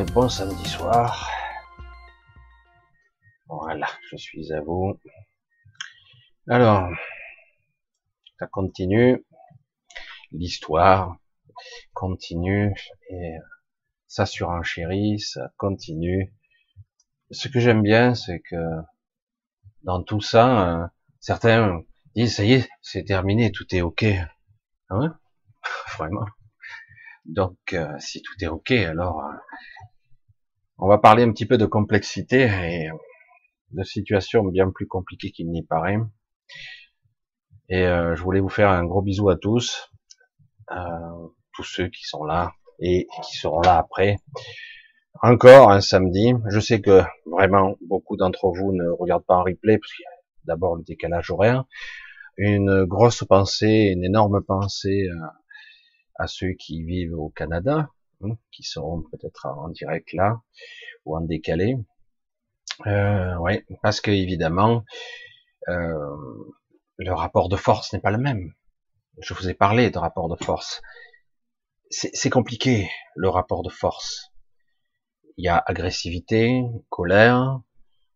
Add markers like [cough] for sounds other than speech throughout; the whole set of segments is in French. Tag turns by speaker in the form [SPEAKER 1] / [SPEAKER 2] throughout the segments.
[SPEAKER 1] et bon samedi soir. Voilà, je suis à vous. Alors, ça continue. L'histoire continue et ça surenchérit, ça continue. Ce que j'aime bien, c'est que dans tout ça, euh, certains disent ça y est, c'est terminé, tout est ok. Hein? [laughs] Vraiment? Donc, euh, si tout est ok, alors euh, on va parler un petit peu de complexité et de situations bien plus compliquées qu'il n'y paraît. Et euh, je voulais vous faire un gros bisou à tous, tous ceux qui sont là et qui seront là après. Encore un samedi. Je sais que vraiment beaucoup d'entre vous ne regardent pas en replay parce qu'il y a d'abord le décalage horaire. Une grosse pensée, une énorme pensée à ceux qui vivent au Canada, qui seront peut-être en direct là ou en décalé. Euh, ouais, parce que évidemment, euh, le rapport de force n'est pas le même. Je vous ai parlé de rapport de force. C'est compliqué le rapport de force. Il y a agressivité, colère,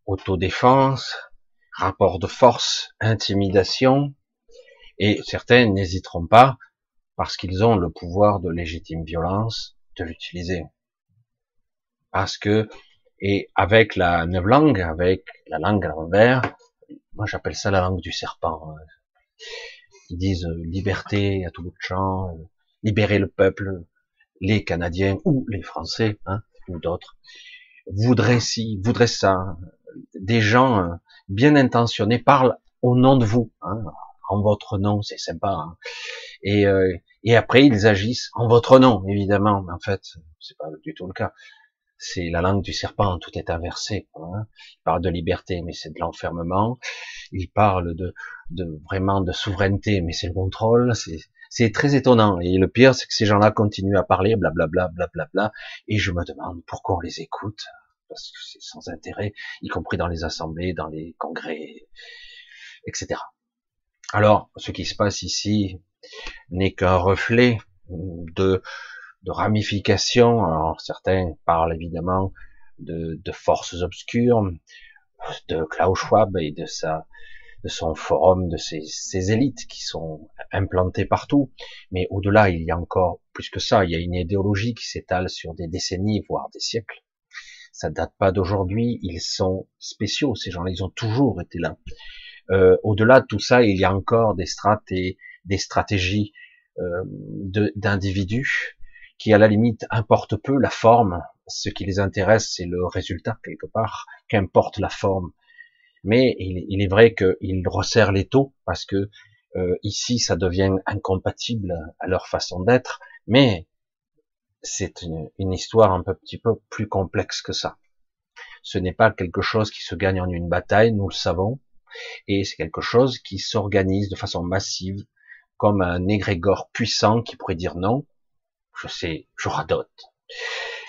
[SPEAKER 1] autodéfense, rapport de force, intimidation, et certains n'hésiteront pas parce qu'ils ont le pouvoir de légitime violence, de l'utiliser. Parce que, et avec la langue, avec la langue à l'envers, moi j'appelle ça la langue du serpent. Hein. Ils disent euh, liberté à tout bout de champ, euh, libérer le peuple, les Canadiens ou les Français, hein, ou d'autres, voudraient ci, voudraient ça. Des gens euh, bien intentionnés parlent au nom de vous. Hein en votre nom, c'est sympa. Hein. Et, euh, et après, ils agissent en votre nom, évidemment. Mais en fait, c'est pas du tout le cas. C'est la langue du serpent, tout est inversé. Hein. Il parle de liberté, mais c'est de l'enfermement. Il parle de, de vraiment de souveraineté, mais c'est le contrôle. C'est très étonnant. Et le pire, c'est que ces gens-là continuent à parler, blablabla, blablabla. Et je me demande pourquoi on les écoute, parce que c'est sans intérêt, y compris dans les assemblées, dans les congrès, etc. Alors, ce qui se passe ici n'est qu'un reflet de, de ramifications. Certains parlent évidemment de, forces obscures, de Klaus Schwab et de son forum, de ses, ses, élites qui sont implantées partout. Mais au-delà, il y a encore plus que ça. Il y a une idéologie qui s'étale sur des décennies, voire des siècles. Ça date pas d'aujourd'hui. Ils sont spéciaux. Ces gens-là, ils ont toujours été là. Euh, au-delà de tout ça, il y a encore des stratégies euh, d'individus qui, à la limite, importent peu la forme. Ce qui les intéresse, c'est le résultat quelque part, qu'importe la forme. Mais il, est vrai qu'ils resserrent les taux parce que euh, ici, ça devient incompatible à leur façon d'être. Mais c'est une, histoire un petit peu plus complexe que ça. Ce n'est pas quelque chose qui se gagne en une bataille, nous le savons. Et c'est quelque chose qui s'organise de façon massive, comme un égrégore puissant qui pourrait dire non, je sais, je radote,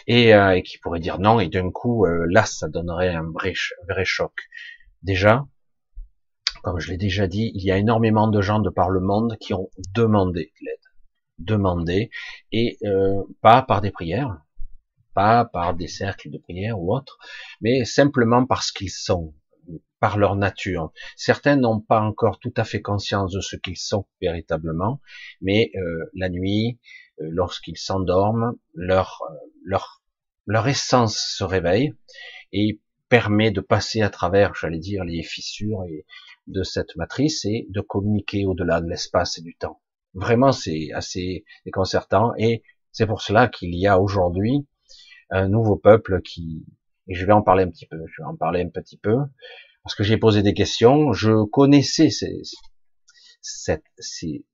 [SPEAKER 1] et, euh, qui pourrait dire non, et d'un coup, euh, là, ça donnerait un vrai, choc. Déjà, comme je l'ai déjà dit, il y a énormément de gens de par le monde qui ont demandé l'aide, demandé, et euh, pas par des prières, pas par des cercles de prière ou autres, mais simplement parce qu'ils sont par leur nature. Certains n'ont pas encore tout à fait conscience de ce qu'ils sont véritablement, mais euh, la nuit, euh, lorsqu'ils s'endorment, leur, euh, leur, leur essence se réveille et permet de passer à travers, j'allais dire, les fissures et de cette matrice et de communiquer au-delà de l'espace et du temps. Vraiment, c'est assez déconcertant et c'est pour cela qu'il y a aujourd'hui un nouveau peuple qui, et je vais en parler un petit peu, je vais en parler un petit peu, parce que j'ai posé des questions, je connaissais ces, cette, ces,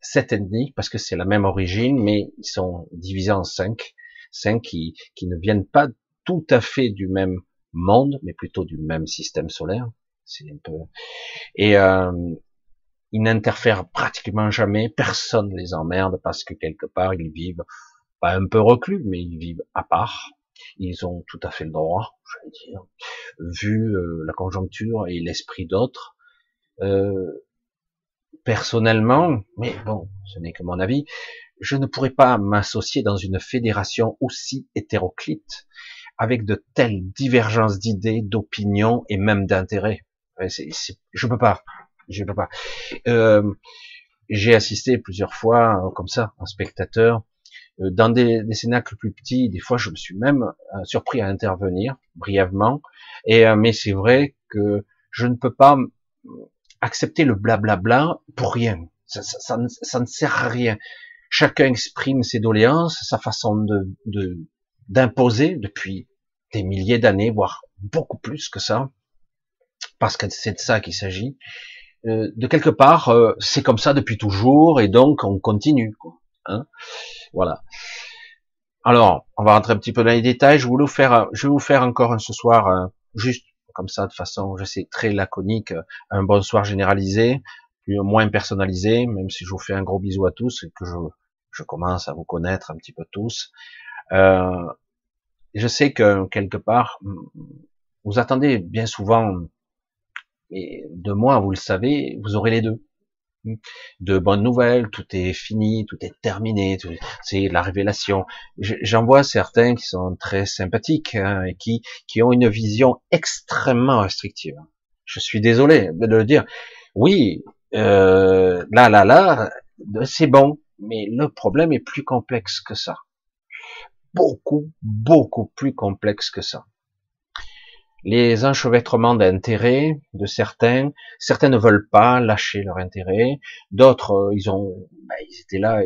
[SPEAKER 1] cette ethnie, parce que c'est la même origine, mais ils sont divisés en cinq, cinq qui, qui ne viennent pas tout à fait du même monde, mais plutôt du même système solaire. C'est un peu et euh, ils n'interfèrent pratiquement jamais, personne les emmerde parce que quelque part ils vivent pas un peu reclus, mais ils vivent à part. Ils ont tout à fait le droit, je vais dire, vu euh, la conjoncture et l'esprit d'autres. Euh, personnellement, mais bon, ce n'est que mon avis, je ne pourrais pas m'associer dans une fédération aussi hétéroclite avec de telles divergences d'idées, d'opinions et même d'intérêts. Je peux pas, je peux pas. Euh, j'ai assisté plusieurs fois euh, comme ça, en spectateur, dans des, des plus petits. Des fois, je me suis même euh, surpris à intervenir brièvement. Et mais c'est vrai que je ne peux pas accepter le blablabla pour rien. Ça, ça, ça, ne, sert à rien. Chacun exprime ses doléances, sa façon de d'imposer depuis des milliers d'années, voire beaucoup plus que ça, parce que c'est de ça qu'il s'agit. Euh, de quelque part, euh, c'est comme ça depuis toujours, et donc on continue. Quoi, hein voilà. Alors, on va rentrer un petit peu dans les détails. Je, voulais vous faire, je vais vous faire encore ce soir, euh, juste comme ça, de façon, je sais, très laconique, un bonsoir généralisé, plus moins personnalisé, même si je vous fais un gros bisou à tous et que je, je commence à vous connaître un petit peu tous. Euh, je sais que quelque part, vous attendez bien souvent, et de moi, vous le savez, vous aurez les deux. De bonnes nouvelles, tout est fini, tout est terminé, c'est la révélation. J'en vois certains qui sont très sympathiques hein, et qui, qui ont une vision extrêmement restrictive. Je suis désolé de le dire. Oui, euh, là, là, là, c'est bon, mais le problème est plus complexe que ça. Beaucoup, beaucoup plus complexe que ça. Les enchevêtrements d'intérêts de certains, certains ne veulent pas lâcher leur intérêt, d'autres, euh, ils ont, ben, ils étaient là,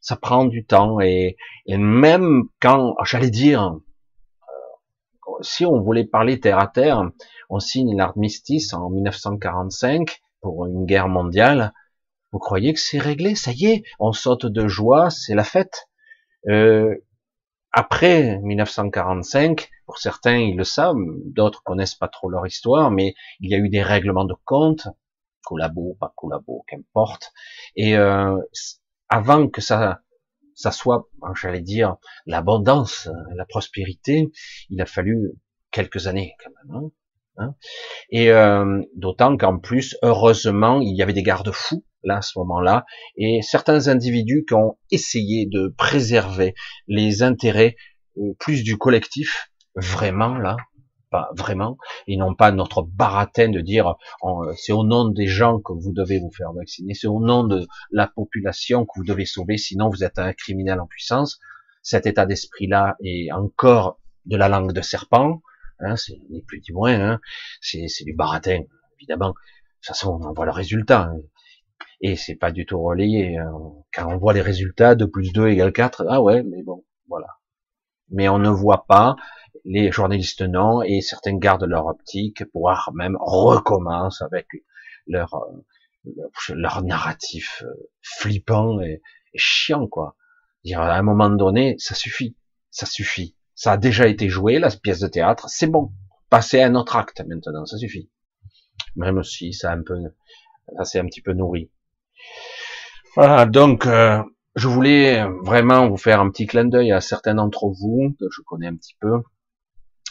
[SPEAKER 1] ça prend du temps et, et même quand, j'allais dire, euh, si on voulait parler terre à terre, on signe l'armistice en 1945 pour une guerre mondiale, vous croyez que c'est réglé? Ça y est, on saute de joie, c'est la fête. Euh, après 1945, pour certains ils le savent, d'autres connaissent pas trop leur histoire, mais il y a eu des règlements de compte, collabo, pas collabo, qu'importe. Et euh, avant que ça, ça soit, j'allais dire, l'abondance, la prospérité, il a fallu quelques années quand même. Hein Hein. et euh, d'autant qu'en plus, heureusement, il y avait des garde-fous là à ce moment-là, et certains individus qui ont essayé de préserver les intérêts euh, plus du collectif, vraiment là, pas vraiment, et non pas notre baratin de dire euh, c'est au nom des gens que vous devez vous faire vacciner, c'est au nom de la population que vous devez sauver, sinon vous êtes un criminel en puissance. Cet état d'esprit-là est encore de la langue de serpent, Hein, c'est ni plus ni moins. Hein, c'est du baratin, évidemment. De toute façon, on voit le résultat. Hein. Et c'est pas du tout relayé. Hein. Quand on voit les résultats, 2 plus 2 égale 4, ah ouais, mais bon, voilà. Mais on ne voit pas, les journalistes non, et certains gardent leur optique, voire même recommencent avec leur, leur, narratif euh, flippant et, et chiant, quoi. Dire, à un moment donné, ça suffit, ça suffit. Ça a déjà été joué, la pièce de théâtre, c'est bon. Passez à un autre acte maintenant, ça suffit. Même si ça a un peu, ça s'est un petit peu nourri. Voilà, donc euh, je voulais vraiment vous faire un petit clin d'œil à certains d'entre vous que je connais un petit peu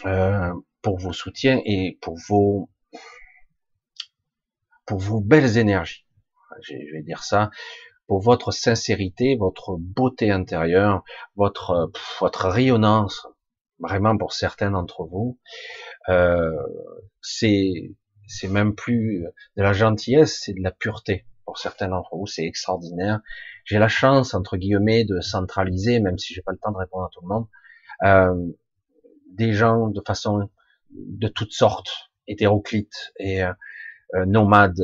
[SPEAKER 1] euh, pour vos soutiens et pour vos pour vos belles énergies. Je vais dire ça pour votre sincérité, votre beauté intérieure, votre votre rayonnance, vraiment pour certains d'entre vous, euh, c'est c'est même plus de la gentillesse, c'est de la pureté. Pour certains d'entre vous, c'est extraordinaire. J'ai la chance, entre guillemets, de centraliser, même si j'ai pas le temps de répondre à tout le monde, euh, des gens de façon de toutes sortes, hétéroclites et euh, nomades,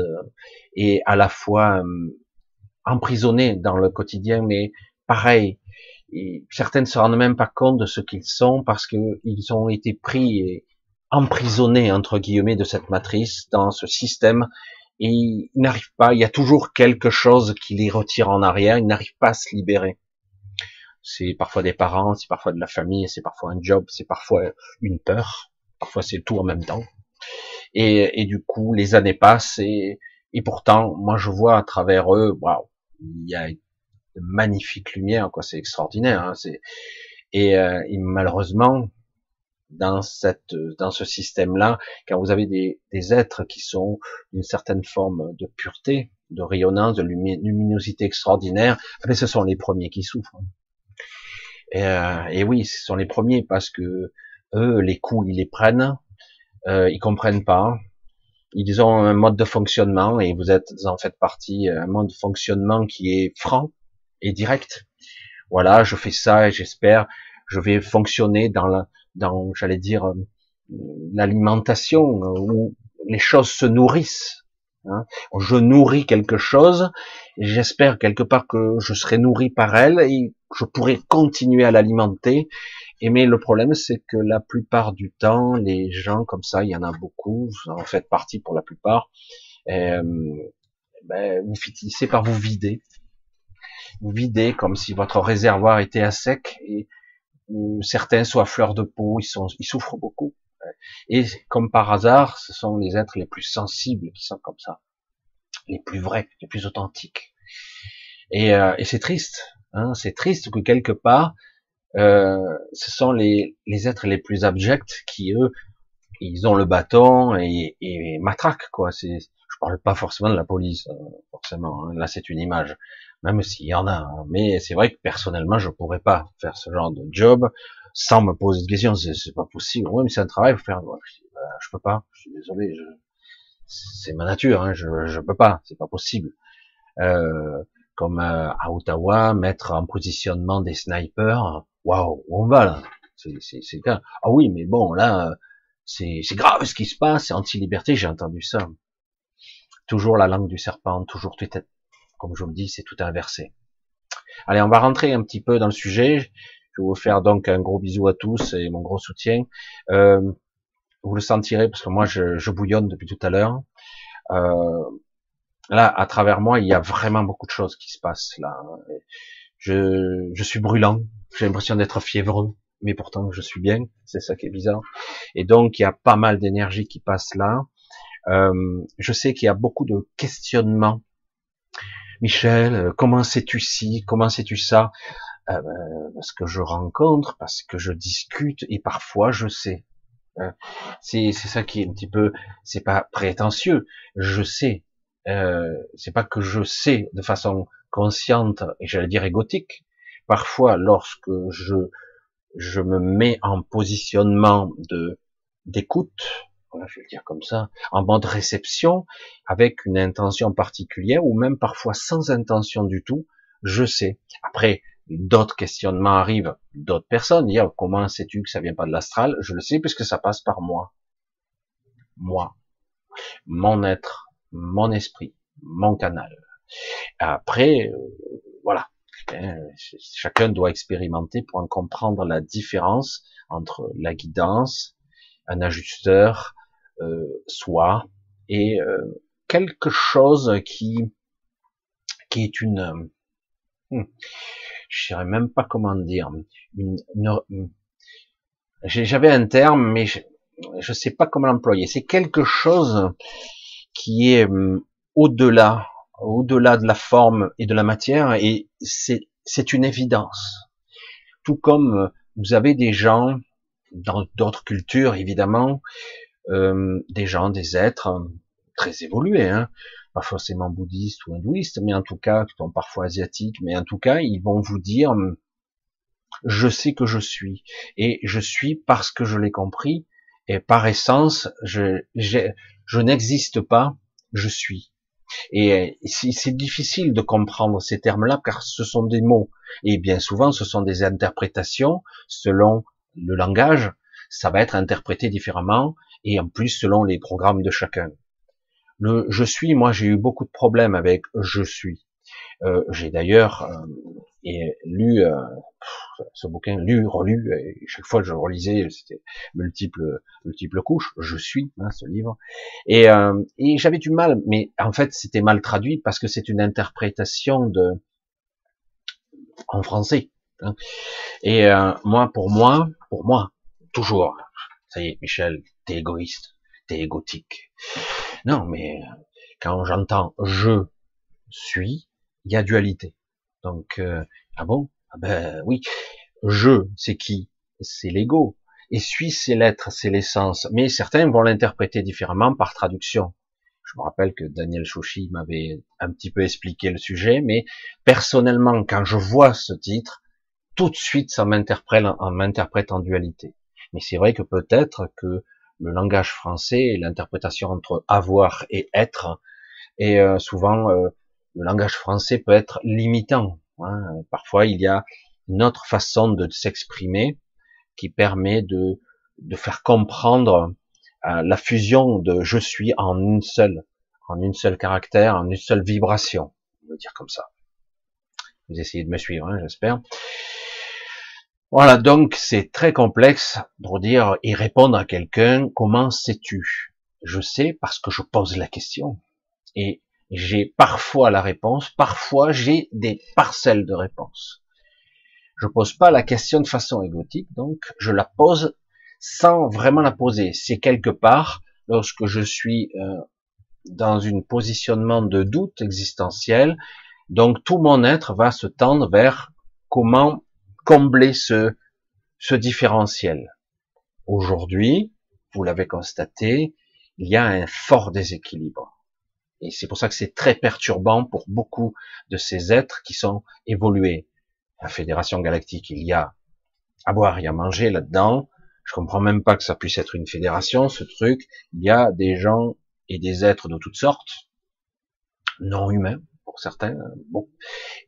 [SPEAKER 1] et à la fois euh, emprisonnés dans le quotidien, mais pareil, et certains ne se rendent même pas compte de ce qu'ils sont parce qu'ils ont été pris et emprisonnés entre guillemets de cette matrice dans ce système et ils n'arrivent pas. Il y a toujours quelque chose qui les retire en arrière. Ils n'arrivent pas à se libérer. C'est parfois des parents, c'est parfois de la famille, c'est parfois un job, c'est parfois une peur, parfois c'est tout en même temps. Et, et, du coup, les années passent et, et pourtant, moi je vois à travers eux, waouh, il y a de magnifiques lumières, quoi. C'est extraordinaire. Hein, c'est et, euh, et, malheureusement, dans cette, dans ce système-là, quand vous avez des, des êtres qui sont d'une certaine forme de pureté, de rayonnance, de luminosité extraordinaire, eh ce sont les premiers qui souffrent. Et, euh, et, oui, ce sont les premiers parce que eux, les coups, ils les prennent, euh, ils comprennent pas. Ils ont un mode de fonctionnement et vous êtes en fait partie, un mode de fonctionnement qui est franc et direct. Voilà, je fais ça et j'espère je vais fonctionner dans la, dans, j'allais dire, euh, l'alimentation euh, où les choses se nourrissent. Hein. Je nourris quelque chose j'espère quelque part que je serai nourri par elle et je pourrai continuer à l'alimenter. Et mais le problème, c'est que la plupart du temps, les gens comme ça, il y en a beaucoup, vous en faites partie pour la plupart, euh, ben, vous finissez par vous vider. Vous videz comme si votre réservoir était à sec et certains soient fleurs de peau, ils, sont, ils souffrent beaucoup. Et comme par hasard, ce sont les êtres les plus sensibles qui sont comme ça, les plus vrais, les plus authentiques. Et, euh, et c'est triste, hein, c'est triste que quelque part, euh, ce sont les, les êtres les plus abjects qui eux, ils ont le bâton et, et matraquent quoi. C'est, je parle pas forcément de la police, euh, forcément. Hein. Là, c'est une image même s'il y en a. Hein. Mais c'est vrai que personnellement, je pourrais pas faire ce genre de job sans me poser de questions. C'est pas possible. Oui, mais c'est un travail. Faut faire. Je, bah, je peux pas. Je suis désolé. C'est ma nature. Hein. Je, je peux pas. C'est pas possible. Euh, comme euh, à Ottawa, mettre en positionnement des snipers. Waouh, on va là? C'est Ah oui, mais bon là, c'est grave ce qui se passe. C'est anti-liberté. J'ai entendu ça. Toujours la langue du serpent. Toujours est comme je vous le dis, c'est tout inversé. Allez, on va rentrer un petit peu dans le sujet. Je vais vous faire donc un gros bisou à tous et mon gros soutien. Euh, vous le sentirez parce que moi je, bouillonne depuis tout à l'heure. Euh, là, à travers moi, il y a vraiment beaucoup de choses qui se passent là. Je, suis brûlant. J'ai l'impression d'être fiévreux, mais pourtant je suis bien. C'est ça qui est bizarre. Et donc il y a pas mal d'énergie qui passe là. Euh, je sais qu'il y a beaucoup de questionnements Michel, euh, comment sais-tu ci, comment sais-tu ça? Euh, ben, Parce que je rencontre, parce que je discute, et parfois je sais. Hein. C'est ça qui est un petit peu, c'est pas prétentieux. Je sais. Euh, c'est pas que je sais de façon consciente et j'allais dire égotique. Parfois, lorsque je je me mets en positionnement de d'écoute, je vais le dire comme ça, en mode réception, avec une intention particulière, ou même parfois sans intention du tout, je sais. Après, d'autres questionnements arrivent, d'autres personnes, dire comment sais-tu que ça vient pas de l'astral? Je le sais puisque ça passe par moi. Moi. Mon être, mon esprit, mon canal. Après, euh, voilà. Hein, chacun doit expérimenter pour en comprendre la différence entre la guidance, un ajusteur, soi et euh, quelque chose qui qui est une euh, hmm, je sais même pas comment dire une, j'avais un terme mais je, je sais pas comment l'employer. C'est quelque chose qui est hmm, au-delà au-delà de la forme et de la matière et c'est c'est une évidence. Tout comme vous avez des gens dans d'autres cultures évidemment euh, des gens, des êtres euh, très évolués, hein, pas forcément bouddhistes ou hindouistes, mais en tout cas, qui sont parfois asiatiques, mais en tout cas, ils vont vous dire, hum, je sais que je suis, et je suis parce que je l'ai compris, et par essence, je, je n'existe pas, je suis. Et c'est difficile de comprendre ces termes-là car ce sont des mots. Et bien souvent, ce sont des interprétations selon le langage. Ça va être interprété différemment et en plus selon les programmes de chacun. Le je suis, moi j'ai eu beaucoup de problèmes avec je suis. Euh, j'ai d'ailleurs euh, lu euh, ce bouquin, lu, relu, et chaque fois que je relisais, c'était multiples, multiples couches. Je suis, hein, ce livre, et, euh, et j'avais du mal, mais en fait c'était mal traduit parce que c'est une interprétation de en français. Hein. Et euh, moi, pour moi, pour moi, toujours, ça y est, Michel, t'es égoïste, t'es égotique. Non, mais quand j'entends je suis, il y a dualité. Donc, euh, ah bon? Ah Ben oui, je, c'est qui? C'est l'ego. et suit ses lettres, ses l'essence. Mais certains vont l'interpréter différemment par traduction. Je me rappelle que Daniel Chouchi m'avait un petit peu expliqué le sujet, mais personnellement, quand je vois ce titre, tout de suite, ça m'interprète en dualité. Mais c'est vrai que peut-être que le langage français l'interprétation entre avoir et être, et euh, souvent euh, le langage français peut être limitant. Hein. Parfois, il y a une autre façon de s'exprimer qui permet de, de faire comprendre euh, la fusion de je suis en une seule, en une seule caractère, en une seule vibration, on va dire comme ça. Vous essayez de me suivre, hein, j'espère. Voilà, donc c'est très complexe pour dire et répondre à quelqu'un comment sais-tu? Je sais parce que je pose la question et j'ai parfois la réponse, parfois j'ai des parcelles de réponse. Je pose pas la question de façon égotique, donc je la pose sans vraiment la poser. C'est quelque part, lorsque je suis euh, dans un positionnement de doute existentiel, donc tout mon être va se tendre vers comment combler ce, ce différentiel. Aujourd'hui, vous l'avez constaté, il y a un fort déséquilibre. Et c'est pour ça que c'est très perturbant pour beaucoup de ces êtres qui sont évolués la Fédération Galactique, il y a à boire et à manger là-dedans. Je comprends même pas que ça puisse être une fédération, ce truc. Il y a des gens et des êtres de toutes sortes, non humains pour certains. Bon,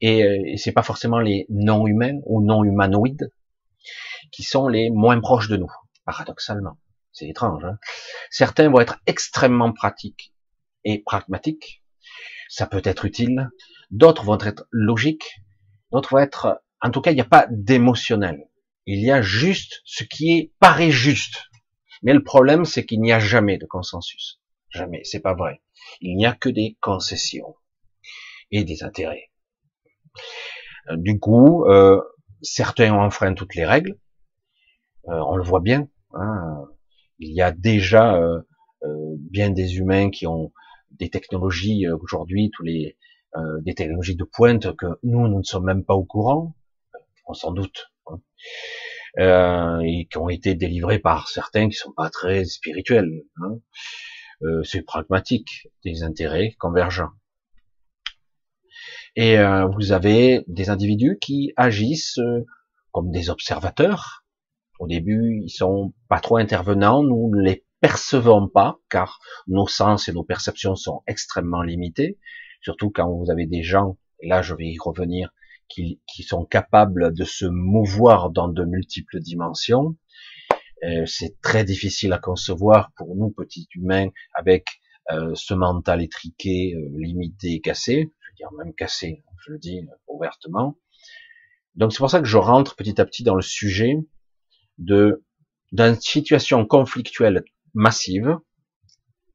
[SPEAKER 1] et, euh, et c'est pas forcément les non humains ou non humanoïdes qui sont les moins proches de nous, paradoxalement. C'est étrange. Hein certains vont être extrêmement pratiques et pragmatiques. Ça peut être utile. D'autres vont être logiques. D'autres vont être en tout cas, il n'y a pas d'émotionnel. Il y a juste ce qui est paraît juste. Mais le problème, c'est qu'il n'y a jamais de consensus. Jamais. C'est pas vrai. Il n'y a que des concessions et des intérêts. Euh, du coup, euh, certains enfreignent toutes les règles. Euh, on le voit bien. Hein. Il y a déjà bien des humains qui ont des technologies aujourd'hui, tous les des technologies de pointe que nous, nous ne sommes même pas au courant on s'en doute, hein. euh, et qui ont été délivrés par certains qui sont pas très spirituels. Hein. Euh, c'est pragmatique, des intérêts convergents. Et euh, vous avez des individus qui agissent comme des observateurs. Au début, ils sont pas trop intervenants, nous ne les percevons pas, car nos sens et nos perceptions sont extrêmement limités, surtout quand vous avez des gens, et là je vais y revenir, qui, sont capables de se mouvoir dans de multiples dimensions. Euh, c'est très difficile à concevoir pour nous, petits humains, avec euh, ce mental étriqué, euh, limité, cassé, dire même cassé, je le dis ouvertement. Donc c'est pour ça que je rentre petit à petit dans le sujet de d'une situation conflictuelle massive,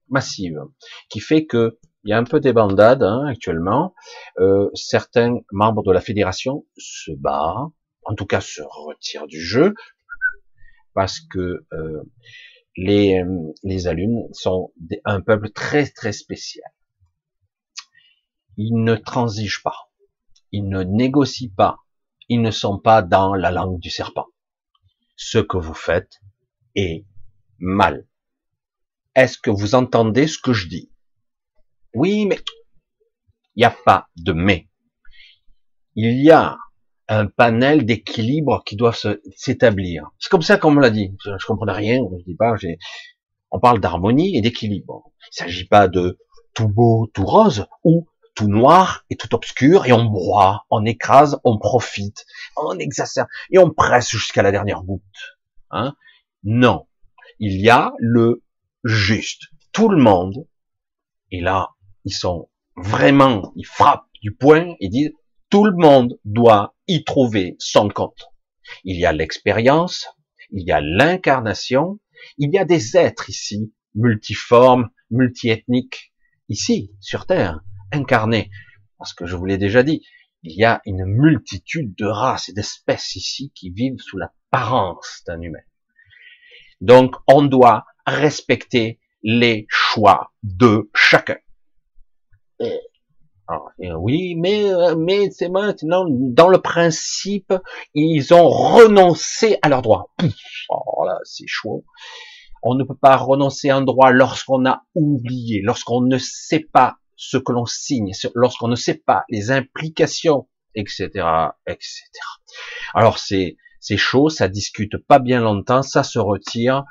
[SPEAKER 1] massive, qui fait que il y a un peu des bandades hein, actuellement. Euh, certains membres de la fédération se battent, en tout cas se retirent du jeu, parce que euh, les, les allumes sont un peuple très très spécial. Ils ne transigent pas, ils ne négocient pas, ils ne sont pas dans la langue du serpent. Ce que vous faites est mal. Est-ce que vous entendez ce que je dis? Oui, mais il n'y a pas de mais. Il y a un panel d'équilibre qui doit s'établir. C'est comme ça qu'on me l'a dit. Je, ne comprenais rien. Je dis pas. On parle d'harmonie et d'équilibre. Il ne s'agit pas de tout beau, tout rose ou tout noir et tout obscur et on broie, on écrase, on profite, on exacerbe et on presse jusqu'à la dernière goutte. Hein non, il y a le juste. Tout le monde, et là ils sont vraiment, ils frappent du poing et disent tout le monde doit y trouver son compte. Il y a l'expérience, il y a l'incarnation, il y a des êtres ici, multiformes, multiethniques, ici, sur Terre, incarnés. Parce que je vous l'ai déjà dit, il y a une multitude de races et d'espèces ici qui vivent sous l'apparence d'un humain. Donc, on doit respecter les choix de chacun. oui, mais mais c'est maintenant dans le principe, ils ont renoncé à leurs droits. Oh là, c'est chaud. On ne peut pas renoncer à un droit lorsqu'on a oublié, lorsqu'on ne sait pas ce que l'on signe, lorsqu'on ne sait pas les implications, etc., etc. Alors c'est c'est chaud, ça discute pas bien longtemps, ça se retire,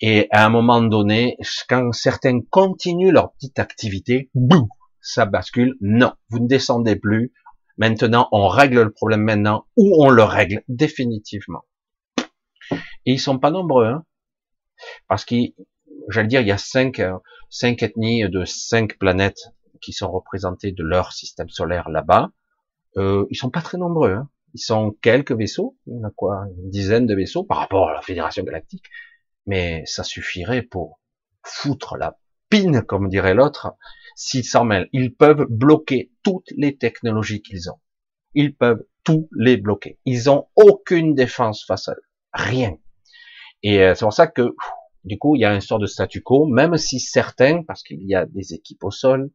[SPEAKER 1] et à un moment donné, quand certains continuent leur petite activité, boum, ça bascule. Non, vous ne descendez plus. Maintenant, on règle le problème maintenant, ou on le règle définitivement. Et ils sont pas nombreux, hein, parce qu'il, j'allais dire, il y a cinq, cinq ethnies de cinq planètes qui sont représentées de leur système solaire là-bas. Euh, ils sont pas très nombreux. Hein. Ils sont quelques vaisseaux. Il y en a quoi, une dizaine de vaisseaux par rapport à la Fédération Galactique. Mais ça suffirait pour foutre la pine, comme dirait l'autre, s'ils s'en mêlent. Ils peuvent bloquer toutes les technologies qu'ils ont. Ils peuvent tous les bloquer. Ils ont aucune défense face à eux. Rien. Et euh, c'est pour ça que, du coup, il y a un sort de statu quo, même si certains, parce qu'il y a des équipes au sol,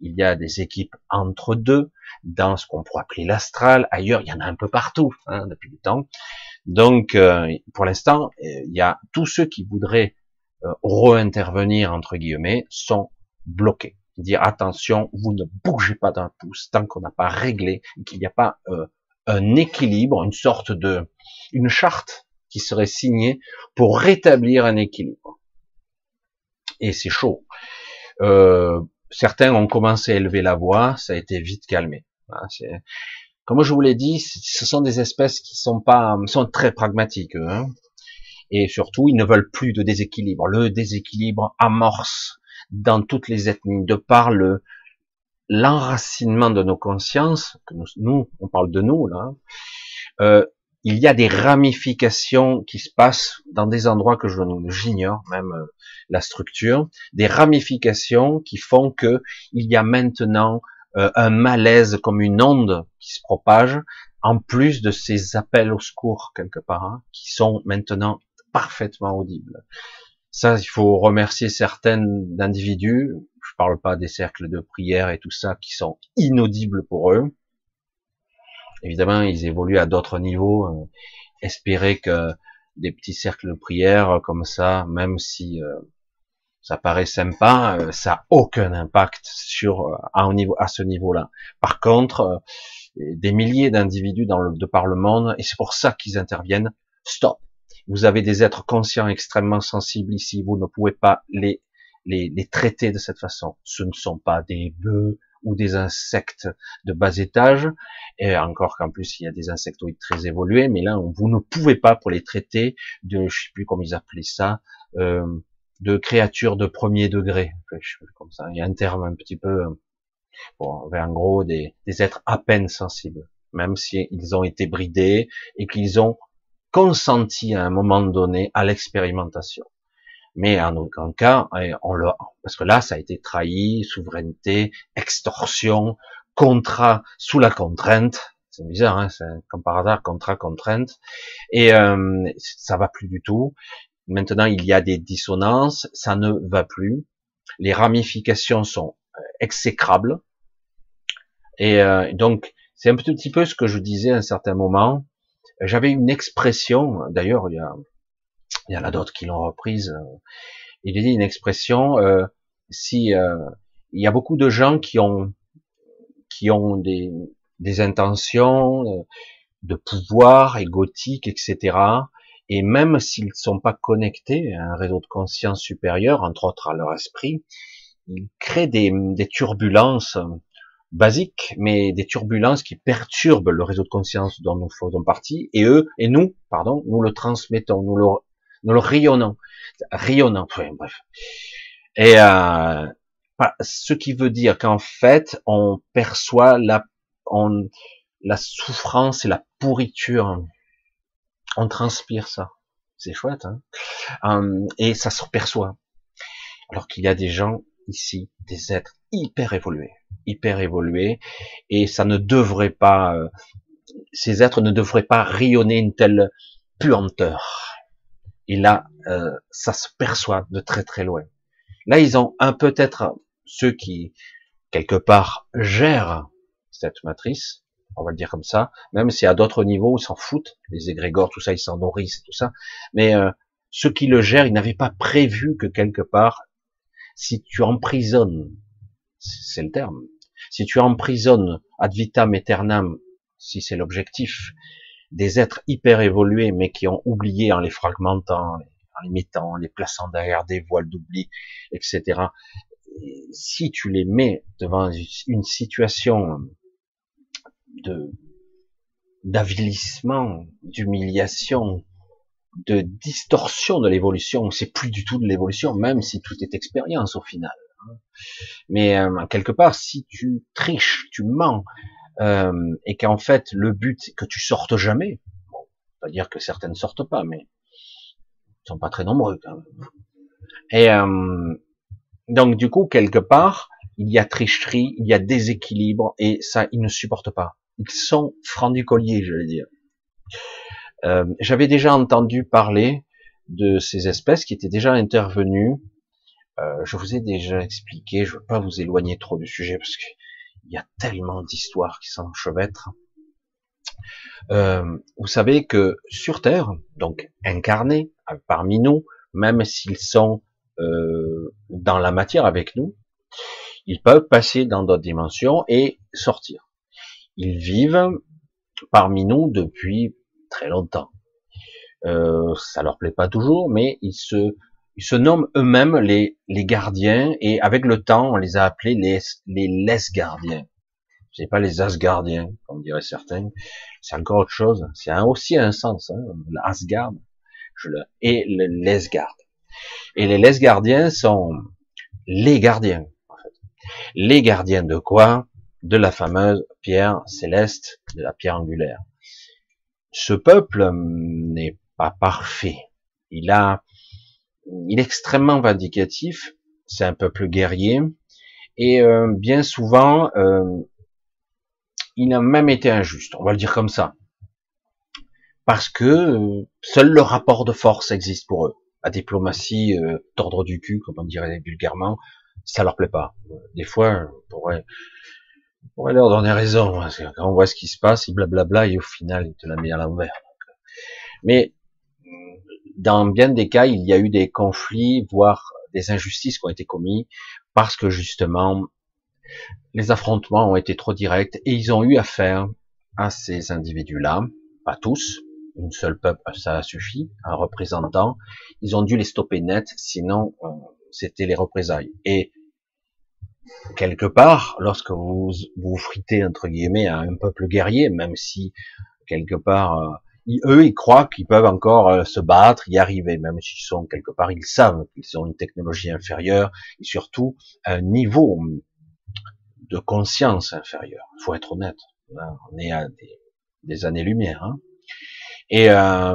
[SPEAKER 1] il y a des équipes entre deux, dans ce qu'on pourrait appeler l'astral, ailleurs, il y en a un peu partout, hein, depuis le temps. Donc, euh, pour l'instant, euh, il y a tous ceux qui voudraient euh, re-intervenir, entre guillemets, sont bloqués. Dire attention, vous ne bougez pas d'un pouce tant qu'on n'a pas réglé, qu'il n'y a pas un équilibre, une sorte de, une charte qui serait signée pour rétablir un équilibre. Et c'est chaud. certains ont commencé à élever la voix, ça a été vite calmé. Comme je vous l'ai dit, ce sont des espèces qui sont pas, sont très pragmatiques, hein. et surtout, ils ne veulent plus de déséquilibre. Le déséquilibre amorce dans toutes les ethnies, de par le l'enracinement de nos consciences, que nous, on parle de nous là, euh, il y a des ramifications qui se passent dans des endroits que j'ignore, même euh, la structure, des ramifications qui font que il y a maintenant euh, un malaise comme une onde qui se propage, en plus de ces appels au secours quelque part, hein, qui sont maintenant parfaitement audibles. Ça, il faut remercier certains individus. Je parle pas des cercles de prière et tout ça qui sont inaudibles pour eux. Évidemment, ils évoluent à d'autres niveaux. Euh, espérer que des petits cercles de prière comme ça, même si euh, ça paraît sympa, euh, ça a aucun impact sur euh, à, niveau, ce niveau-là. Par contre, euh, des milliers d'individus de par le monde, et c'est pour ça qu'ils interviennent. Stop. Vous avez des êtres conscients extrêmement sensibles ici. Vous ne pouvez pas les traiter de cette façon. Ce ne sont pas des bœufs ou des insectes de bas étage, et encore qu'en plus il y a des insectoïdes très évolués, mais là vous ne pouvez pas pour les traiter de, je sais plus comment ils appelaient ça, euh, de créatures de premier degré, comme ça. Il y a un terme un petit peu, bon, en gros des, des êtres à peine sensibles, même si ils ont été bridés et qu'ils ont consenti à un moment donné à l'expérimentation. Mais en aucun cas, eh, on le, parce que là, ça a été trahi, souveraineté, extorsion, contrat sous la contrainte. C'est bizarre, hein, comme par hasard, contrat, contrainte. Et euh, ça va plus du tout. Maintenant, il y a des dissonances, ça ne va plus. Les ramifications sont euh, exécrables. Et euh, donc, c'est un petit peu ce que je disais à un certain moment. J'avais une expression, d'ailleurs, il y, a, il y en a d'autres qui l'ont reprise. Il dit une expression, euh, si il y a beaucoup de gens qui ont qui ont des, des intentions de pouvoir égotique, etc. Et même s'ils ne sont pas connectés à un réseau de conscience supérieur, entre autres à leur esprit, ils créent des, des turbulences basiques, mais des turbulences qui perturbent le réseau de conscience dont nous faisons partie, et eux, et nous, pardon, nous le transmettons, nous le, nous le rayonnons, rayonnons, bref. Et euh, ce qui veut dire qu'en fait, on perçoit la, on, la souffrance et la pourriture on transpire ça. C'est chouette, hein hum, Et ça se perçoit. Alors qu'il y a des gens ici, des êtres hyper évolués, hyper évolués, et ça ne devrait pas, euh, ces êtres ne devraient pas rayonner une telle puanteur. Et là, euh, ça se perçoit de très très loin. Là, ils ont un peut-être ceux qui quelque part, gère cette matrice, on va le dire comme ça, même si à d'autres niveaux, ils s'en foutent, les égrégores, tout ça, ils s'en nourrissent, tout ça, mais euh, ceux qui le gèrent, ils n'avaient pas prévu que quelque part, si tu emprisonnes, c'est le terme, si tu emprisonnes ad vitam aeternam, si c'est l'objectif, des êtres hyper évolués, mais qui ont oublié en les fragmentant, en les mettant, en les plaçant derrière des voiles d'oubli, etc. si tu les mets devant une situation de d'avilissement, d'humiliation, de distorsion de l'évolution, c'est plus du tout de l'évolution, même si tout est expérience au final. Mais euh, quelque part, si tu triches, tu mens, euh, et qu'en fait le but c'est que tu sortes jamais, bon, pas dire que certaines ne sortent pas, mais ils sont pas très nombreux quand même. Et euh, donc du coup quelque part il y a tricherie, il y a déséquilibre et ça ils ne supportent pas. Ils sont francs du collier, je vais dire. Euh, J'avais déjà entendu parler de ces espèces qui étaient déjà intervenues. Euh, je vous ai déjà expliqué, je ne veux pas vous éloigner trop du sujet parce qu'il y a tellement d'histoires qui s'enchevêtrent. Euh, vous savez que sur Terre, donc incarnés parmi nous, même s'ils sont euh, dans la matière avec nous, ils peuvent passer dans d'autres dimensions et sortir. Ils vivent parmi nous depuis très longtemps. Euh, ça leur plaît pas toujours, mais ils se, ils se nomment eux-mêmes les, les gardiens, et avec le temps, on les a appelés les, les laisse gardiens. C'est pas les Asgardiens, comme diraient certains. C'est encore autre chose. C'est aussi un sens, hein, l'Asgard, je le, et le Lesgard. Et les laisse gardiens sont les gardiens, en fait. Les gardiens de quoi? De la fameuse pierre céleste, de la pierre angulaire ce peuple hum, n'est pas parfait. Il a, il est extrêmement vindicatif. C'est un peuple guerrier et euh, bien souvent, euh, il a même été injuste. On va le dire comme ça, parce que euh, seul le rapport de force existe pour eux. La diplomatie d'ordre du cul, comme on dirait vulgairement, ça leur plaît pas. Des fois, on pourrait on pourrait leur donner raison, quand on voit ce qui se passe, il blablabla et au final il te la met à l'envers. Mais dans bien des cas, il y a eu des conflits, voire des injustices qui ont été commis parce que justement les affrontements ont été trop directs et ils ont eu affaire à ces individus-là, pas tous, une seule peuple, ça a suffi, un représentant. Ils ont dû les stopper net, sinon euh, c'était les représailles. Et quelque part, lorsque vous vous fritez entre guillemets à un peuple guerrier, même si quelque part eux ils croient qu'ils peuvent encore euh, se battre, y arriver, même s'ils sont quelque part ils savent qu'ils ont une technologie inférieure et surtout un niveau de conscience inférieur. Il faut être honnête, hein, on est à des, années-lumière. Hein. Et, euh,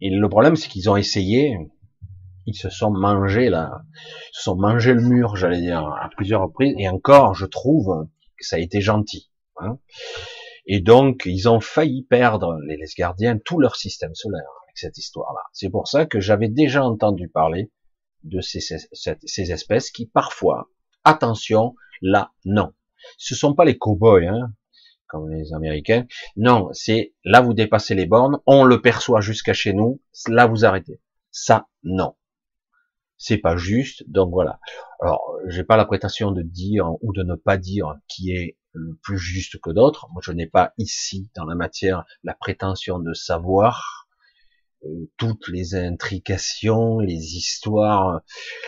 [SPEAKER 1] le problème c'est qu'ils ont essayé ils se sont mangés là, ils se sont mangés le mur, j'allais dire, à plusieurs reprises, et encore, je trouve que ça a été gentil. Hein. Et donc, ils ont failli perdre, les, les gardiens, tout leur système solaire avec cette histoire-là. C'est pour ça que j'avais déjà entendu parler de ces, ces, espèces qui, parfois, attention, là, non. Ce sont pas les cow-boys, hein, comme les Américains. Non, c'est là vous dépassez les bornes, on le perçoit jusqu'à chez nous, là vous arrêtez. Ça, non c'est pas juste. Donc voilà. Alors, j'ai pas la prétention de dire ou de ne pas dire qui est plus juste que d'autres. Moi, je n'ai pas ici dans la matière la prétention de savoir euh, toutes les intrications, les histoires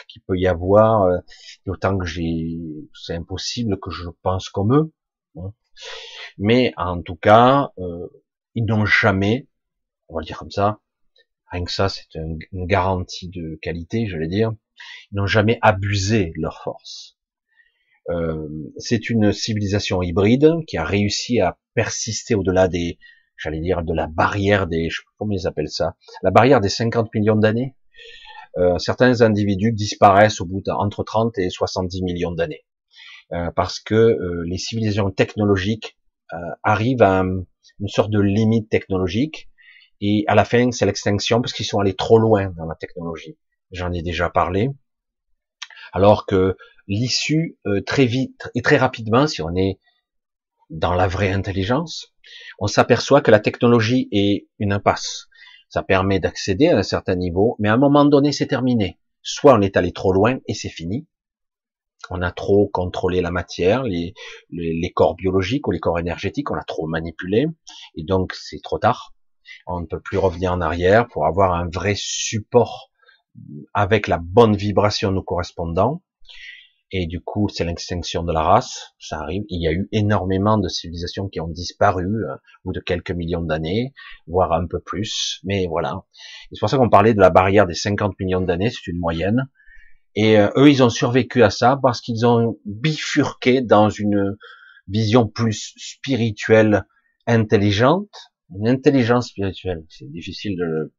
[SPEAKER 1] qu'il peut y avoir. Euh, autant que j'ai, c'est impossible que je pense comme eux. Hein. Mais en tout cas, euh, ils n'ont jamais, on va le dire comme ça, Rien que ça, c'est une, garantie de qualité, je vais dire. Ils n'ont jamais abusé de leur force. Euh, c'est une civilisation hybride qui a réussi à persister au-delà des, j'allais dire, de la barrière des, comment ils appellent ça, la barrière des 50 millions d'années. Euh, certains individus disparaissent au bout d'entre 30 et 70 millions d'années. Euh, parce que euh, les civilisations technologiques euh, arrivent à une sorte de limite technologique et à la fin, c'est l'extinction parce qu'ils sont allés trop loin dans la technologie. J'en ai déjà parlé. Alors que l'issue euh, très vite et très rapidement, si on est dans la vraie intelligence, on s'aperçoit que la technologie est une impasse. Ça permet d'accéder à un certain niveau, mais à un moment donné, c'est terminé. Soit on est allé trop loin et c'est fini. On a trop contrôlé la matière, les, les, corps biologiques ou les corps énergétiques, on l'a trop manipulé, et donc c'est trop tard. On ne peut plus revenir en arrière pour avoir un vrai support avec la bonne vibration nous correspondant. Et du coup, c'est l'extinction de la race, ça arrive. Il y a eu énormément de civilisations qui ont disparu euh, au bout de quelques millions d'années, voire un peu plus. Mais voilà. C'est pour ça qu'on parlait de la barrière des 50 millions d'années, c'est une moyenne. Et euh, eux, ils ont survécu à ça parce qu'ils ont bifurqué dans une vision plus spirituelle, intelligente, une intelligence spirituelle. C'est difficile de le...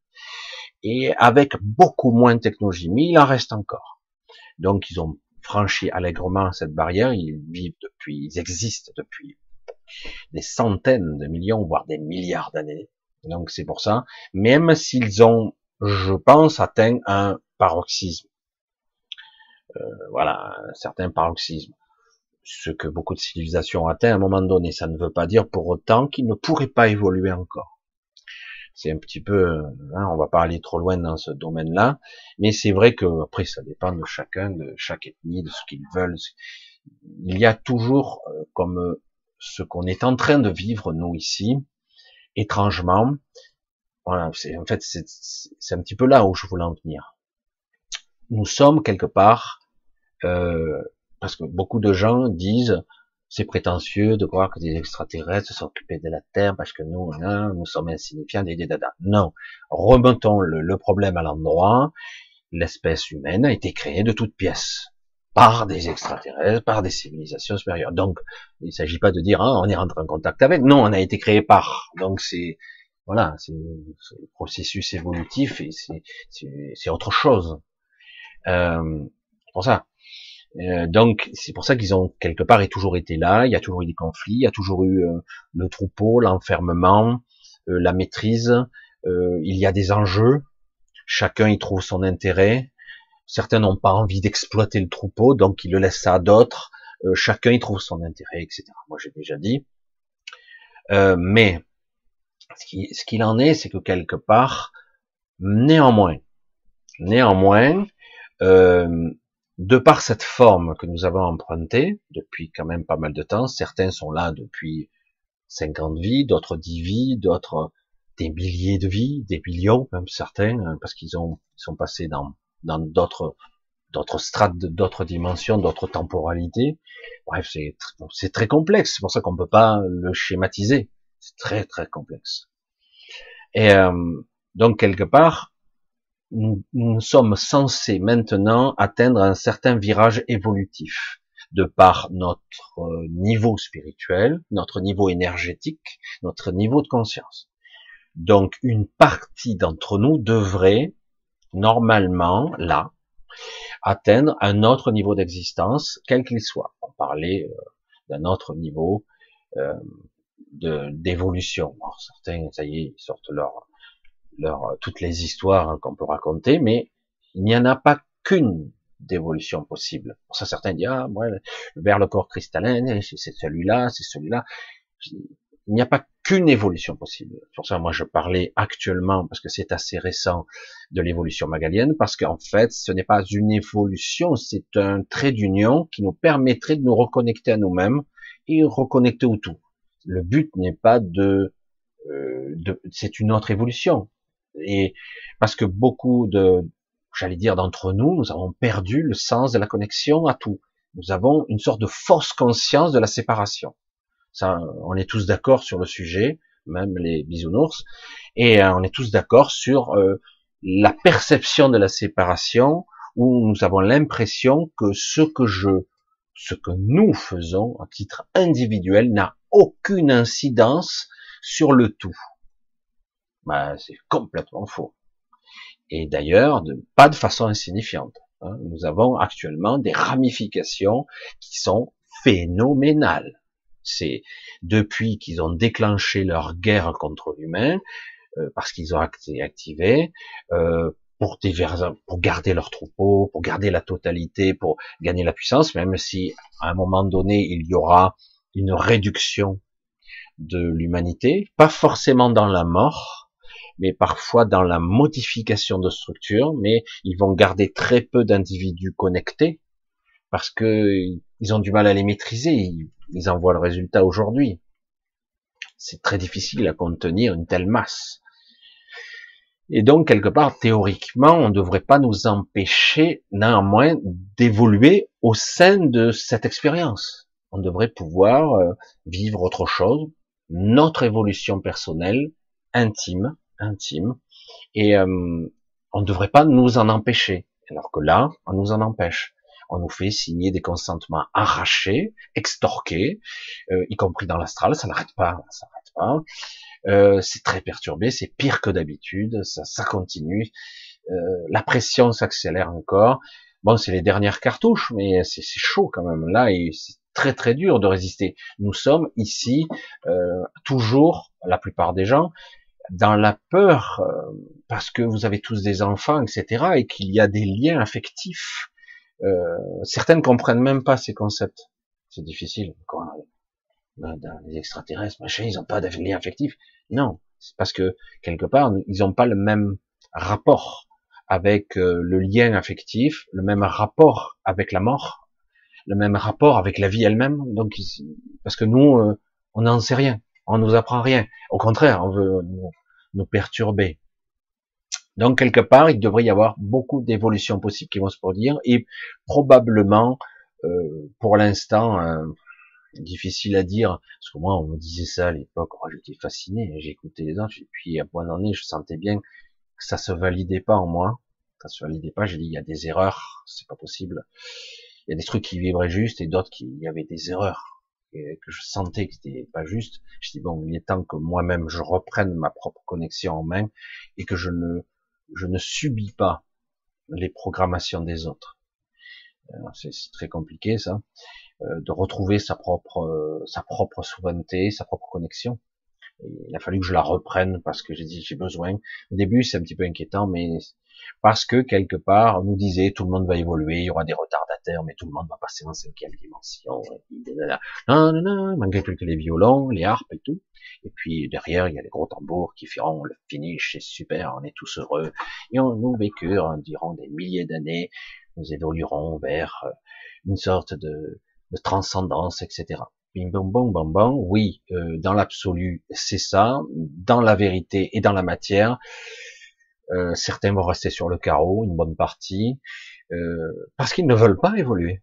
[SPEAKER 1] Et avec beaucoup moins de technologie, mais il en reste encore. Donc ils ont franchi allègrement cette barrière, ils vivent depuis, ils existent depuis des centaines de millions, voire des milliards d'années. Donc c'est pour ça, même s'ils ont, je pense, atteint un paroxysme. Euh, voilà, un certain paroxysme. Ce que beaucoup de civilisations atteint à un moment donné, ça ne veut pas dire pour autant qu'ils ne pourraient pas évoluer encore c'est un petit peu, hein, on va pas aller trop loin dans ce domaine-là, mais c'est vrai que après ça dépend de chacun, de chaque ethnie, de ce qu'ils veulent. Il y a toujours, euh, comme euh, ce qu'on est en train de vivre nous ici, étrangement, voilà, en fait c'est un petit peu là où je voulais en venir. Nous sommes quelque part, euh, parce que beaucoup de gens disent c'est prétentieux de croire que des extraterrestres s'occupaient de la Terre parce que nous, hein, nous sommes insignifiants, des dada. Non. Remontons le, problème à l'endroit. L'espèce humaine a été créée de toutes pièces par des extraterrestres, par des civilisations supérieures. Donc, il ne s'agit pas de dire hein, on est rentré en contact avec. Non, on a été créé par. Donc c'est voilà, c'est le processus évolutif et c'est autre chose. Euh, pour ça. Euh, donc c'est pour ça qu'ils ont quelque part et toujours été là. Il y a toujours eu des conflits, il y a toujours eu euh, le troupeau, l'enfermement, euh, la maîtrise. il y a des enjeux. Chacun y trouve son intérêt. Certains n'ont pas envie d'exploiter le troupeau, donc ils le laissent à d'autres. chacun y trouve son intérêt, etc. Moi j'ai déjà dit. mais ce qu'il en est, c'est que quelque part, néanmoins, néanmoins, euh, de par cette forme que nous avons empruntée depuis quand même pas mal de temps, certains sont là depuis 50 vies, d'autres 10 vies, d'autres des milliers de vies, des millions, même certains, hein, parce qu'ils ont sont passés dans dans d'autres d'autres strates, d'autres dimensions, d'autres temporalités. Bref, c'est c'est très complexe. C'est pour ça qu'on peut pas le schématiser. C'est très très complexe. Et euh, donc quelque part, nous, sommes censés maintenant atteindre un certain virage évolutif de par notre euh, niveau spirituel, notre niveau énergétique, notre niveau de conscience. Donc une partie d'entre nous devrait normalement, là, atteindre un autre niveau d'existence, quel qu'il soit. On parlait euh, d'un autre niveau euh, d'évolution. certains, ça y est, sortent leur leur, euh, toutes les histoires qu'on peut raconter, mais il n'y en a pas qu'une d'évolution possible. Pour ça, certains disent, ah, moi, vers le corps cristallin, c'est celui-là, c'est celui-là. Il n'y a pas qu'une évolution possible. Pour ça, moi, je parlais actuellement, parce que c'est assez récent, de l'évolution magalienne, parce qu'en fait, ce n'est pas une évolution, c'est un trait d'union qui nous permettrait de nous reconnecter à nous-mêmes et reconnecter au tout. Le but n'est pas de, euh, de c'est une autre évolution. Et parce que beaucoup de, j'allais dire d'entre nous, nous avons perdu le sens de la connexion à tout. Nous avons une sorte de fausse conscience de la séparation. Ça, on est tous d'accord sur le sujet, même les bisounours, et euh, on est tous d'accord sur euh, la perception de la séparation, où nous avons l'impression que ce que je, ce que nous faisons à titre individuel n'a aucune incidence sur le tout. Bah, c'est complètement faux. Et d'ailleurs, pas de façon insignifiante. Hein. Nous avons actuellement des ramifications qui sont phénoménales. C'est depuis qu'ils ont déclenché leur guerre contre l'humain, euh, parce qu'ils ont été activés, euh, pour divers, pour garder leur troupeau, pour garder la totalité, pour gagner la puissance, même si à un moment donné il y aura une réduction de l'humanité, pas forcément dans la mort, mais parfois dans la modification de structure, mais ils vont garder très peu d'individus connectés parce que ils ont du mal à les maîtriser, ils, en voient le résultat aujourd'hui. C'est très difficile à contenir une telle masse. Et donc, quelque part, théoriquement, on ne devrait pas nous empêcher, néanmoins, d'évoluer au sein de cette expérience. On devrait pouvoir euh, vivre autre chose, notre évolution personnelle, intime, intime, et euh, on ne devrait pas nous en empêcher. Alors que là, on nous en empêche. On nous fait signer des consentements arrachés, extorqués, euh, y compris dans l'astral, ça n'arrête pas, ça n'arrête pas. Euh, c'est très perturbé, c'est pire que d'habitude, ça, ça continue. Euh, la pression s'accélère encore. Bon, c'est les dernières cartouches, mais c'est chaud quand même là et c'est très très dur de résister. Nous sommes ici euh, toujours, la plupart des gens, dans la peur euh, parce que vous avez tous des enfants, etc., et qu'il y a des liens affectifs. Euh, certaines comprennent même pas ces concepts. C'est difficile. Les extraterrestres, machin, ils n'ont pas de lien affectif. Non, c'est parce que quelque part, ils n'ont pas le même rapport avec euh, le lien affectif, le même rapport avec la mort, le même rapport avec la vie elle-même. Donc, parce que nous, euh, on n'en sait rien, on nous apprend rien. Au contraire, on veut nous, perturber. Donc quelque part, il devrait y avoir beaucoup d'évolutions possibles qui vont se produire et probablement, euh, pour l'instant, difficile à dire, parce que moi on me disait ça à l'époque, oh, j'étais fasciné, j'écoutais les autres, et puis à point donné, je sentais bien que ça se validait pas en moi, ça se validait pas, j'ai dit il y a des erreurs, c'est pas possible, il y a des trucs qui vibraient juste et d'autres qui y avait des erreurs que je sentais que c'était pas juste. Je dis bon, il est temps que moi-même je reprenne ma propre connexion en main et que je ne je ne subis pas les programmations des autres. C'est très compliqué ça. Euh, de retrouver sa propre, euh, sa propre souveraineté, sa propre connexion. il a fallu que je la reprenne parce que j'ai dit j'ai besoin. Au début c'est un petit peu inquiétant, mais parce que quelque part on nous disait tout le monde va évoluer, il y aura des retardataires, mais tout le monde va passer en cinquième dimension. Non, non, non, malgré tout que les violons, les harpes et tout. Et puis derrière il y a les gros tambours qui feront le finish, c'est super, on est tous heureux. Et on nous vécurent durant des milliers d'années, nous évoluerons vers une sorte de de transcendance, etc. Bing bong bong bong bong. Oui, euh, dans l'absolu, c'est ça. Dans la vérité et dans la matière, euh, certains vont rester sur le carreau, une bonne partie, euh, parce qu'ils ne veulent pas évoluer.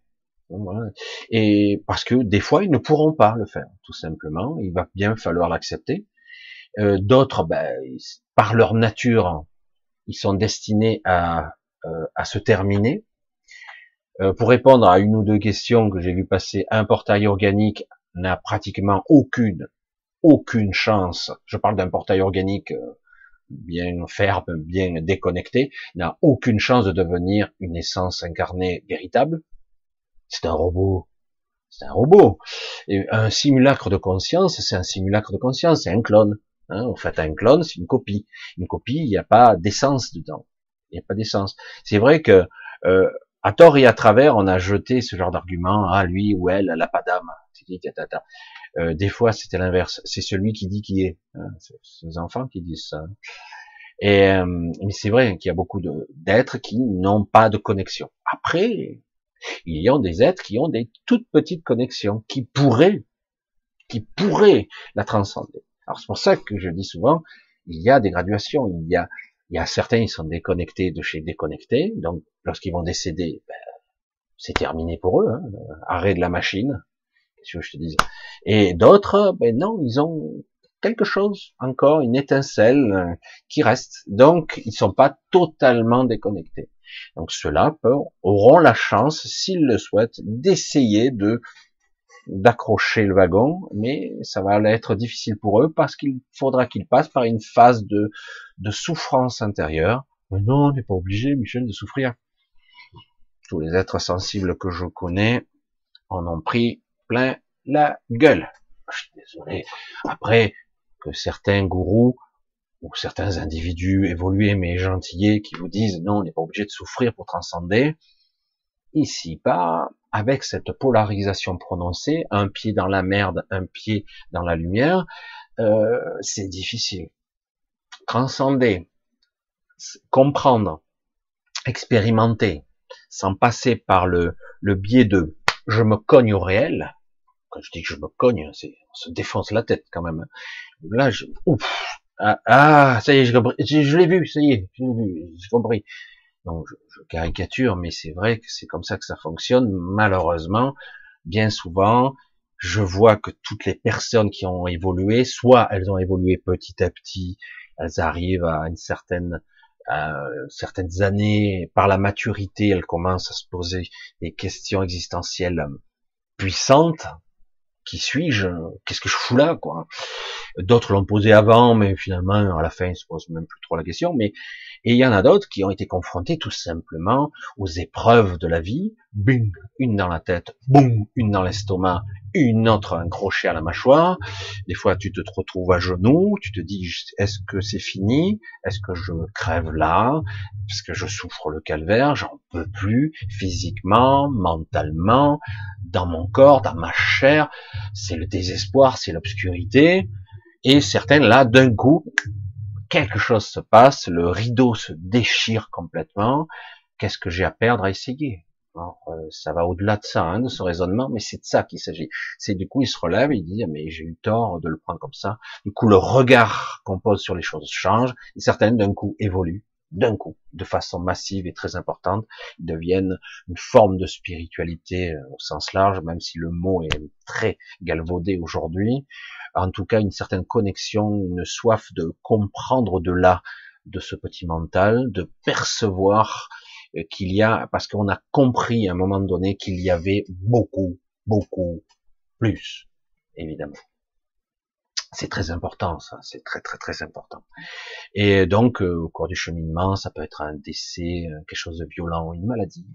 [SPEAKER 1] Et parce que des fois, ils ne pourront pas le faire, tout simplement. Il va bien falloir l'accepter. D'autres, ben, par leur nature, ils sont destinés à, à se terminer, euh, pour répondre à une ou deux questions que j'ai vu passer, un portail organique n'a pratiquement aucune, aucune chance. Je parle d'un portail organique euh, bien ferme, bien déconnecté, n'a aucune chance de devenir une essence incarnée véritable. C'est un robot. C'est un robot. Un simulacre de conscience, c'est un simulacre de conscience, c'est un clone. Hein, en fait, un clone, c'est une copie. Une copie, il n'y a pas d'essence dedans. Il n'y a pas d'essence. C'est vrai que euh, à tort et à travers, on a jeté ce genre d'argument, ah lui ou elle, elle n'a pas d'âme. Euh, des fois, c'était l'inverse. C'est celui qui dit qui est. Hein, c'est les enfants qui disent ça. Et euh, mais c'est vrai qu'il y a beaucoup d'êtres qui n'ont pas de connexion. Après, il y a des êtres qui ont des toutes petites connexions, qui pourraient, qui pourraient la transcender. Alors c'est pour ça que je dis souvent, il y a des graduations, il y a il y a certains, ils sont déconnectés de chez déconnectés, donc lorsqu'ils vont décéder, ben, c'est terminé pour eux, hein, arrêt de la machine, Et d'autres, ben non, ils ont quelque chose encore, une étincelle euh, qui reste, donc ils sont pas totalement déconnectés. Donc ceux-là auront la chance, s'ils le souhaitent, d'essayer de d'accrocher le wagon, mais ça va être difficile pour eux parce qu'il faudra qu'ils passent par une phase de, de souffrance intérieure. Mais non, on n'est pas obligé, Michel, de souffrir. Tous les êtres sensibles que je connais en ont pris plein la gueule. Je suis désolé. Après, que certains gourous ou certains individus évolués mais gentillés qui vous disent non, on n'est pas obligé de souffrir pour transcender. Ici, pas avec cette polarisation prononcée, un pied dans la merde, un pied dans la lumière, euh, c'est difficile. Transcender, comprendre, expérimenter, sans passer par le biais de je me cogne au réel. Quand je dis que je me cogne, c'est on se défonce la tête quand même. Là, je, ouf, ah, ah, ça y est, je, l'ai vu, ça y est, je l'ai vu, j'ai compris. Donc, je, je, caricature, mais c'est vrai que c'est comme ça que ça fonctionne. Malheureusement, bien souvent, je vois que toutes les personnes qui ont évolué, soit elles ont évolué petit à petit, elles arrivent à une certaine euh, certaines années, par la maturité, elles commencent à se poser des questions existentielles puissantes. Qui suis-je? Qu'est-ce que je fous là quoi? D'autres l'ont posé avant, mais finalement, à la fin, ils se posent même plus trop la question. Mais et il y en a d'autres qui ont été confrontés tout simplement aux épreuves de la vie. Bing, une dans la tête, boum, une dans l'estomac, une autre un crochet à la mâchoire. Des fois, tu te retrouves à genoux, tu te dis, est-ce que c'est fini? Est-ce que je crève là? Parce que je souffre le calvaire, j'en peux plus, physiquement, mentalement, dans mon corps, dans ma chair. C'est le désespoir, c'est l'obscurité. Et certaines, là, d'un coup, quelque chose se passe, le rideau se déchire complètement. Qu'est-ce que j'ai à perdre à essayer? Euh, Ça va au-delà de ça, hein, de ce raisonnement, mais c'est de ça qu'il s'agit. C'est du coup, il se relève, il dit, mais j'ai eu tort de le prendre comme ça. Du coup, le regard qu'on pose sur les choses change, et certaines d'un coup évoluent d'un coup, de façon massive et très importante, ils deviennent une forme de spiritualité euh, au sens large, même si le mot est très galvaudé aujourd'hui. En tout cas, une certaine connexion, une soif de comprendre de là, de ce petit mental, de percevoir euh, qu'il y a, parce qu'on a compris à un moment donné qu'il y avait beaucoup, beaucoup plus, évidemment. C'est très important, ça, c'est très très très important. Et donc, euh, au cours du cheminement, ça peut être un décès, euh, quelque chose de violent, une maladie.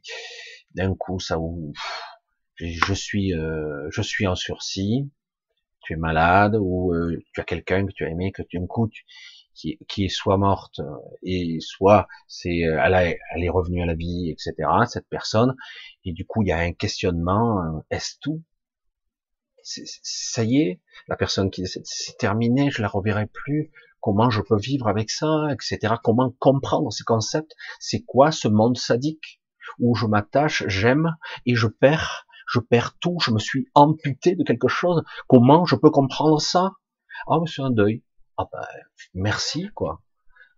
[SPEAKER 1] D'un coup, ça ouvre. Je suis, euh, je suis en sursis. Tu es malade ou tu as quelqu'un que tu as aimé, que d'un coup, qui, qui, est soit morte et soit c'est, elle, elle est revenue à la vie, etc. Cette personne. Et du coup, il y a un questionnement. Est-ce tout ça y est, la personne qui c'est terminé, je la reverrai plus. Comment je peux vivre avec ça, etc. Comment comprendre ces concepts C'est quoi ce monde sadique où je m'attache, j'aime et je perds, je perds tout. Je me suis amputé de quelque chose? Comment je peux comprendre ça? Ah, mais c'est un deuil. Ah ben, merci quoi.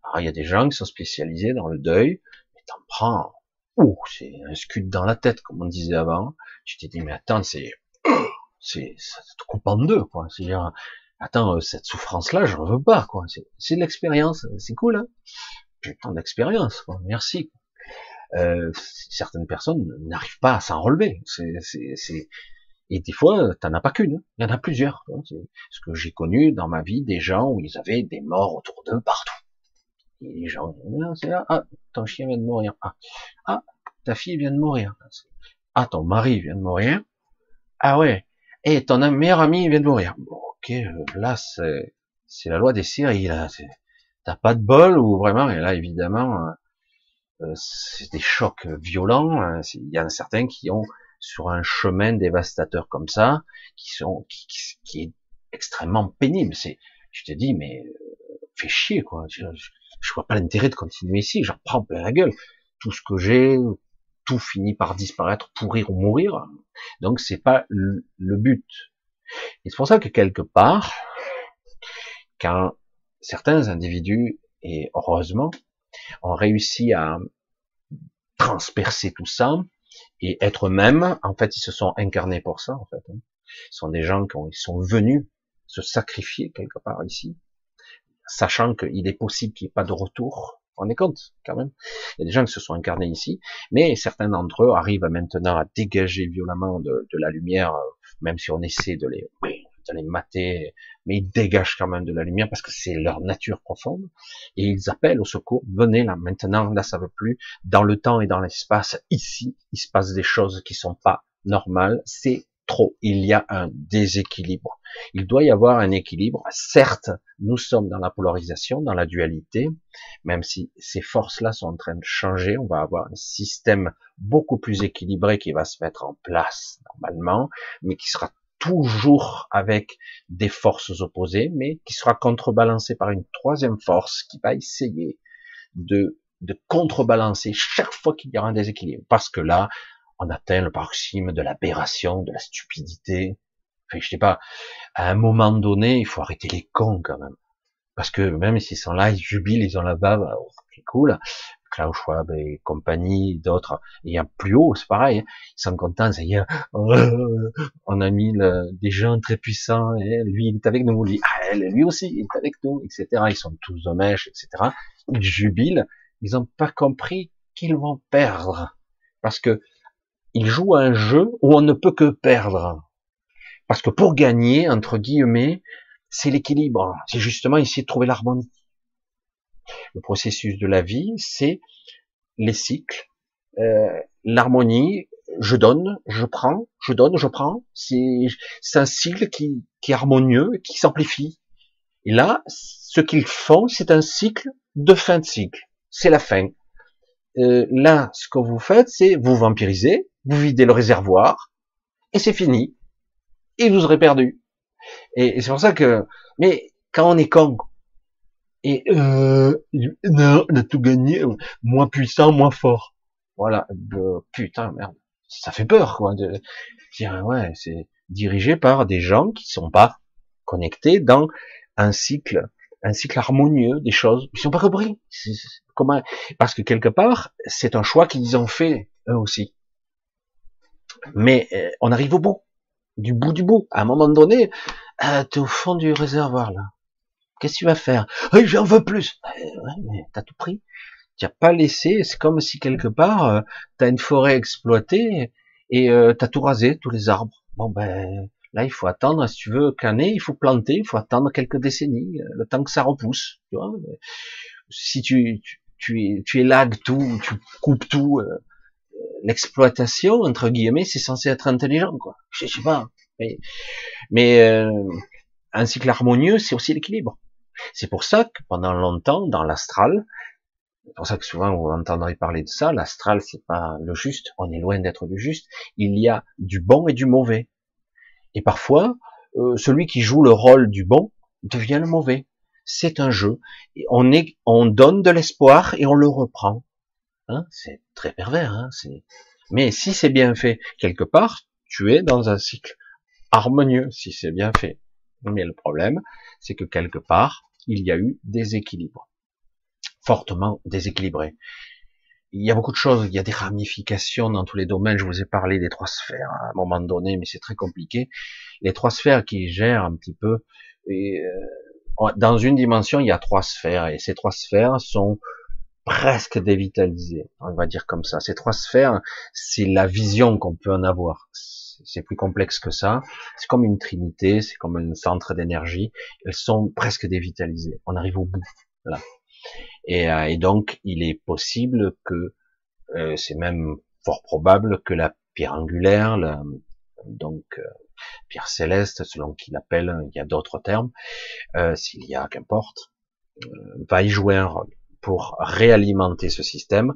[SPEAKER 1] Alors il y a des gens qui sont spécialisés dans le deuil, mais t'en prends. Ouh, c'est un scud dans la tête, comme on disait avant. Tu t'es dit, mais attends, c'est c'est ça te coupe en deux quoi. C'est dire attends euh, cette souffrance là je ne veux pas quoi. C'est de l'expérience c'est cool hein. Plein d'expérience quoi. Merci. Euh, certaines personnes n'arrivent pas à s'en relever. C'est et des fois t'en as pas qu'une hein. il y en a plusieurs c'est ce que j'ai connu dans ma vie des gens où ils avaient des morts autour d'eux partout. Et les gens ah, c'est là ah ton chien vient de mourir. Ah, ah ta fille vient de mourir. Ah ton mari vient de mourir. Ah ouais et eh, ton meilleur ami vient de mourir. ok, euh, là c'est c'est la loi des séries là. T'as pas de bol ou vraiment et là évidemment euh, euh, c'est des chocs violents. Hein. Il y en a certains qui ont sur un chemin dévastateur comme ça, qui sont qui, qui est extrêmement pénible. C'est, je te dis mais fais chier quoi. Je, je, vois pas l'intérêt de continuer ici. J'en prends plein la gueule. Tout ce que j'ai, tout finit par disparaître, pourrir ou mourir. Donc c'est pas le, but. Et c'est pour ça que quelque part, quand certains individus, et heureusement, ont réussi à transpercer tout ça et être eux-mêmes, en fait, ils se sont incarnés pour ça, en fait. Hein. Ce sont des gens qui ils sont venus se sacrifier quelque part ici, sachant qu'il est possible qu'il n'y ait pas de retour, on est compte quand même. Il y a des gens qui se sont incarnés ici, mais certains d'entre eux arrivent maintenant à dégager violemment de, la lumière, euh, même si on essaie de les, de les mater, mais ils dégagent quand même de la lumière parce que c'est leur nature profonde. Et ils appellent au secours, venez là, maintenant, là ça veut plus, dans le temps et dans l'espace, ici, il se passe des choses qui sont pas normales, c'est Il y a un déséquilibre. Il doit y avoir un équilibre. Certes, nous sommes dans la polarisation, dans la dualité, même si ces forces-là sont en train de changer. On va avoir un système beaucoup plus équilibré qui va se mettre en place normalement, mais qui sera toujours avec des forces opposées, mais qui sera contrebalancé par une troisième force qui va essayer de, de contrebalancer chaque fois qu'il y aura un déséquilibre. Parce que là, on atteint le paroxysme de l'aberration, de la stupidité. Enfin, je sais pas, à un moment donné, il faut arrêter les cons quand même. Parce que même s'ils sont là, ils jubilent, ils ont la bave, oh, c'est cool. Klaus Schwab et compagnie, d'autres, il y a plus haut, c'est pareil, hein. ils sont contents, ça y est, [laughs] on a mis des gens très puissants, et lui il est avec nous, lui, ah, aussi il est avec nous, etc. Ils sont tous de mèche, etc. Ils jubilent, ils n'ont pas compris qu'ils vont perdre, parce que ils jouent un jeu où on ne peut que perdre. Parce que pour gagner, entre guillemets, c'est l'équilibre. C'est justement essayer de trouver l'harmonie. Le processus de la vie, c'est les cycles, euh, l'harmonie. Je donne, je prends, je donne, je prends. C'est un cycle qui, qui est harmonieux, qui s'amplifie. Et là, ce qu'ils font, c'est un cycle de fin de cycle. C'est la fin. Euh, là, ce que vous faites, c'est vous vampirisez, vous videz le réservoir, et c'est fini. Et vous aurez perdu. Et, c'est pour ça que, mais quand on est con, et euh, non, on a tout gagné, moins puissant, moins fort. Voilà, putain, merde, ça fait peur, quoi. De ouais, c'est dirigé par des gens qui sont pas connectés dans un cycle, un cycle harmonieux des choses. Ils sont pas compris. Comment Parce que quelque part, c'est un choix qu'ils ont fait eux aussi. Mais euh, on arrive au bout, du bout du bout. À un moment donné, euh, tu es au fond du réservoir là. Qu'est-ce que tu vas faire? Hey, J'en veux plus. Euh, ouais, mais t'as tout pris. Tu n'as pas laissé. C'est comme si quelque part, euh, tu as une forêt exploitée et euh, tu as tout rasé, tous les arbres. Bon ben là, il faut attendre. Si tu veux canner, il faut planter. Il faut attendre quelques décennies, le temps que ça repousse. Tu vois si tu, tu, tu, tu élagues tout, tu coupes tout, l'exploitation entre guillemets, c'est censé être intelligent, quoi. Je sais pas. Mais, mais euh, un cycle harmonieux, c'est aussi l'équilibre. C'est pour ça que pendant longtemps, dans l'astral, c'est pour ça que souvent vous entendrez parler de ça, l'astral c'est pas le juste, on est loin d'être le juste, il y a du bon et du mauvais. Et parfois, euh, celui qui joue le rôle du bon devient le mauvais. C'est un jeu. On, est, on donne de l'espoir et on le reprend. Hein c'est très pervers. Hein Mais si c'est bien fait quelque part, tu es dans un cycle harmonieux, si c'est bien fait. Mais le problème, c'est que quelque part, il y a eu des équilibres, fortement déséquilibrés. Il y a beaucoup de choses, il y a des ramifications dans tous les domaines. Je vous ai parlé des trois sphères à un moment donné, mais c'est très compliqué. Les trois sphères qui gèrent un petit peu. Et, euh, dans une dimension, il y a trois sphères, et ces trois sphères sont presque dévitalisées. On va dire comme ça. Ces trois sphères, c'est la vision qu'on peut en avoir c'est plus complexe que ça. C'est comme une trinité, c'est comme un centre d'énergie. Elles sont presque dévitalisées. On arrive au bout là. Et, euh, et donc, il est possible que, euh, c'est même fort probable que la pierre angulaire, la, donc euh, pierre céleste, selon qu'il appelle, il y a d'autres termes, s'il y a qu'importe, va y jouer un rôle pour réalimenter ce système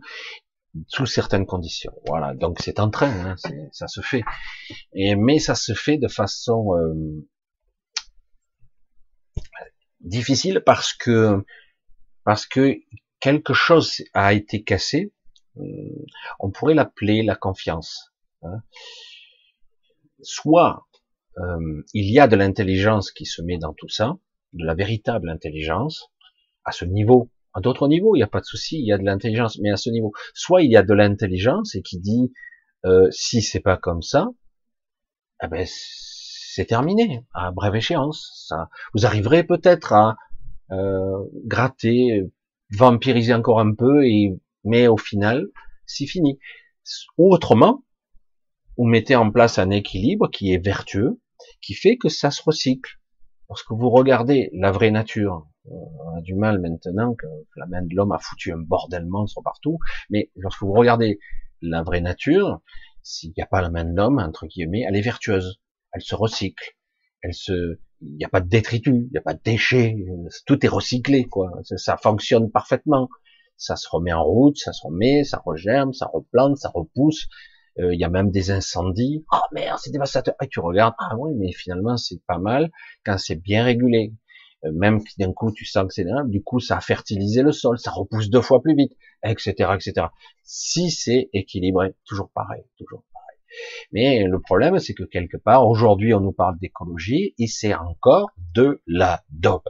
[SPEAKER 1] sous certaines conditions. Voilà, donc c'est en train, hein, ça se fait. Et, mais ça se fait de façon euh, difficile parce que parce que quelque chose a été cassé. Euh, on pourrait l'appeler la confiance. Hein. Soit euh, il y a de l'intelligence qui se met dans tout ça, de la véritable intelligence à ce niveau à d'autres niveaux, il n'y a pas de souci, il y a de l'intelligence, mais à ce niveau, soit il y a de l'intelligence et qui dit euh, si c'est pas comme ça, eh ben c'est terminé à brève échéance. Ça, vous arriverez peut-être à euh, gratter, vampiriser encore un peu, et mais au final, c'est fini. Ou autrement, vous mettez en place un équilibre qui est vertueux, qui fait que ça se recycle. Lorsque vous regardez la vraie nature, on a du mal maintenant que la main de l'homme a foutu un bordel monstre partout. Mais lorsque vous regardez la vraie nature, s'il n'y a pas la main de l'homme, entre guillemets, elle est vertueuse. elle se recycle, elle se, il n'y a pas de détritus, il n'y a pas de déchets, tout est recyclé, quoi. Ça, fonctionne parfaitement. Ça se remet en route, ça se remet, ça regerme, ça replante, ça repousse. Euh, il y a même des incendies. Oh merde, c'est dévastateur. Et tu regardes, ah oui, mais finalement c'est pas mal quand c'est bien régulé. Euh, même d'un coup tu sens que c'est du coup ça a fertilisé le sol, ça repousse deux fois plus vite, etc., etc. Si c'est équilibré, toujours pareil, toujours pareil. Mais le problème, c'est que quelque part, aujourd'hui, on nous parle d'écologie et c'est encore de la dope.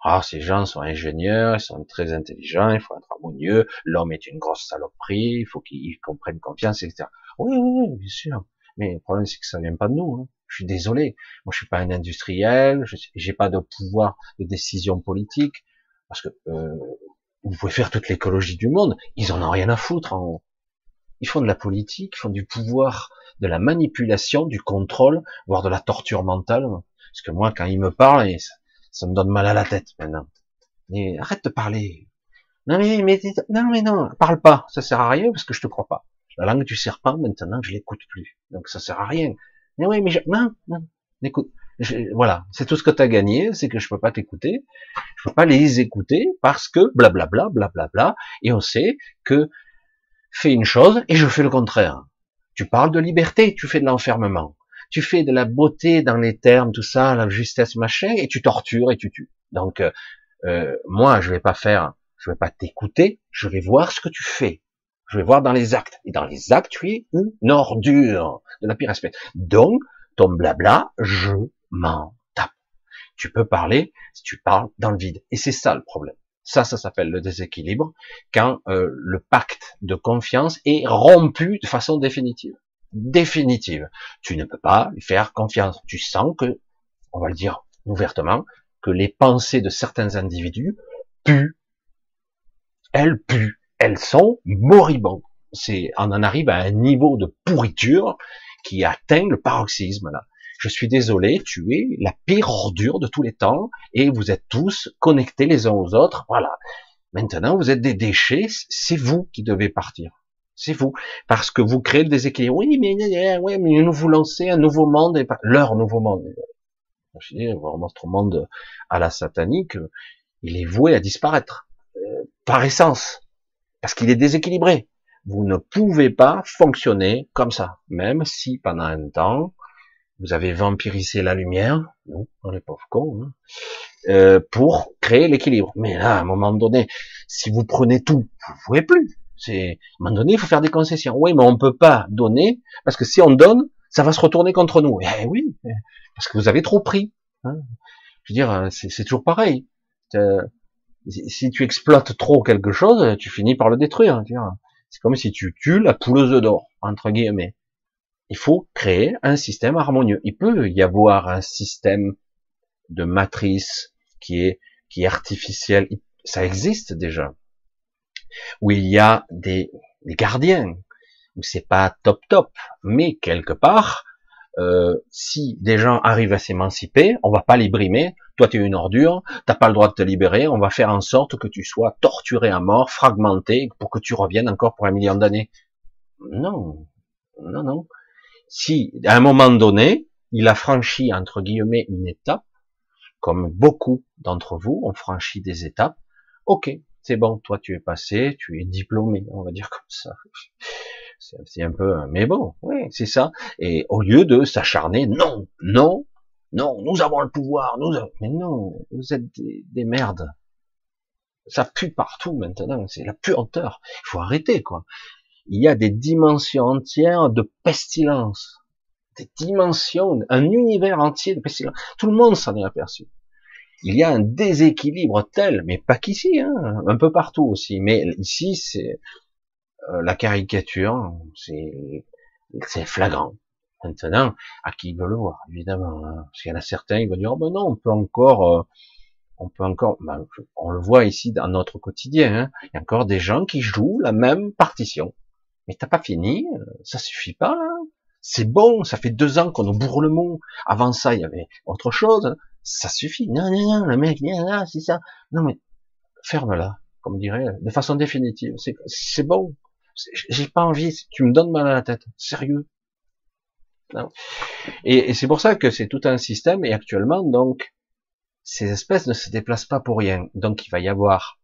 [SPEAKER 1] Ah, ces gens sont ingénieurs, ils sont très intelligents, il faut être harmonieux, l'homme est une grosse saloperie, il faut qu'ils comprennent confiance, etc. Oui, oui, oui, bien sûr. Mais le problème, c'est que ça vient pas de nous. Hein. Je suis désolé. Moi, je suis pas un industriel, je j'ai pas de pouvoir de décision politique, parce que euh, vous pouvez faire toute l'écologie du monde, ils en ont rien à foutre. En... Ils font de la politique, ils font du pouvoir, de la manipulation, du contrôle, voire de la torture mentale. Parce que moi, quand ils me parlent, ça, me donne mal à la tête maintenant. Mais arrête de parler. Non mais, mais non mais non, parle pas, ça sert à rien parce que je te crois pas. La langue du serpent, maintenant, je l'écoute plus, donc ça sert à rien. Mais oui, mais je... non, non, écoute, voilà, c'est tout ce que tu gagné, c'est que je peux pas t'écouter, je peux pas les écouter parce que blablabla, blablabla, bla, bla, et on sait que fais une chose et je fais le contraire. Tu parles de liberté, tu fais de l'enfermement, tu fais de la beauté dans les termes, tout ça, la justesse, machin, et tu tortures et tu tues. Donc euh, euh moi, je vais pas faire, je vais pas t'écouter, je vais voir ce que tu fais. Je vais voir dans les actes. Et dans les actes, tu es une ordure de la pire espèce. Donc, ton blabla, je m'en tape. Tu peux parler si tu parles dans le vide. Et c'est ça le problème. Ça, ça s'appelle le déséquilibre, quand euh, le pacte de confiance est rompu de façon définitive. Définitive. Tu ne peux pas lui faire confiance. Tu sens que, on va le dire ouvertement, que les pensées de certains individus puent. Elles puent. Elles sont moribondes. C'est, on en arrive à un niveau de pourriture qui atteint le paroxysme là je suis désolé, tu es la pire ordure de tous les temps, et vous êtes tous connectés les uns aux autres, voilà. Maintenant, vous êtes des déchets, c'est vous qui devez partir. C'est vous. Parce que vous créez le déséquilibre. Oui, mais, mais nous vous lancez un nouveau monde, et pas, leur nouveau monde. Je dis, votre monde à la satanique, il est voué à disparaître. Euh, par essence. Parce qu'il est déséquilibré. Vous ne pouvez pas fonctionner comme ça. Même si pendant un temps, vous avez vampirisé la lumière, nous, on est pauvres cons, hein, euh, pour créer l'équilibre. Mais là, à un moment donné, si vous prenez tout, vous ne pouvez plus. C'est, à un moment donné, il faut faire des concessions. Oui, mais on peut pas donner, parce que si on donne, ça va se retourner contre nous. Eh oui, parce que vous avez trop pris. Hein. Je veux dire, c'est toujours pareil. Euh, si tu exploites trop quelque chose, tu finis par le détruire. C'est comme si tu tues la pouleuse d'or, entre guillemets il faut créer un système harmonieux. Il peut y avoir un système de matrice qui est, qui est artificiel. Ça existe déjà. Où il y a des, des gardiens. Où c'est pas top top. Mais quelque part, euh, si des gens arrivent à s'émanciper, on va pas les brimer. Toi, tu es une ordure, t'as pas le droit de te libérer. On va faire en sorte que tu sois torturé à mort, fragmenté, pour que tu reviennes encore pour un million d'années. Non, non, non si à un moment donné, il a franchi entre guillemets une étape, comme beaucoup d'entre vous ont franchi des étapes, ok, c'est bon, toi tu es passé, tu es diplômé, on va dire comme ça. C'est un peu, mais bon, oui, c'est ça. Et au lieu de s'acharner, non, non, non, nous avons le pouvoir, nous, mais non, vous êtes des, des merdes. Ça pue partout maintenant, c'est la puanteur. Il faut arrêter, quoi il y a des dimensions entières de pestilence, des dimensions, un univers entier de pestilence. Tout le monde s'en est aperçu. Il y a un déséquilibre tel, mais pas qu'ici, hein, un peu partout aussi. Mais ici, c'est euh, la caricature, c'est c'est flagrant. Maintenant, à qui veut le voir, évidemment. Hein. Parce qu'il y en a certains, ils vont dire, oh ben non, on peut encore, euh, on peut encore, ben, on le voit ici dans notre quotidien. Hein. Il y a encore des gens qui jouent la même partition. Mais t'as pas fini, euh, ça suffit pas. C'est bon, ça fait deux ans qu'on nous bourre le mot. Avant ça, il y avait autre chose. Ça suffit. Non, non, non, le mec, là, c'est ça. Non, mais ferme-la, comme dirait, de façon définitive. C'est bon. J'ai pas envie. Tu me donnes mal à la tête. Sérieux. Et, c'est pour ça que c'est tout un système, et actuellement, donc, ces espèces ne se déplacent pas pour rien. Donc, il va y avoir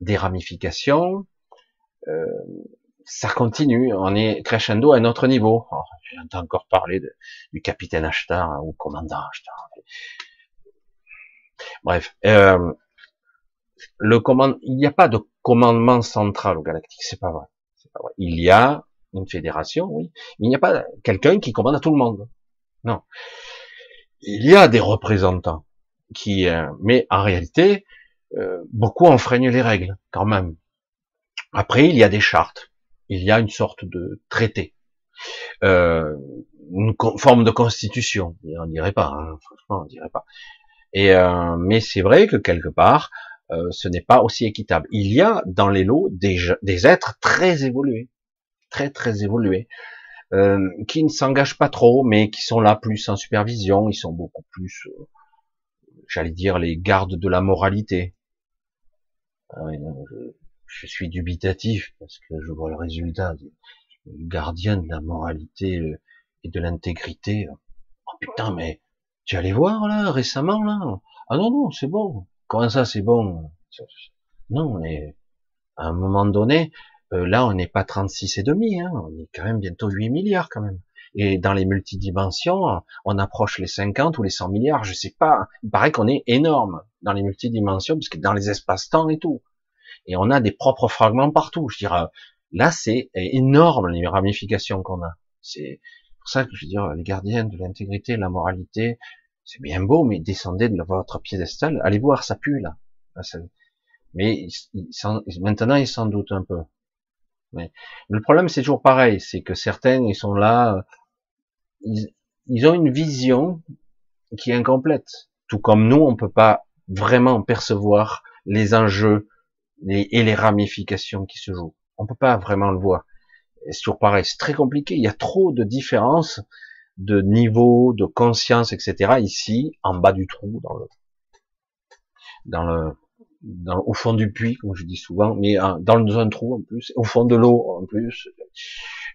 [SPEAKER 1] des ramifications, euh, ça continue, on est crescendo à un autre niveau. J'entends encore parler du capitaine Ashtar hein, ou commandant Ashtar. Bref, euh, le commande, il n'y a pas de commandement central au galactique, c'est pas vrai. Il y a une fédération, oui, mais il n'y a pas quelqu'un qui commande à tout le monde. Non. Il y a des représentants qui, euh, mais en réalité, euh, beaucoup enfreignent les règles quand même. Après, il y a des chartes, il y a une sorte de traité, euh, une forme de constitution. On dirait pas, hein, franchement, on dirait pas. Et euh, mais c'est vrai que quelque part, euh, ce n'est pas aussi équitable. Il y a dans les lots des, des êtres très évolués, très très évolués, euh, qui ne s'engagent pas trop, mais qui sont là plus en supervision. Ils sont beaucoup plus, euh, j'allais dire, les gardes de la moralité. Ah je, suis dubitatif parce que je vois le résultat des gardiens de la moralité euh, et de l'intégrité. Oh putain, mais tu allais voir là récemment là? Ah non non, c'est bon. Comment ça, c'est bon? Non, mais à un moment donné, euh, là, on n'est pas 36 et demi, hein, on est quand même bientôt 8 milliards quand même. Et dans les multidimensions, on approche les 50 ou les 100 milliards, je sais pas. Il paraît qu'on est énorme dans les multidimensions, parce que dans les espaces-temps et tout. Et on a des propres fragments partout. Je dirais, là, c'est énorme les ramifications qu'on a. C'est pour ça que je veux dire, les gardiens de l'intégrité, de la moralité, c'est bien beau, mais descendez de votre piédestal, allez voir, ça pue là. Mais maintenant, ils s'en doutent un peu. Mais le problème, c'est toujours pareil, c'est que certains, ils sont là, ils, ont une vision qui est incomplète. Tout comme nous, on peut pas vraiment percevoir les enjeux et les ramifications qui se jouent. On peut pas vraiment le voir. C'est toujours pareil, c'est très compliqué. Il y a trop de différences de niveau, de conscience, etc. Ici, en bas du trou, dans le, dans le, au fond du puits, comme je dis souvent, mais euh, dans un trou en plus, au fond de l'eau en plus.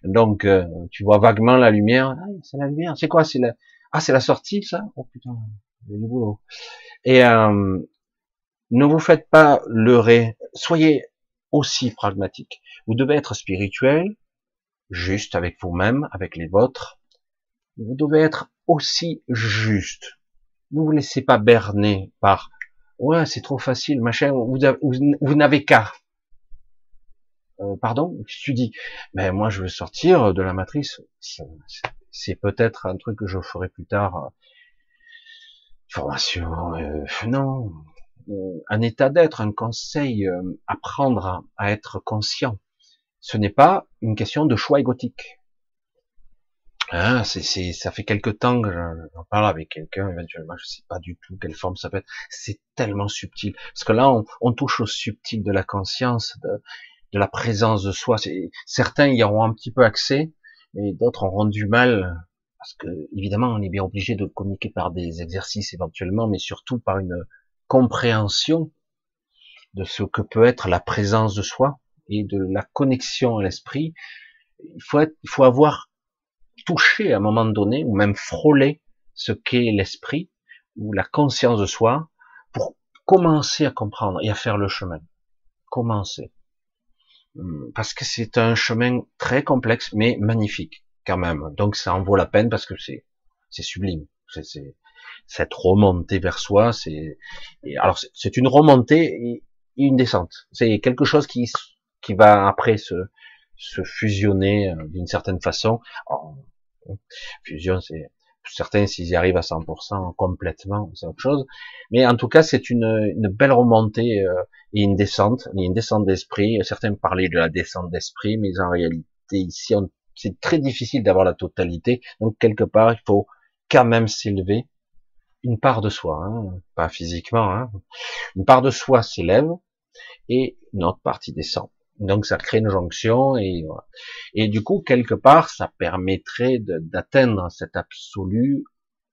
[SPEAKER 1] Donc, euh, tu vois vaguement la lumière. Ah, c'est la lumière. C'est quoi? C'est la, ah, c'est la sortie, ça? Oh putain. Et euh, ne vous faites pas leurrer. Soyez aussi pragmatique. Vous devez être spirituel, juste avec vous-même, avec les vôtres, vous devez être aussi juste. Ne vous laissez pas berner par ouais c'est trop facile machin. Vous, n'avez qu'à. Euh, pardon, tu dis? Mais moi je veux sortir de la matrice. C'est peut-être un truc que je ferai plus tard. Formation, euh, non, euh, un état d'être, un conseil, apprendre à être conscient. Ce n'est pas une question de choix égotique. Ah, c'est, ça fait quelque temps que j'en parle avec quelqu'un, éventuellement, je sais pas du tout quelle forme ça peut être. C'est tellement subtil. Parce que là, on, touche au subtil de la conscience, de, de la présence de soi. Certains y auront un petit peu accès, mais d'autres auront du mal. Parce que, évidemment, on est bien obligé de communiquer par des exercices éventuellement, mais surtout par une compréhension de ce que peut être la présence de soi et de la connexion à l'esprit. Il faut être, il faut avoir toucher à un moment donné, ou même frôler ce qu'est l'esprit, ou la conscience de soi, pour commencer à comprendre et à faire le chemin. Commencer. Hum, parce que c'est un chemin très complexe, mais magnifique, quand même. Donc ça en vaut la peine parce que c'est, c'est sublime. C'est, cette remontée vers soi, c'est, alors c'est une remontée et une descente. C'est quelque chose qui, qui va après se, se fusionner euh, d'une certaine façon. Fusion, c'est certains s'ils y arrivent à 100% complètement, c'est autre chose. Mais en tout cas, c'est une, belle remontée euh, et une descente, une descente d'esprit. Certains parlaient de la descente d'esprit, mais en réalité, ici, c'est très difficile d'avoir la totalité. Donc quelque part, il faut quand même s'élever. Une part de soi, hein, pas physiquement. Hein. Une part de soi s'élève et une autre partie descend. Donc ça crée une jonction et voilà. Et du coup quelque part ça permettrait d'atteindre cet absolu,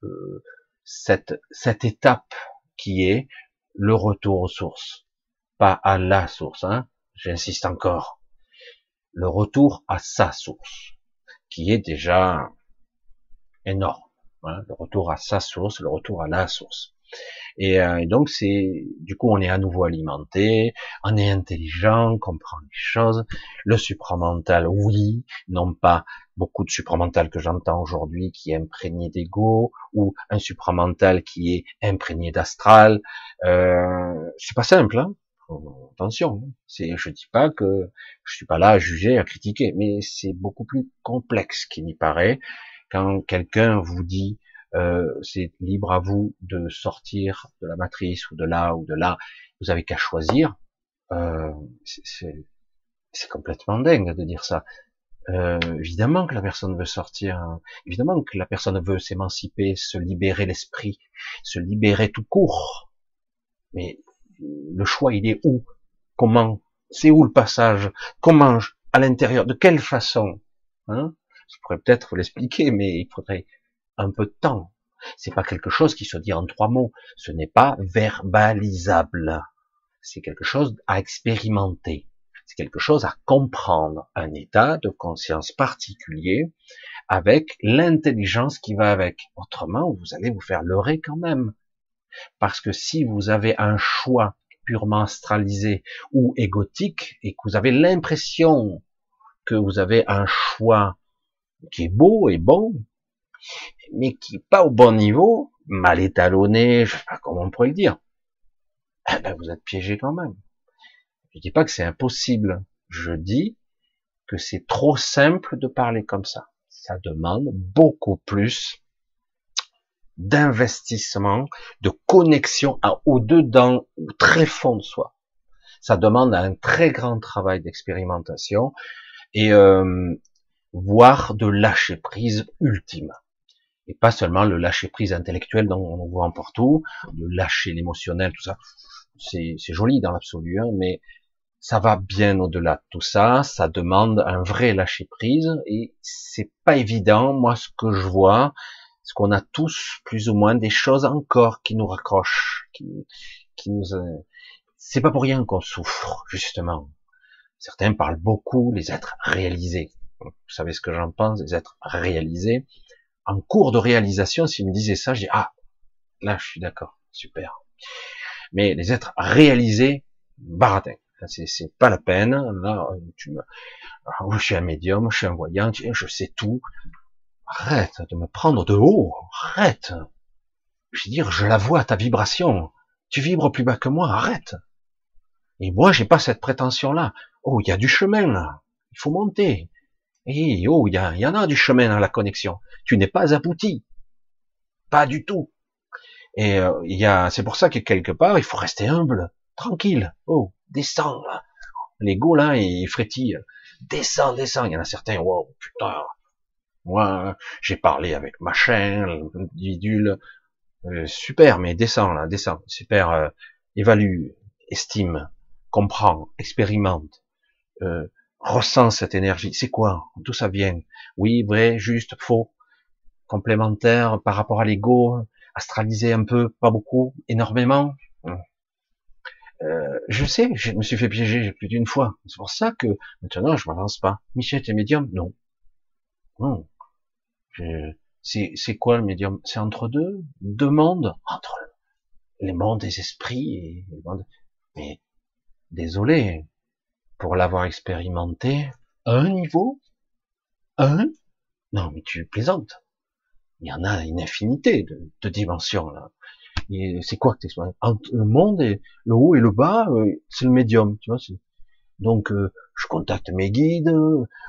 [SPEAKER 1] euh, cette cette étape qui est le retour aux sources, pas à la source. Hein. J'insiste encore, le retour à sa source, qui est déjà énorme. Hein, le retour à sa source, le retour à la source. Et, euh, donc c'est, du coup, on est à nouveau alimenté, on est intelligent, on comprend les choses. Le supramental, oui, non pas beaucoup de supramental que j'entends aujourd'hui qui est imprégné d'ego ou un supramental qui est imprégné d'astral. Euh, c'est pas simple, hein attention. Hein. C'est, je dis pas que je suis pas là à juger, à critiquer, mais c'est beaucoup plus complexe qu'il n'y paraît quand quelqu'un vous dit euh, c'est libre à vous de sortir de la matrice ou de là ou de là, vous avez qu'à choisir. Euh, c'est complètement dingue de dire ça. Euh, évidemment que la personne veut sortir, hein. évidemment que la personne veut s'émanciper, se libérer l'esprit, se libérer tout court. Mais le choix, il est où? Comment? C'est où le passage? Comment À l'intérieur? De quelle façon? Hein? Je pourrais peut-être vous l'expliquer, mais il faudrait un peu de temps. C'est pas quelque chose qui se dit en trois mots. Ce n'est pas verbalisable. C'est quelque chose à expérimenter. C'est quelque chose à comprendre. Un état de conscience particulier avec l'intelligence qui va avec. Autrement, vous allez vous faire leurrer quand même. Parce que si vous avez un choix purement astralisé ou égotique et que vous avez l'impression que vous avez un choix qui est beau et bon, mais qui n'est pas au bon niveau, mal étalonné, je sais pas comment on pourrait le dire, eh ben vous êtes piégé quand même. Je dis pas que c'est impossible, je dis que c'est trop simple de parler comme ça. Ça demande beaucoup plus d'investissement, de connexion au-dedans, au très fond de soi. Ça demande un très grand travail d'expérimentation et euh, voire de lâcher prise ultime. Et pas seulement le lâcher prise intellectuel dont on voit en partout, de lâcher l'émotionnel, tout ça. C'est joli dans l'absolu, hein, mais ça va bien au-delà de tout ça. Ça demande un vrai lâcher prise et c'est pas évident. Moi, ce que je vois, parce qu'on a tous plus ou moins des choses encore qui nous raccrochent, qui, qui nous. Euh, c'est pas pour rien qu'on souffre, justement. Certains parlent beaucoup les êtres réalisés. Vous savez ce que j'en pense, les êtres réalisés. En cours de réalisation, s'ils me disaient ça, je dis ah, là je suis d'accord, super. Mais les êtres réalisés, baratin. C'est pas la peine. Là, tu me, je suis un médium, je suis un voyant, je sais tout. Arrête de me prendre de haut, arrête. Je veux dire, je la vois, ta vibration. Tu vibres plus bas que moi, arrête. Et moi, j'ai pas cette prétention-là. Oh, il y a du chemin là. Il faut monter. Oh, il y, en a du chemin dans la connexion. Tu n'es pas abouti. Pas du tout. Et euh, y a, c'est pour ça que quelque part, il faut rester humble, tranquille. Oh, descends là. L'ego là, il frétille. Descends, descends. Il y en a certains, wow, putain, moi, j'ai parlé avec machin, individu, euh, super, mais descend là, descend, super, euh, évalue, estime, comprend, expérimente, euh, ressent cette énergie. C'est quoi? D'où ça vient? Oui, vrai, juste, faux, complémentaire par rapport à l'ego, astralisé un peu, pas beaucoup, énormément? Euh, je sais, je me suis fait piéger plus d'une fois. C'est pour ça que maintenant je m'avance pas. Michel, t'es médium? Non. Non. C'est quoi le médium? C'est entre deux? Deux mondes? Entre les mondes des esprits et les mondes... Mais désolé, pour l'avoir expérimenté, un niveau Un? Non, mais tu plaisantes. Il y en a une infinité de, dimensions là. C'est quoi que Entre le monde et le haut et le bas, euh, c'est le médium, tu vois. Donc, euh, je contacte mes guides,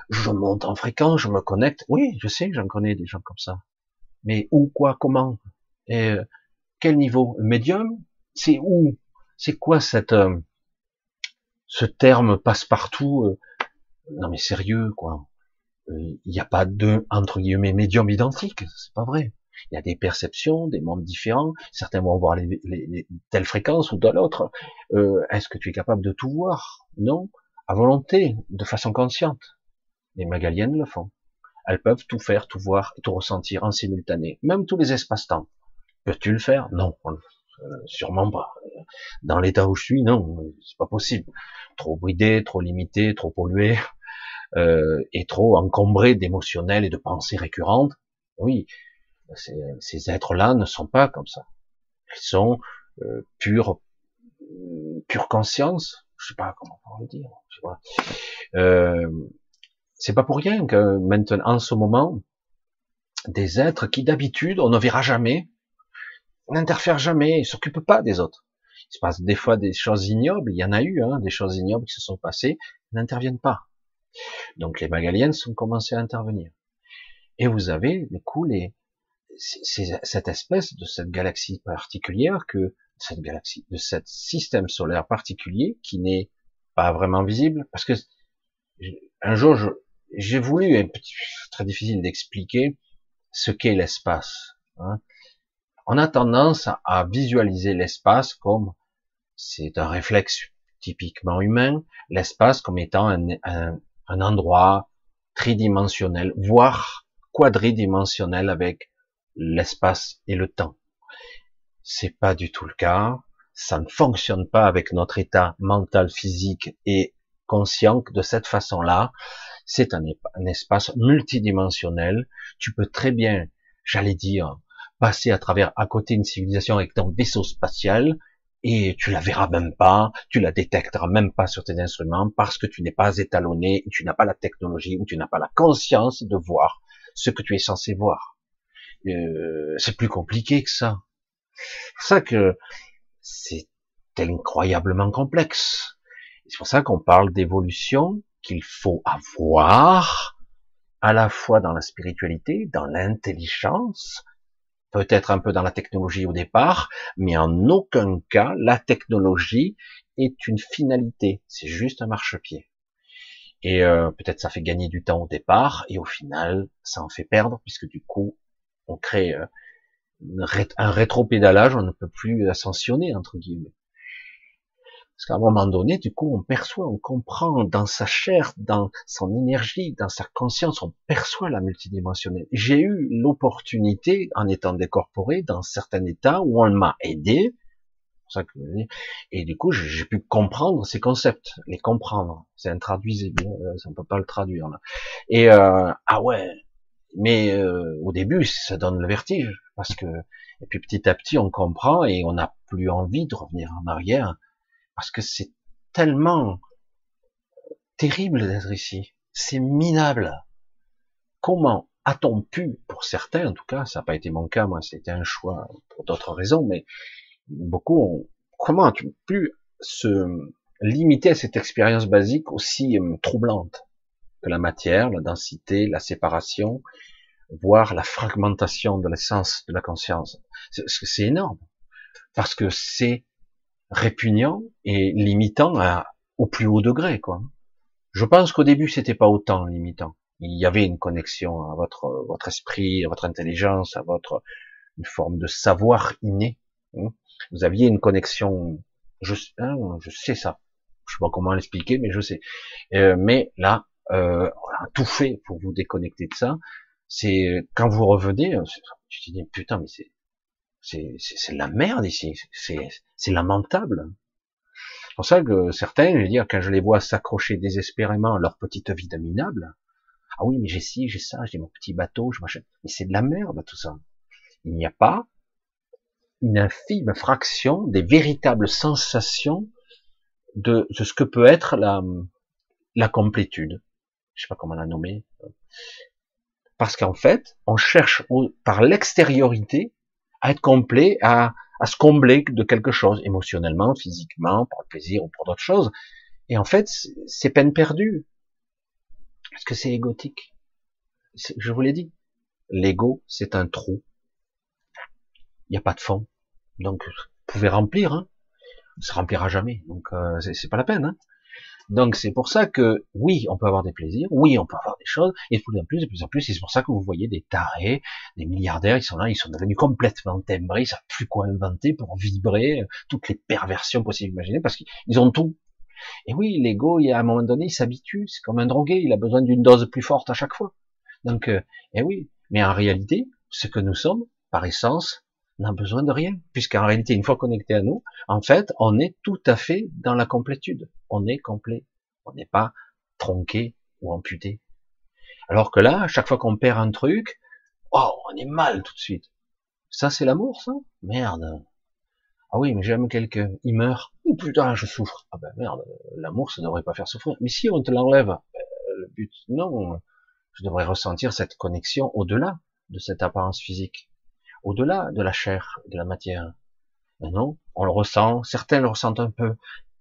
[SPEAKER 1] je monte en fréquence, je me connecte. Oui, je sais, j'en connais des gens comme ça. Mais où, quoi, comment? Et euh, quel niveau? Médium? C'est où? C'est quoi cette euh, ce terme passe-partout Non mais sérieux, quoi. Il n'y a pas de entre guillemets médium identique, c'est pas vrai. Il y a des perceptions, des mondes différents. Certains vont voir les, les, telles fréquences ou de l'autre. Est-ce que tu es capable de tout voir? Non à volonté, de façon consciente. Les magaliennes le font. Elles peuvent tout faire, tout voir, tout ressentir en simultané, même tous les espaces-temps. Peux-tu le faire? Non, euh, sûrement pas. Dans l'état où je suis, non, c'est pas possible. Trop bridé, trop limité, trop pollué, euh, et trop encombré d'émotionnels et de pensées récurrentes. Oui, Ces, êtres-là ne sont pas comme ça. Ils sont euh, pure, pure conscience. Je sais pas comment on peut le dire. Euh, c'est pas pour rien que maintenant, en ce moment, des êtres qui d'habitude on ne verra jamais, n'interfèrent jamais, ils s'occupent pas des autres. Il se passe des fois des choses ignobles, il y en a eu, hein, des choses ignobles qui se sont passées, n'interviennent pas. Donc les Magaliennes sont commencés à intervenir. Et vous avez, du coup, les, cette espèce de cette galaxie particulière que, cette galaxie, de ce système solaire particulier qui n'est pas vraiment visible, parce que un jour, j'ai voulu, petit, très difficile d'expliquer ce qu'est l'espace. Hein. On a tendance à visualiser l'espace comme c'est un réflexe typiquement humain, l'espace comme étant un, endroit tridimensionnel, voire quadridimensionnel avec l'espace et le temps. C'est pas du tout le cas. Ça ne fonctionne pas avec notre état mental, physique et conscient de cette façon-là. C'est un, espace multidimensionnel. Tu peux très bien, j'allais dire, passer à travers, à côté d'une civilisation avec ton vaisseau spatial et tu la verras même pas, tu la détecteras même pas sur tes instruments parce que tu n'es pas étalonné, tu n'as pas la technologie ou tu n'as pas la conscience de voir ce que tu es censé voir. Euh, c'est plus compliqué que ça. C'est ça que c'est incroyablement complexe. C'est pour ça qu'on parle d'évolution qu'il faut avoir à la fois dans la spiritualité, dans l'intelligence, peut-être un peu dans la technologie au départ, mais en aucun cas la technologie est une finalité, c'est juste un marchepied. Et euh, peut-être ça fait gagner du temps au départ, et au final, ça en fait perdre, puisque du coup, on crée euh, un rétro-pédalage, on ne peut plus ascensionner, entre guillemets. Parce qu'à un moment donné, du coup, on perçoit, on comprend dans sa chair, dans son énergie, dans sa conscience, on perçoit la multidimensionnelle. J'ai eu l'opportunité, en étant décorporé, dans certains états où on m'a aidé, et du coup, j'ai pu comprendre ces concepts, les comprendre. C'est intraduisible, euh, on peut pas le traduire là. Et euh, ah ouais, mais euh, au début, ça donne le vertige parce que et puis petit à petit, on comprend et on n'a plus envie de revenir en arrière parce que c'est tellement terrible d'être ici. C'est minable. Comment a-t-on pu, pour certains en tout cas, ça n'a pas été mon cas, moi c'était un choix pour d'autres raisons, mais beaucoup ont, comment as-tu pu se limiter à cette expérience basique aussi euh, troublante que la matière, la densité, la séparation, voire la fragmentation de l'essence de la conscience? C'est énorme. Parce que c'est répugnant et limitant au plus haut degré, quoi. Je pense qu'au début, c'était pas autant limitant. Il y avait une connexion à votre, votre esprit, à votre intelligence, à votre, une forme de savoir inné. Hein. Vous aviez une connexion, je, hein, je sais ça. Je sais pas comment l'expliquer, mais je sais. Euh, mais là, euh, on a tout fait pour vous déconnecter de ça. C'est quand vous revenez, euh, tu te dis putain, mais c'est c'est c'est la merde ici. C'est lamentable. C'est pour ça que certains, je veux dire, quand je les vois s'accrocher désespérément à leur petite vie dominable, ah oui, mais j'ai ci, j'ai ça, j'ai mon petit bateau, je m'achète. Mais c'est de la merde tout ça. Il n'y a pas une infime fraction des véritables sensations de, de ce que peut être la, la complétude. Je sais pas comment la nommer. Parce qu'en fait, on cherche par l'extériorité à être complet, à, à se combler de quelque chose, émotionnellement, physiquement, pour le plaisir ou pour d'autres choses. Et en fait, c'est peine perdue. Parce que c'est égotique. Je vous l'ai dit. L'ego, c'est un trou il n'y a pas de fond. Donc, vous pouvez remplir, hein. ça remplira jamais. Donc, euh, c'est pas la peine. Hein. Donc, c'est pour ça que, oui, on peut avoir des plaisirs, oui, on peut avoir des choses, et de plus en plus, de plus en plus, c'est pour ça que vous voyez des tarés, des milliardaires, ils sont là, ils sont devenus complètement timbrés, ils savent plus quoi inventer pour vibrer, toutes les perversions possibles imaginées, parce qu'ils ont tout. Et oui, l'ego, à un moment donné, il s'habitue, c'est comme un drogué, il a besoin d'une dose plus forte à chaque fois. Donc, euh, et oui, mais en réalité, ce que nous sommes, par essence, n'a besoin de rien, puisqu'en réalité, une fois connecté à nous, en fait, on est tout à fait dans la complétude. On est complet. On n'est pas tronqué ou amputé. Alors que là, chaque fois qu'on perd un truc, oh, on est mal tout de suite. Ça, c'est l'amour, ça? Merde. Ah oui, mais j'aime quelqu'un, il meurt. Oh putain, je souffre. Ah ben merde, l'amour, ça ne devrait pas faire souffrir. Mais si on te l'enlève, ben, le but, non, je devrais ressentir cette connexion au-delà de cette apparence physique, au-delà de la chair, de la matière. Ben non, on le ressent, certains le ressentent un peu,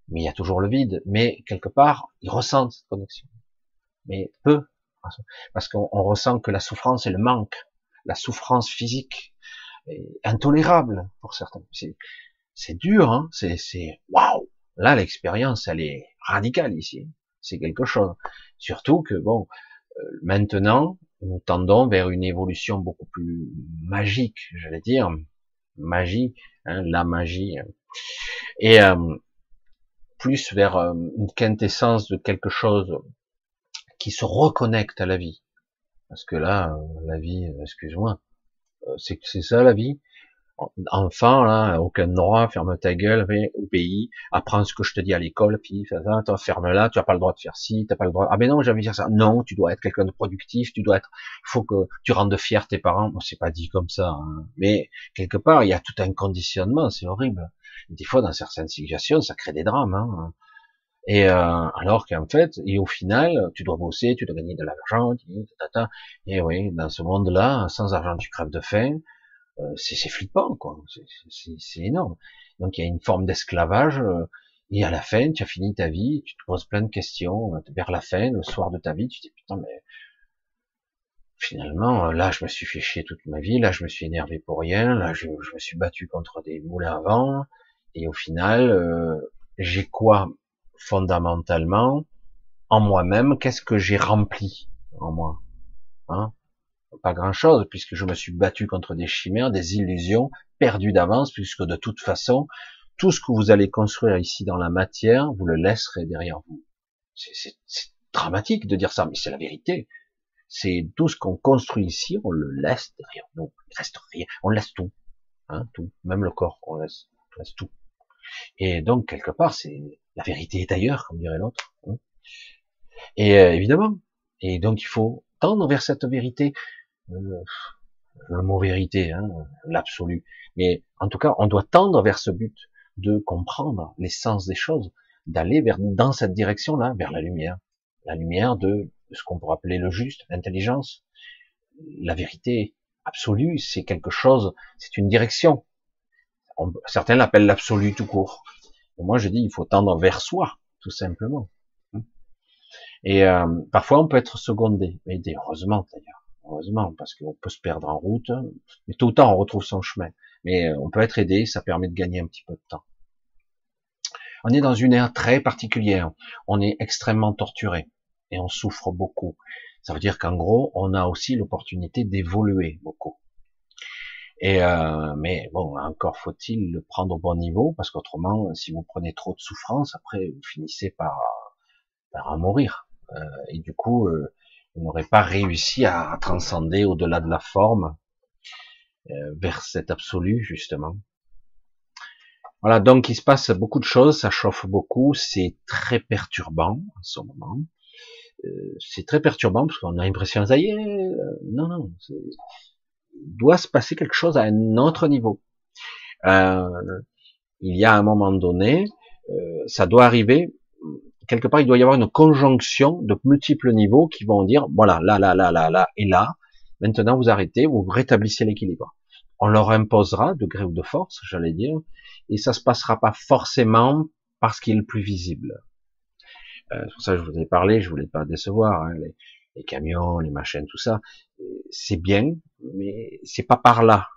[SPEAKER 1] mais il y a toujours le vide, mais quelque part, ils ressentent cette connexion. Mais peu, parce qu'on ressent que la souffrance et le manque, la souffrance physique, est intolérable pour certains. C'est dur, hein c'est waouh. Là, l'expérience, elle est radicale ici. C'est quelque chose. Surtout que bon, euh, maintenant, nous tendons vers une évolution beaucoup plus magique, j'allais dire, magie, hein, la magie, et euh, plus vers euh, une quintessence de quelque chose qui se reconnecte à la vie. Parce que là, la vie, excuse-moi, c'est c'est ça la vie enfant, là, aucun droit, ferme ta gueule, pays, apprends ce que je te dis à l'école, puis ça, ferme là, tu as pas le droit de faire ci, t'as pas le droit, ah ben non, de dire ça, non, tu dois être quelqu'un de productif, tu dois être, faut que tu rendes fier tes parents, bon, c'est pas dit comme ça, hein. mais quelque part, il y a tout un conditionnement, c'est horrible. des fois, dans certaines situations, ça crée des drames, hein. Et euh, alors qu'en fait, et au final, tu dois bosser, tu dois gagner de l'argent, et oui, dans ce monde-là, sans argent, tu crèves de faim, c'est flippant, quoi. C'est énorme. Donc il y a une forme d'esclavage. Euh, et à la fin, tu as fini ta vie, tu te poses plein de questions. Euh, vers la fin, le soir de ta vie, tu te dis putain, mais finalement, là, je me suis fait chier toute ma vie. Là, je me suis énervé pour rien. Là, je, me suis battu contre des moulins à vent. Et au final, j'ai quoi fondamentalement en moi-même Qu'est-ce que j'ai rempli en moi hein? Pas grand chose, puisque je me suis battu contre des chimères, des illusions, perdues d'avance, puisque de toute façon, tout ce que vous allez construire ici dans la matière, vous le laisserez derrière vous. C'est dramatique de dire ça, mais c'est la vérité. C'est tout ce qu'on construit ici, on le laisse derrière nous. Il reste rien. On laisse tout. Hein, tout. Même le corps, on laisse, on laisse tout. Et donc, quelque part, c'est, la vérité est ailleurs, comme dirait l'autre. Hein. Et euh, évidemment. Et donc, il faut tendre vers cette vérité le mot vérité, hein, l'absolu. Mais en tout cas, on doit tendre vers ce but de comprendre l'essence des choses, d'aller vers dans cette direction-là, vers la lumière, la lumière de ce qu'on pourrait appeler le juste, l'intelligence, la vérité absolue. C'est quelque chose, c'est une direction. certains l'appellent l'absolu tout court. moi, je dis, il faut tendre vers soi, tout simplement. Et euh, parfois, on peut être secondé, mais heureusement d'ailleurs heureusement, parce qu'on peut se perdre en route, mais tôt ou tard on retrouve son chemin. Mais euh, on peut être aidé, ça permet de gagner un petit peu de temps. On est dans une ère très particulière, on est extrêmement torturé et on souffre beaucoup. Ça veut dire qu'en gros, on a aussi l'opportunité d'évoluer beaucoup. Et euh, mais bon, encore faut-il le prendre au bon niveau, parce qu'autrement, si vous prenez trop de souffrance, après vous finissez par, par en mourir. Euh, et du coup, euh, n'aurait pas réussi à transcender au-delà de la forme euh, vers cet absolu justement. Voilà, donc il se passe beaucoup de choses, ça chauffe beaucoup, c'est très perturbant en ce moment. Euh, c'est très perturbant parce qu'on a l'impression, ça y est, euh, non, non, il doit se passer quelque chose à un autre niveau. Il y a un moment donné, ça doit arriver, quelque part, il doit y avoir une conjonction de multiples niveaux qui vont dire, voilà, là, là, là, là, là, et là, maintenant vous arrêtez, vous rétablissez l'équilibre. On leur imposera, de gré ou de force, j'allais dire, et ça se passera pas forcément parce qu'il est plus visible. Euh, pour ça je vous ai parlé, je voulais pas décevoir, hein, les, les, camions, les machines, tout ça, c'est bien, mais c'est pas par là.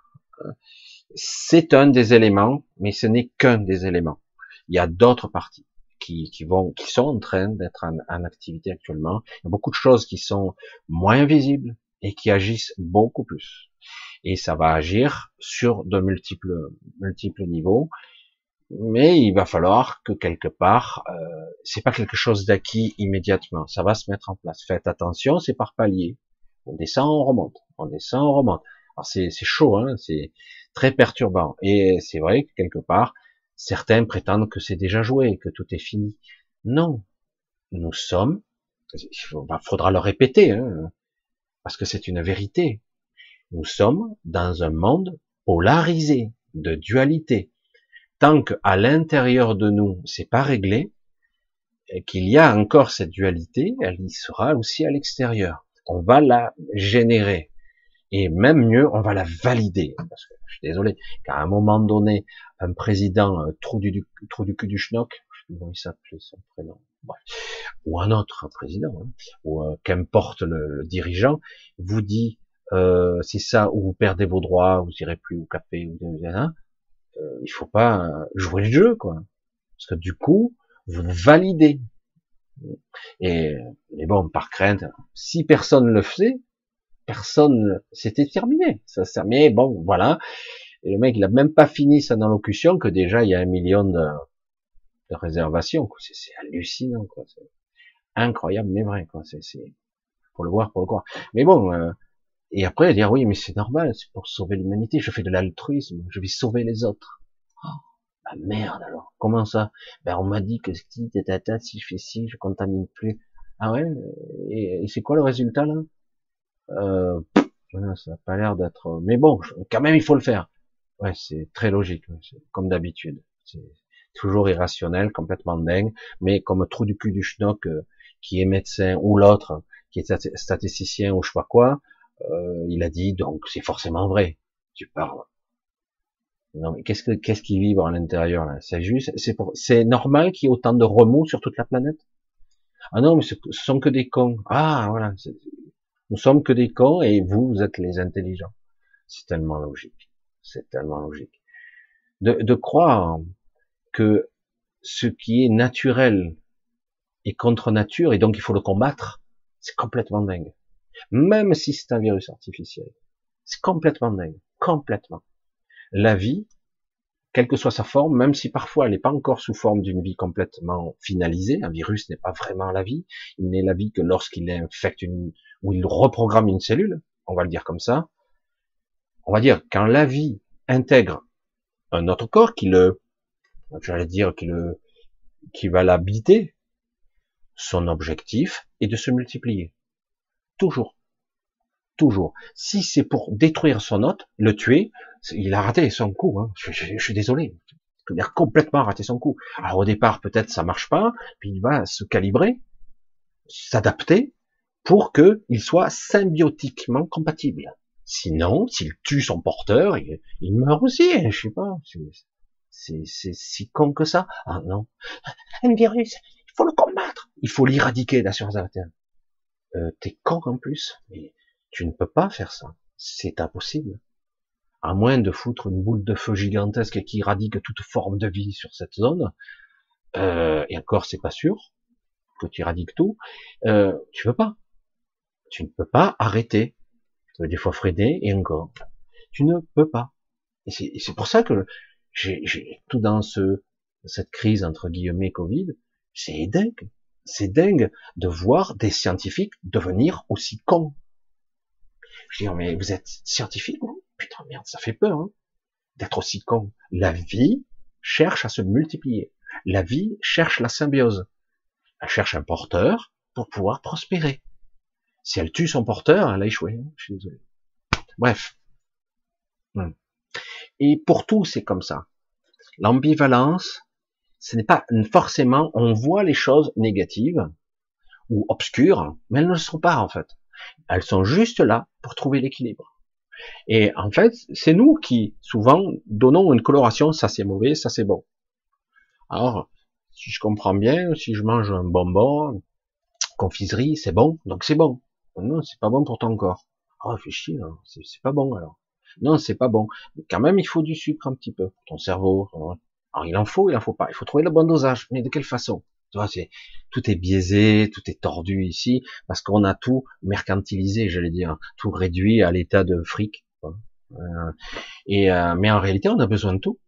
[SPEAKER 1] C'est un des éléments, mais ce n'est qu'un des éléments. Il y a d'autres parties qui, qui, vont, qui sont en train d'être en, en, activité actuellement. Il y a beaucoup de choses qui sont moins visibles et qui agissent beaucoup plus. Et ça va agir sur de multiples, multiples niveaux. Mais il va falloir que quelque part, euh, c'est pas quelque chose d'acquis immédiatement. Ça va se mettre en place. Faites attention, c'est par palier. On descend, on remonte. On descend, on remonte. Alors c'est chaud, hein, c'est très perturbant. Et c'est vrai que quelque part, Certains prétendent que c'est déjà joué, que tout est fini. Non, nous sommes, il faudra le répéter, hein, parce que c'est une vérité. Nous sommes dans un monde polarisé, de dualité. Tant qu'à l'intérieur de nous, c'est pas réglé, qu'il y a encore cette dualité, elle y sera aussi à l'extérieur. On va la générer. Et même mieux, on va la valider. Parce que, je suis désolé, qu'à un moment donné, un président euh, trou, du, trou du cul du schnock, je il s'appelle son prénom, ou un autre président, hein, ou euh, qu'importe le, dirigeant, vous dit euh, c'est ça, ou vous perdez vos droits, vous irez plus au café, ou hein, euh, il faut pas jouer le jeu, quoi. Parce que du coup, vous validez. Et mais bon, par crainte, si personne le faisait, personne, c'était terminé. Ça mais bon, voilà. Et le mec, il a même pas fini sa allocution que déjà il y a un million de, de réservations. C'est hallucinant, quoi. incroyable, mais vrai, quoi. C'est pour le voir, pour le croire. Mais bon, euh, et après dire oui, mais c'est normal, c'est pour sauver l'humanité. Je fais de l'altruisme, je vais sauver les autres. Oh, merde alors. Comment ça? Ben on m'a dit que si tata, si je fais ci, je contamine plus. Ah ouais? Et, c'est quoi le résultat là? Euh, Ça n'a pas l'air d'être. Mais bon, quand même, il faut le faire. Ouais, c'est très logique, comme d'habitude. C'est toujours irrationnel, complètement dingue, mais comme trou du cul du schnock euh, qui est médecin ou l'autre qui est statisticien ou je sais pas quoi, euh, il a dit donc c'est forcément vrai. Tu parles. Non mais qu'est-ce que qu'est-ce qui vibre à l'intérieur là? C'est juste, c'est c'est normal qu'il y ait autant de remous sur toute la planète? Ah non mais ce, sont que des cons. Ah voilà, nous sommes que des cons et vous vous êtes les intelligents. C'est tellement logique. C'est tellement logique. De, de croire que ce qui est naturel est contre nature et donc il faut le combattre, c'est complètement dingue. Même si c'est un virus artificiel. C'est complètement dingue. Complètement. La vie, quelle que soit sa forme, même si parfois elle n'est pas encore sous forme d'une vie complètement finalisée, un virus n'est pas vraiment la vie, il n'est la vie que lorsqu'il infecte une, ou il reprogramme une cellule, on va le dire comme ça. On va dire, quand la vie intègre un autre corps qui le j'allais dire qui le, qui va l'habiter, son objectif est de se multiplier. Toujours. Toujours. Si c'est pour détruire son hôte, le tuer, il a raté son coup. Hein. Je, suis désolé. Il a complètement raté son coup. Alors au départ, peut-être ça marche pas, puis il va se calibrer, s'adapter pour que il soit symbiotiquement compatible. Sinon, s'il tue son porteur, il, meurt aussi. Hein, je sais pas. C'est si con que ça. Ah non. Un virus, il faut le combattre. Il faut l'éradiquer, la surface euh, T'es con en plus. Tu ne peux pas faire ça. C'est impossible. À moins de foutre une boule de feu gigantesque qui éradique toute forme de vie sur cette zone. Euh, et encore, c'est pas sûr que tu éradiques tout. Euh, tu veux pas. Tu ne peux pas arrêter. Tu peux des fois freiner et encore. Tu ne peux pas. Et c'est pour ça que j'ai tout dans ce cette crise entre guillemets Covid, c'est dingue, c'est dingue de voir des scientifiques devenir aussi cons. Je dis mais vous êtes scientifique Putain merde, ça fait peur hein, d'être aussi con. La vie cherche à se multiplier. La vie cherche la symbiose. Elle cherche un porteur pour pouvoir prospérer. Si elle tue son porteur, elle a échoué. Hein, je suis désolé. Bref. Et pour tout, c'est comme ça. L'ambivalence, ce n'est pas forcément, on voit les choses négatives ou obscures, mais elles ne le sont pas en fait. Elles sont juste là pour trouver l'équilibre. Et en fait, c'est nous qui, souvent, donnons une coloration, ça c'est mauvais, ça c'est bon. Alors, si je comprends bien, si je mange un bonbon, confiserie, c'est bon, donc c'est bon. Non, c'est pas bon pour ton corps. Oh, fais chier, hein, c'est pas bon alors. Non, c'est pas bon. Mais quand même, il faut du sucre un petit peu pour ton cerveau. Alors, il en faut, il en faut pas. Il faut trouver le bon dosage. Mais de quelle façon? Tu vois, c'est tout est biaisé, tout est tordu ici, parce qu'on a tout mercantilisé, j'allais dire, tout réduit à l'état de fric. Euh, et euh, mais en réalité, on a besoin de tout,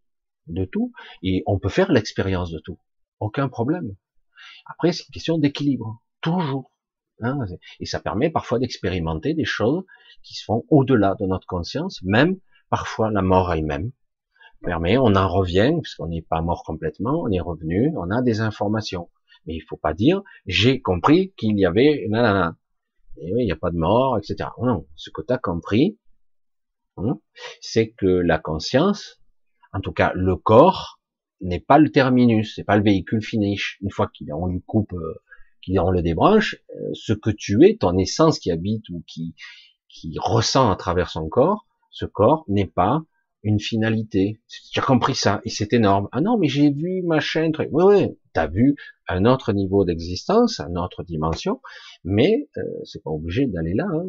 [SPEAKER 1] de tout, et on peut faire l'expérience de tout. Aucun problème. Après, c'est une question d'équilibre, toujours. Hein, et ça permet parfois d'expérimenter des choses qui se font au-delà de notre conscience, même parfois la mort elle-même permet, on en revient, puisqu'on n'est pas mort complètement, on est revenu, on a des informations. Mais il faut pas dire, j'ai compris qu'il y avait, nanana. Et oui, il n'y a pas de mort, etc. Non, ce que tu as compris, hein, c'est que la conscience, en tout cas le corps, n'est pas le terminus, c'est pas le véhicule finish. Une fois qu'on lui coupe, euh, qu'on le débranche, euh, ce que tu es, ton essence qui habite ou qui, qui ressent à travers son corps, ce corps n'est pas une finalité. Tu as compris ça et c'est énorme. Ah non, mais j'ai vu machin. Truc. Oui, oui, t'as vu un autre niveau d'existence, une autre dimension, mais euh, c'est pas obligé d'aller là. Hein.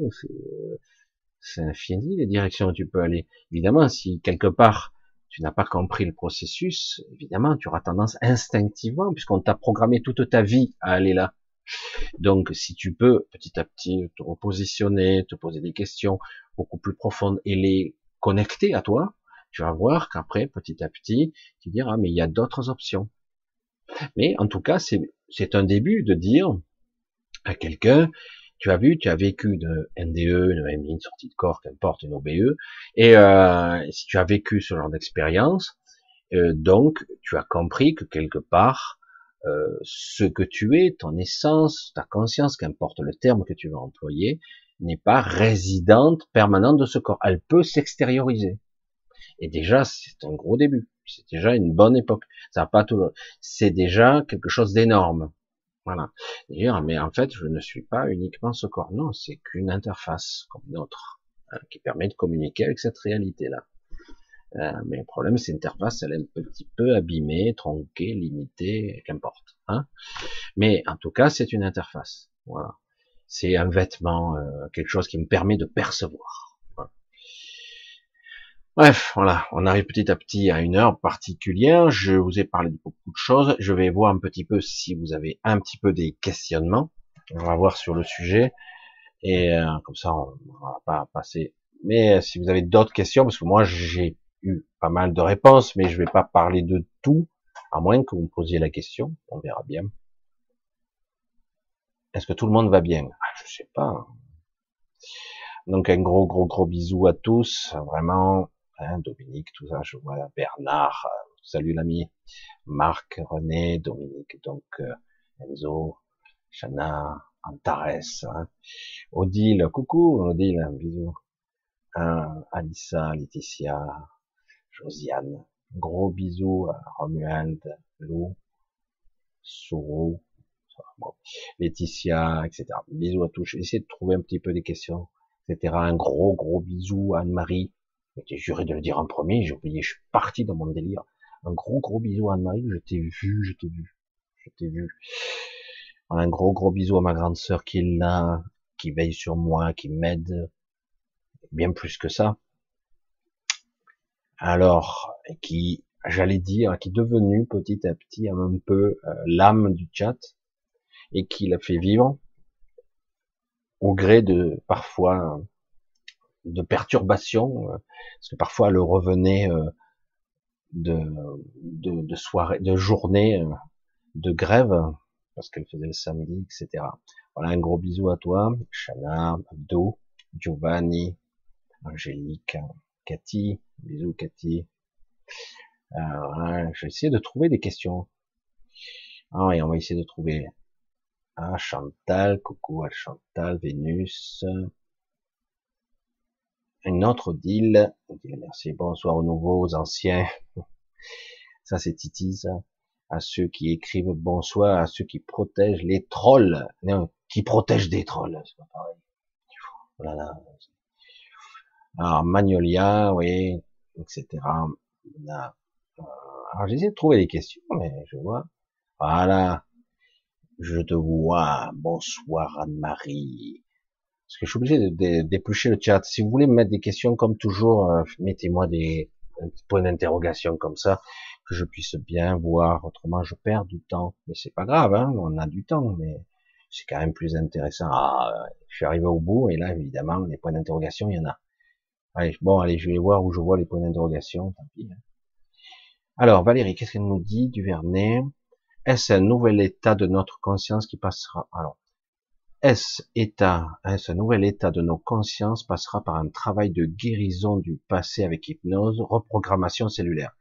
[SPEAKER 1] C'est infini les directions où tu peux aller. Évidemment, si quelque part tu n'as pas compris le processus, évidemment, tu auras tendance instinctivement, puisqu'on t'a programmé toute ta vie à aller là. Donc, si tu peux petit à petit te repositionner, te poser des questions beaucoup plus profondes et les connecter à toi, tu vas voir qu'après, petit à petit, tu diras, mais il y a d'autres options. Mais en tout cas, c'est un début de dire à quelqu'un, tu as vu, tu as vécu une NDE, une une sortie de corps, qu'importe, une OBE, et euh, si tu as vécu ce genre d'expérience, euh, donc tu as compris que quelque part, euh, ce que tu es, ton essence, ta conscience, qu'importe le terme que tu vas employer, n'est pas résidente permanente de ce corps. Elle peut s'extérioriser. Et déjà, c'est un gros début. C'est déjà une bonne époque. Ça pas tout. C'est déjà quelque chose d'énorme. Voilà. Dire, mais en fait, je ne suis pas uniquement ce corps. Non, c'est qu'une interface comme une autre hein, qui permet de communiquer avec cette réalité-là. Euh, mais le problème, c'est l'interface, elle est un petit peu abîmée, tronquée, limitée, qu'importe. Hein mais en tout cas, c'est une interface. Voilà. C'est un vêtement, euh, quelque chose qui me permet de percevoir. Bref, voilà, on arrive petit à petit à une heure particulière. Je vous ai parlé de beaucoup de choses. Je vais voir un petit peu si vous avez un petit peu des questionnements. On va voir sur le sujet. Et euh, comme ça, on va pas passer. Mais euh, si vous avez d'autres questions, parce que moi j'ai pas mal de réponses, mais je vais pas parler de tout, à moins que vous me posiez la question. On verra bien. Est-ce que tout le monde va bien? Ah, Je sais pas. Donc un gros gros gros bisou à tous. Vraiment, Hein, Dominique, tout ça, je vois Bernard, euh, salut l'ami, Marc, René, Dominique, donc euh, Enzo, Chana, Antares, hein, Odile, coucou Odile, un bisou, hein, Alissa, Laetitia, Josiane, gros bisous à Romuald, Lou, Sourou, Laetitia, etc. Bisous à tous. J'essaie de trouver un petit peu des questions, etc. Un gros gros bisou à Anne-Marie, j'ai juré de le dire en premier, j'ai oublié, je suis parti dans mon délire. Un gros gros bisou à Anne-Marie, je t'ai vu, je t'ai vu, je t'ai vu. Un gros gros bisou à ma grande sœur qui est là, qui veille sur moi, qui m'aide, bien plus que ça. Alors, qui, j'allais dire, qui est devenu petit à petit un peu euh, l'âme du chat et qui l'a fait vivre au gré de parfois de perturbation, euh, parce que parfois elle revenait euh, de, de, de soirée, de journée euh, de grève, parce qu'elle faisait le samedi, etc. Voilà, un gros bisou à toi, Shana, Abdo, Giovanni, Angélique, Cathy, bisous Cathy. Voilà, je vais essayer de trouver des questions. Ah on va essayer de trouver. Ah, Chantal, coucou à Chantal, Vénus, une autre deal. Merci, bonsoir aux nouveaux, aux anciens. [laughs] Ça, c'est Titi, ça. À ceux qui écrivent bonsoir, à ceux qui protègent les trolls. Non, qui protègent des trolls, c'est pas pareil. Voilà. Alors, Magnolia, oui, etc. Euh, alors, j'essaie de trouver des questions, mais je vois. Voilà. Je te vois. Bonsoir, Anne-Marie. Parce que je suis obligé d'éplucher le chat. Si vous voulez me mettre des questions comme toujours, euh, mettez-moi des, points d'interrogation comme ça, que je puisse bien voir. Autrement, je perds du temps. Mais c'est pas grave, hein, on a du temps, mais c'est quand même plus intéressant. Ah, je suis arrivé au bout, et là, évidemment, les points d'interrogation, il y en a. Bon, allez, je vais voir où je vois les points d'interrogation. Hein. Alors, Valérie, qu'est-ce qu'elle nous dit du Vernet? Est-ce un nouvel état de notre conscience qui passera Alors, est-ce état, hein, ce nouvel état de nos consciences passera par un travail de guérison du passé avec hypnose, reprogrammation cellulaire?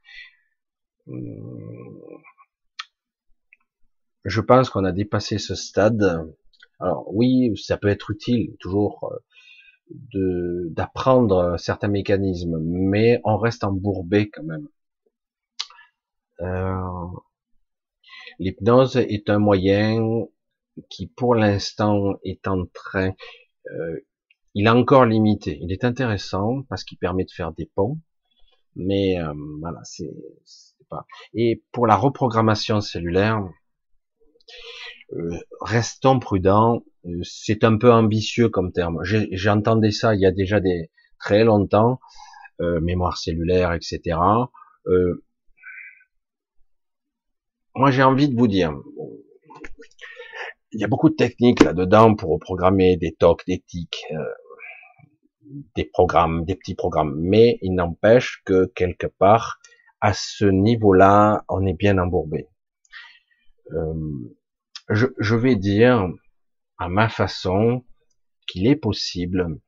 [SPEAKER 1] Hmm. Je pense qu'on a dépassé ce stade. Alors oui, ça peut être utile toujours. D'apprendre certains mécanismes, mais on reste embourbé quand même. Euh, l'hypnose est un moyen qui, pour l'instant, est en train, euh, il est encore limité. Il est intéressant parce qu'il permet de faire des ponts, mais euh, voilà, c'est pas. Et pour la reprogrammation cellulaire, euh, restons prudents. Euh, c'est un peu ambitieux comme terme. J'entendais ça il y a déjà des très longtemps, euh, mémoire cellulaire, etc. moi, j'ai envie de vous dire, il y a beaucoup de techniques là-dedans pour reprogrammer des tocs, des tics, des programmes, des petits programmes. Mais il n'empêche que quelque part, à ce niveau-là, on est bien embourbé. Euh, je, vais dire à ma façon qu'il est possible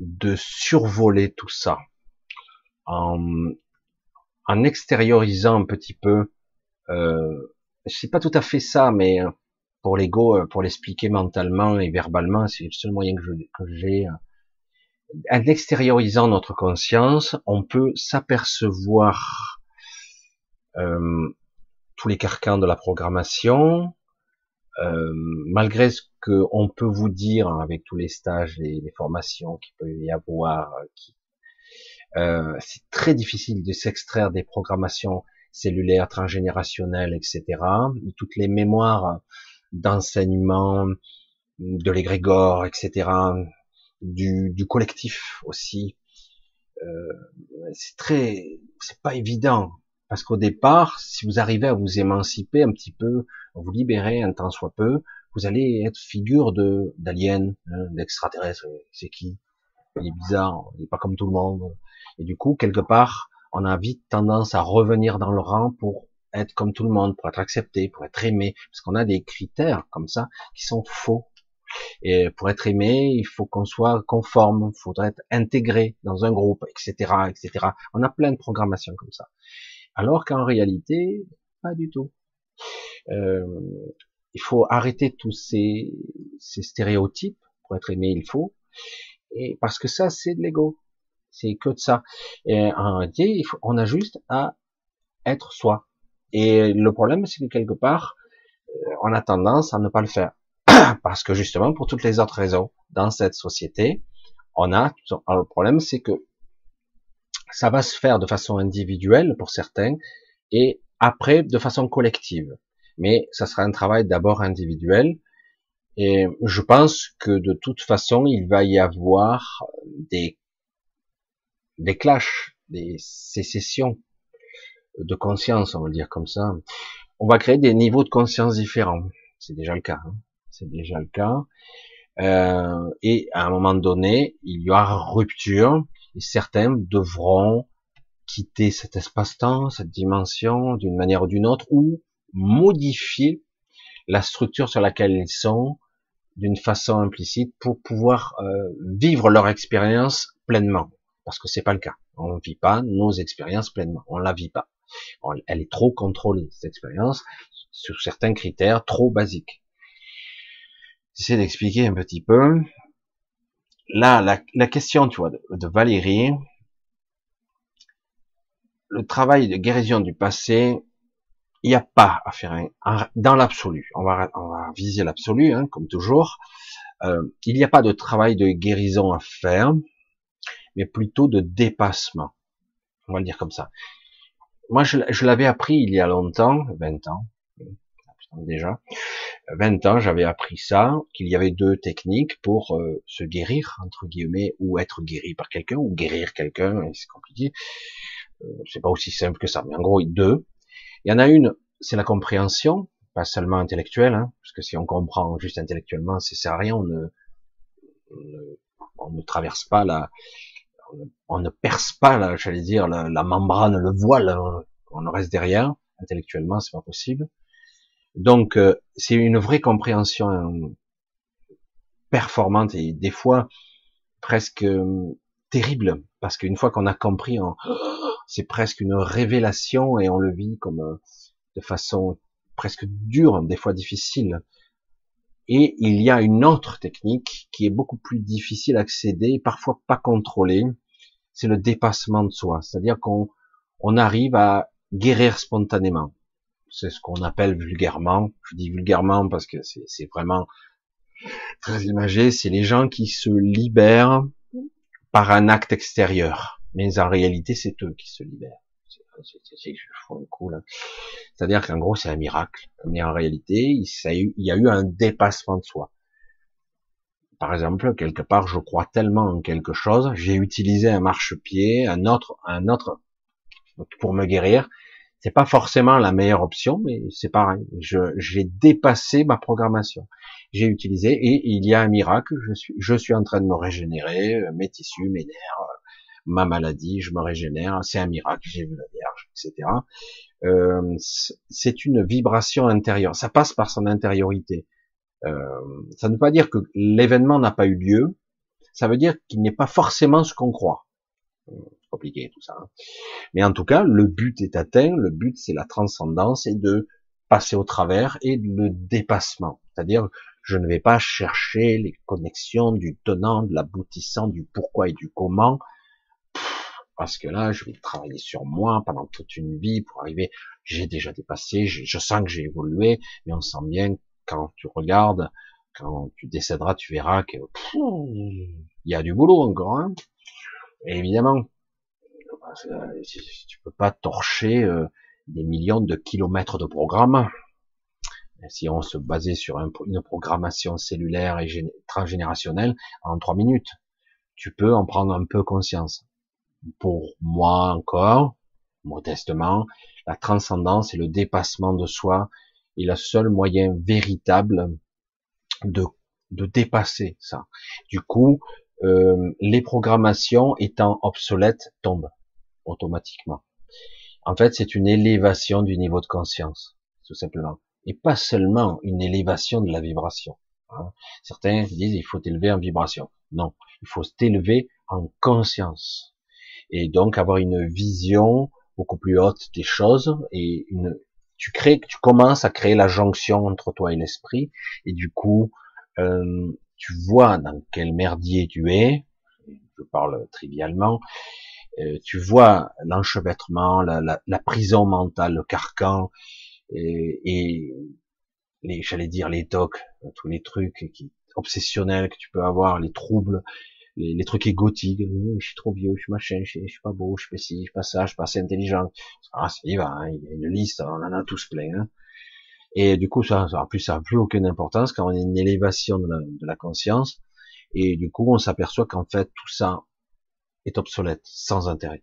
[SPEAKER 1] de survoler tout ça en, en extériorisant un petit peu. Euh, c'est pas tout à fait ça, mais pour l'ego, pour l'expliquer mentalement et verbalement, c'est le seul moyen que j'ai. En extériorisant notre conscience, on peut s'apercevoir euh, tous les carcans de la programmation, euh, malgré ce qu'on peut vous dire avec tous les stages et les formations qu'il peut y avoir, qui, euh, c'est très difficile de s'extraire des programmations cellulaires, transgénérationnelles, etc. Toutes les mémoires d'enseignement, de l'égrégore, etc. Du, du collectif aussi. Euh, c'est très, c'est pas évident parce qu'au départ, si vous arrivez à vous émanciper un petit peu, vous libérer un temps soit peu, vous allez être figure de d'alien, hein, d'extraterrestre. C'est qui? Il est bizarre, il n'est pas comme tout le monde. Et du coup, quelque part, on a vite tendance à revenir dans le rang pour être comme tout le monde, pour être accepté, pour être aimé, parce qu'on a des critères comme ça qui sont faux. Et pour être aimé, il faut qu'on soit conforme, il faudrait être intégré dans un groupe, etc., etc. On a plein de programmations comme ça. Alors qu'en réalité, pas du tout. Euh, il faut arrêter tous ces, ces, stéréotypes. Pour être aimé, il faut. Et parce que ça, c'est de l'ego. C'est que de ça. Et en réalité, on a juste à être soi. Et le problème, c'est que quelque part, euh, on a tendance à ne pas le faire. [clears throat] Parce que justement, pour toutes les autres raisons, dans cette société, on a, alors le problème, c'est que ça va se faire de façon individuelle pour certains et après de façon collective. Mais ça sera un travail d'abord individuel. Et je pense que de toute façon, il va y avoir des, des clashs, des sécessions de conscience, on va dire comme ça. On va créer des niveaux de conscience différents. C'est déjà le cas. Hein. C'est déjà le cas. Euh, et à un moment donné, il y aura rupture et certains devront quitter cet espace-temps, cette dimension, d'une manière ou d'une autre, ou modifier la structure sur laquelle ils sont d'une façon implicite pour pouvoir euh, vivre leur expérience pleinement. Parce que c'est pas le cas. On ne vit pas nos expériences pleinement. On la vit pas. elle est trop contrôlée, cette expérience, sur certains critères trop basiques. J'essaie d'expliquer un petit peu là, la, question, tu vois, de, Valérie, le travail de guérison du passé, il n'y a pas à faire dans l'absolu. On va, viser l'absolu, hein, comme toujours. Euh, il n'y a pas de travail de guérison à faire, mais plutôt de dépassement. On va le dire comme ça. Moi, je, l'avais appris il y a longtemps, 20 ans, déjà, 20 ans, j'avais appris ça, qu'il y avait deux techniques pour euh, se guérir, entre guillemets, ou être guéri par quelqu'un, ou guérir quelqu'un, c'est compliqué. Euh, c'est pas aussi simple que ça, mais en gros, deux. Il y en a une, c'est la compréhension, pas seulement intellectuelle, hein, parce que si on comprend juste intellectuellement, ça sert à rien, on ne, on ne, traverse pas la, on ne perce pas, la, j'allais dire, la, membrane, le voile, on reste derrière. Intellectuellement, c'est pas possible. Donc, euh, c'est une vraie compréhension euh, performante et des fois presque euh, terrible, parce qu'une fois qu'on a compris, c'est presque une révélation et on le vit comme de façon presque dure, des fois difficile. Et il y a une autre technique qui est beaucoup plus difficile à accéder, parfois pas contrôlée, c'est le dépassement de soi. C'est-à-dire qu'on on arrive à guérir spontanément. C'est ce qu'on appelle vulgairement, je dis vulgairement parce que c'est vraiment très imagé, c'est les gens qui se libèrent par un acte extérieur. Mais en réalité, c'est eux qui se libèrent. C'est-à-dire qu'en gros, c'est un miracle. Mais en réalité, il y a eu un dépassement de soi. Par exemple, quelque part, je crois tellement en quelque chose, j'ai utilisé un marchepied, un autre, un autre, pour me guérir. C'est pas forcément la meilleure option, mais c'est pareil. j'ai dépassé ma programmation. J'ai utilisé et il y a un miracle. Je suis, je suis en train de me régénérer, euh, mes tissus, mes nerfs, euh, ma maladie, je me régénère. C'est un miracle. J'ai vu la Vierge, etc. Euh, c'est une vibration intérieure. Ça passe par son intériorité. Euh, ça ne veut pas dire que l'événement n'a pas eu lieu. Ça veut dire qu'il n'est pas forcément ce qu'on croit compliqué tout ça. Hein. Mais en tout cas, le but est atteint. Le but, c'est la transcendance et de passer au travers et le dépassement. C'est-à-dire, je ne vais pas chercher les connexions du tenant, de l'aboutissant, du pourquoi et du comment, parce que là, je vais travailler sur moi pendant toute une vie pour arriver. J'ai déjà dépassé, je, sens que j'ai évolué, mais on sent bien quand tu regardes, quand tu décéderas, tu verras que il y a du boulot encore. Hein. évidemment, tu peux pas torcher euh, des millions de kilomètres de programme. Si on se basait sur une programmation cellulaire et transgénérationnelle en trois minutes, tu peux en prendre un peu conscience. Pour moi encore, modestement, la transcendance et le dépassement de soi est le seul moyen véritable de, de dépasser ça. Du coup, euh, les programmations étant obsolètes tombent automatiquement. En fait, c'est une élévation du niveau de conscience, tout simplement. Et pas seulement une élévation de la vibration. Hein. Certains disent il faut élever en vibration. Non, il faut t'élever en conscience. Et donc avoir une vision beaucoup plus haute des choses et une, tu crées, tu commences à créer la jonction entre toi et l'esprit et du coup, euh, tu vois dans quel merdier tu es. Je parle trivialement euh, tu vois l'enchevêtrement, la, la, la, prison mentale, le carcan, et, et les, j'allais dire les tocs, tous les trucs qui, obsessionnels que tu peux avoir, les troubles, les, les trucs égotiques, je suis trop vieux, je suis machin, je, suis pas beau, je fais ci, je fais pas ça, je suis pas assez intelligent. Ah, ça y va, hein, il y a une liste, on en a tous plein. Hein. Et du coup, ça, ça, plus, ça n'a plus aucune importance quand on a une élévation de la, de la conscience. Et du coup, on s'aperçoit qu'en fait, tout ça, est obsolète, sans intérêt.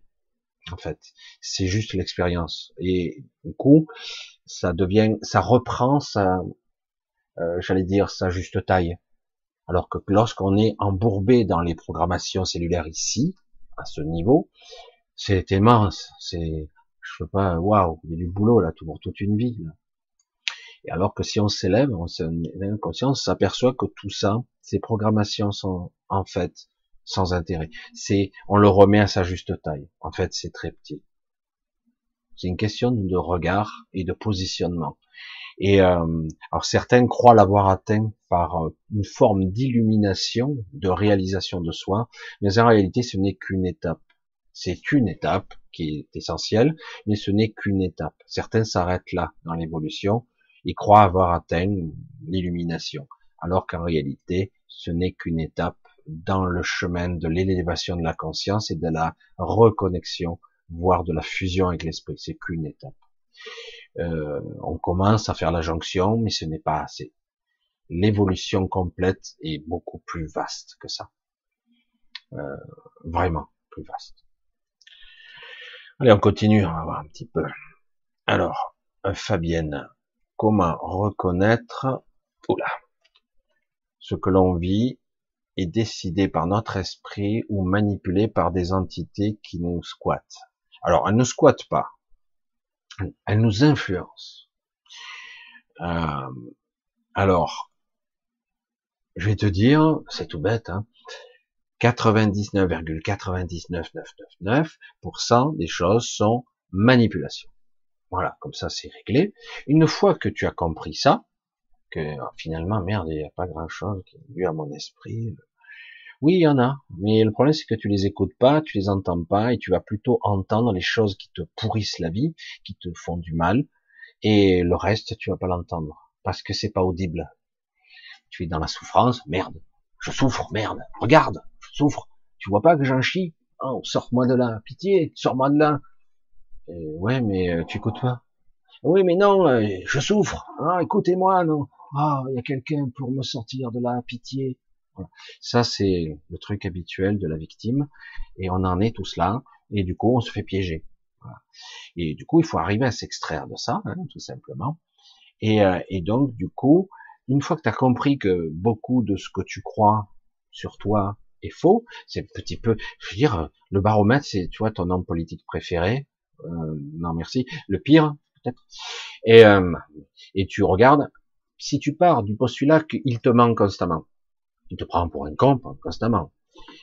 [SPEAKER 1] En fait, c'est juste l'expérience. Et du coup, ça devient, ça reprend sa, euh, j'allais dire, sa juste taille. Alors que lorsqu'on est embourbé dans les programmations cellulaires ici, à ce niveau, c'est immense. C'est, je sais pas, waouh, il y a du boulot là, tout pour toute une vie. Et alors que si on s'élève, on conscience, s'aperçoit que tout ça, ces programmations sont en fait sans intérêt. C'est, on le remet à sa juste taille. En fait, c'est très petit. C'est une question de regard et de positionnement. Et euh, alors certains croient l'avoir atteint par euh, une forme d'illumination, de réalisation de soi, mais en réalité, ce n'est qu'une étape. C'est une étape qui est essentielle, mais ce n'est qu'une étape. Certains s'arrêtent là dans l'évolution et croient avoir atteint l'illumination, alors qu'en réalité, ce n'est qu'une étape dans le chemin de l'élévation de la conscience et de la reconnexion, voire de la fusion avec l'esprit. C'est qu'une étape. Euh, on commence à faire la jonction, mais ce n'est pas assez. L'évolution complète est beaucoup plus vaste que ça. Euh, vraiment plus vaste. Allez, on continue, on va voir un petit peu. Alors, Fabienne, comment reconnaître oula, ce que l'on vit est décidée par notre esprit ou manipulée par des entités qui nous squattent? Alors, elle ne squatte pas. Elle nous influence. Euh, alors, je vais te dire, c'est tout bête, hein, 99,99999% des choses sont manipulation. Voilà, comme ça c'est réglé. Une fois que tu as compris ça, que finalement, merde, il n'y a pas grand chose qui est dû à mon esprit. Oui, il y en a, mais le problème c'est que tu les écoutes pas, tu les entends pas, et tu vas plutôt entendre les choses qui te pourrissent la vie, qui te font du mal, et le reste tu vas pas l'entendre parce que c'est pas audible. Tu es dans la souffrance, merde, je souffre, merde, regarde, je souffre, tu vois pas que j'en chie, oh, sors-moi de là, pitié, sors-moi de là. ouais, mais euh, tu écoutes pas. Oui, mais non, euh, je souffre. Ah, écoutez-moi, non. Ah, il y a quelqu'un pour me sortir de là, pitié. Ça, c'est le truc habituel de la victime, et on en est tous là, et du coup, on se fait piéger. Et du coup, il faut arriver à s'extraire de ça, hein, tout simplement. Et, euh, et, donc, du coup, une fois que tu as compris que beaucoup de ce que tu crois sur toi est faux, c'est un petit peu, je veux dire, le baromètre, c'est, tu vois, ton homme politique préféré. Euh, non, merci. Le pire, peut-être. Et, euh, et tu regardes, si tu pars du postulat qu'il te manque constamment, il te prend pour un con constamment,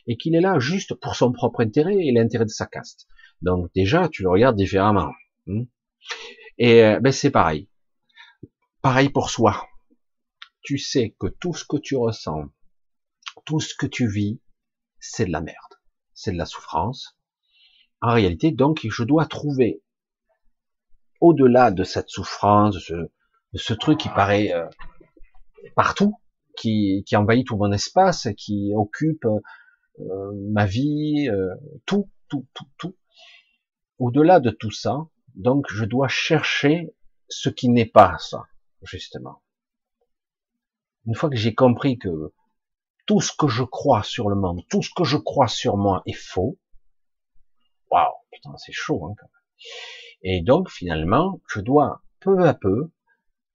[SPEAKER 1] et qu'il est là juste pour son propre intérêt et l'intérêt de sa caste. Donc déjà, tu le regardes différemment. Hein. Et euh, ben c'est pareil. Pareil pour soi. Tu sais que tout ce que tu ressens, tout ce que tu vis, c'est de la merde, c'est de la souffrance. En réalité, donc, je dois trouver au-delà de cette souffrance, de ce, truc qui paraît euh, partout, qui, envahit tout mon espace, qui occupe euh, ma vie, euh, tout, tout, tout, tout. Au-delà de tout ça, donc je dois chercher ce qui n'est pas ça, justement. Une fois que j'ai compris que tout ce que je crois sur le monde, tout ce que je crois sur moi est faux, waouh, putain, c'est chaud, hein, quand même. Et donc, finalement, je dois peu à peu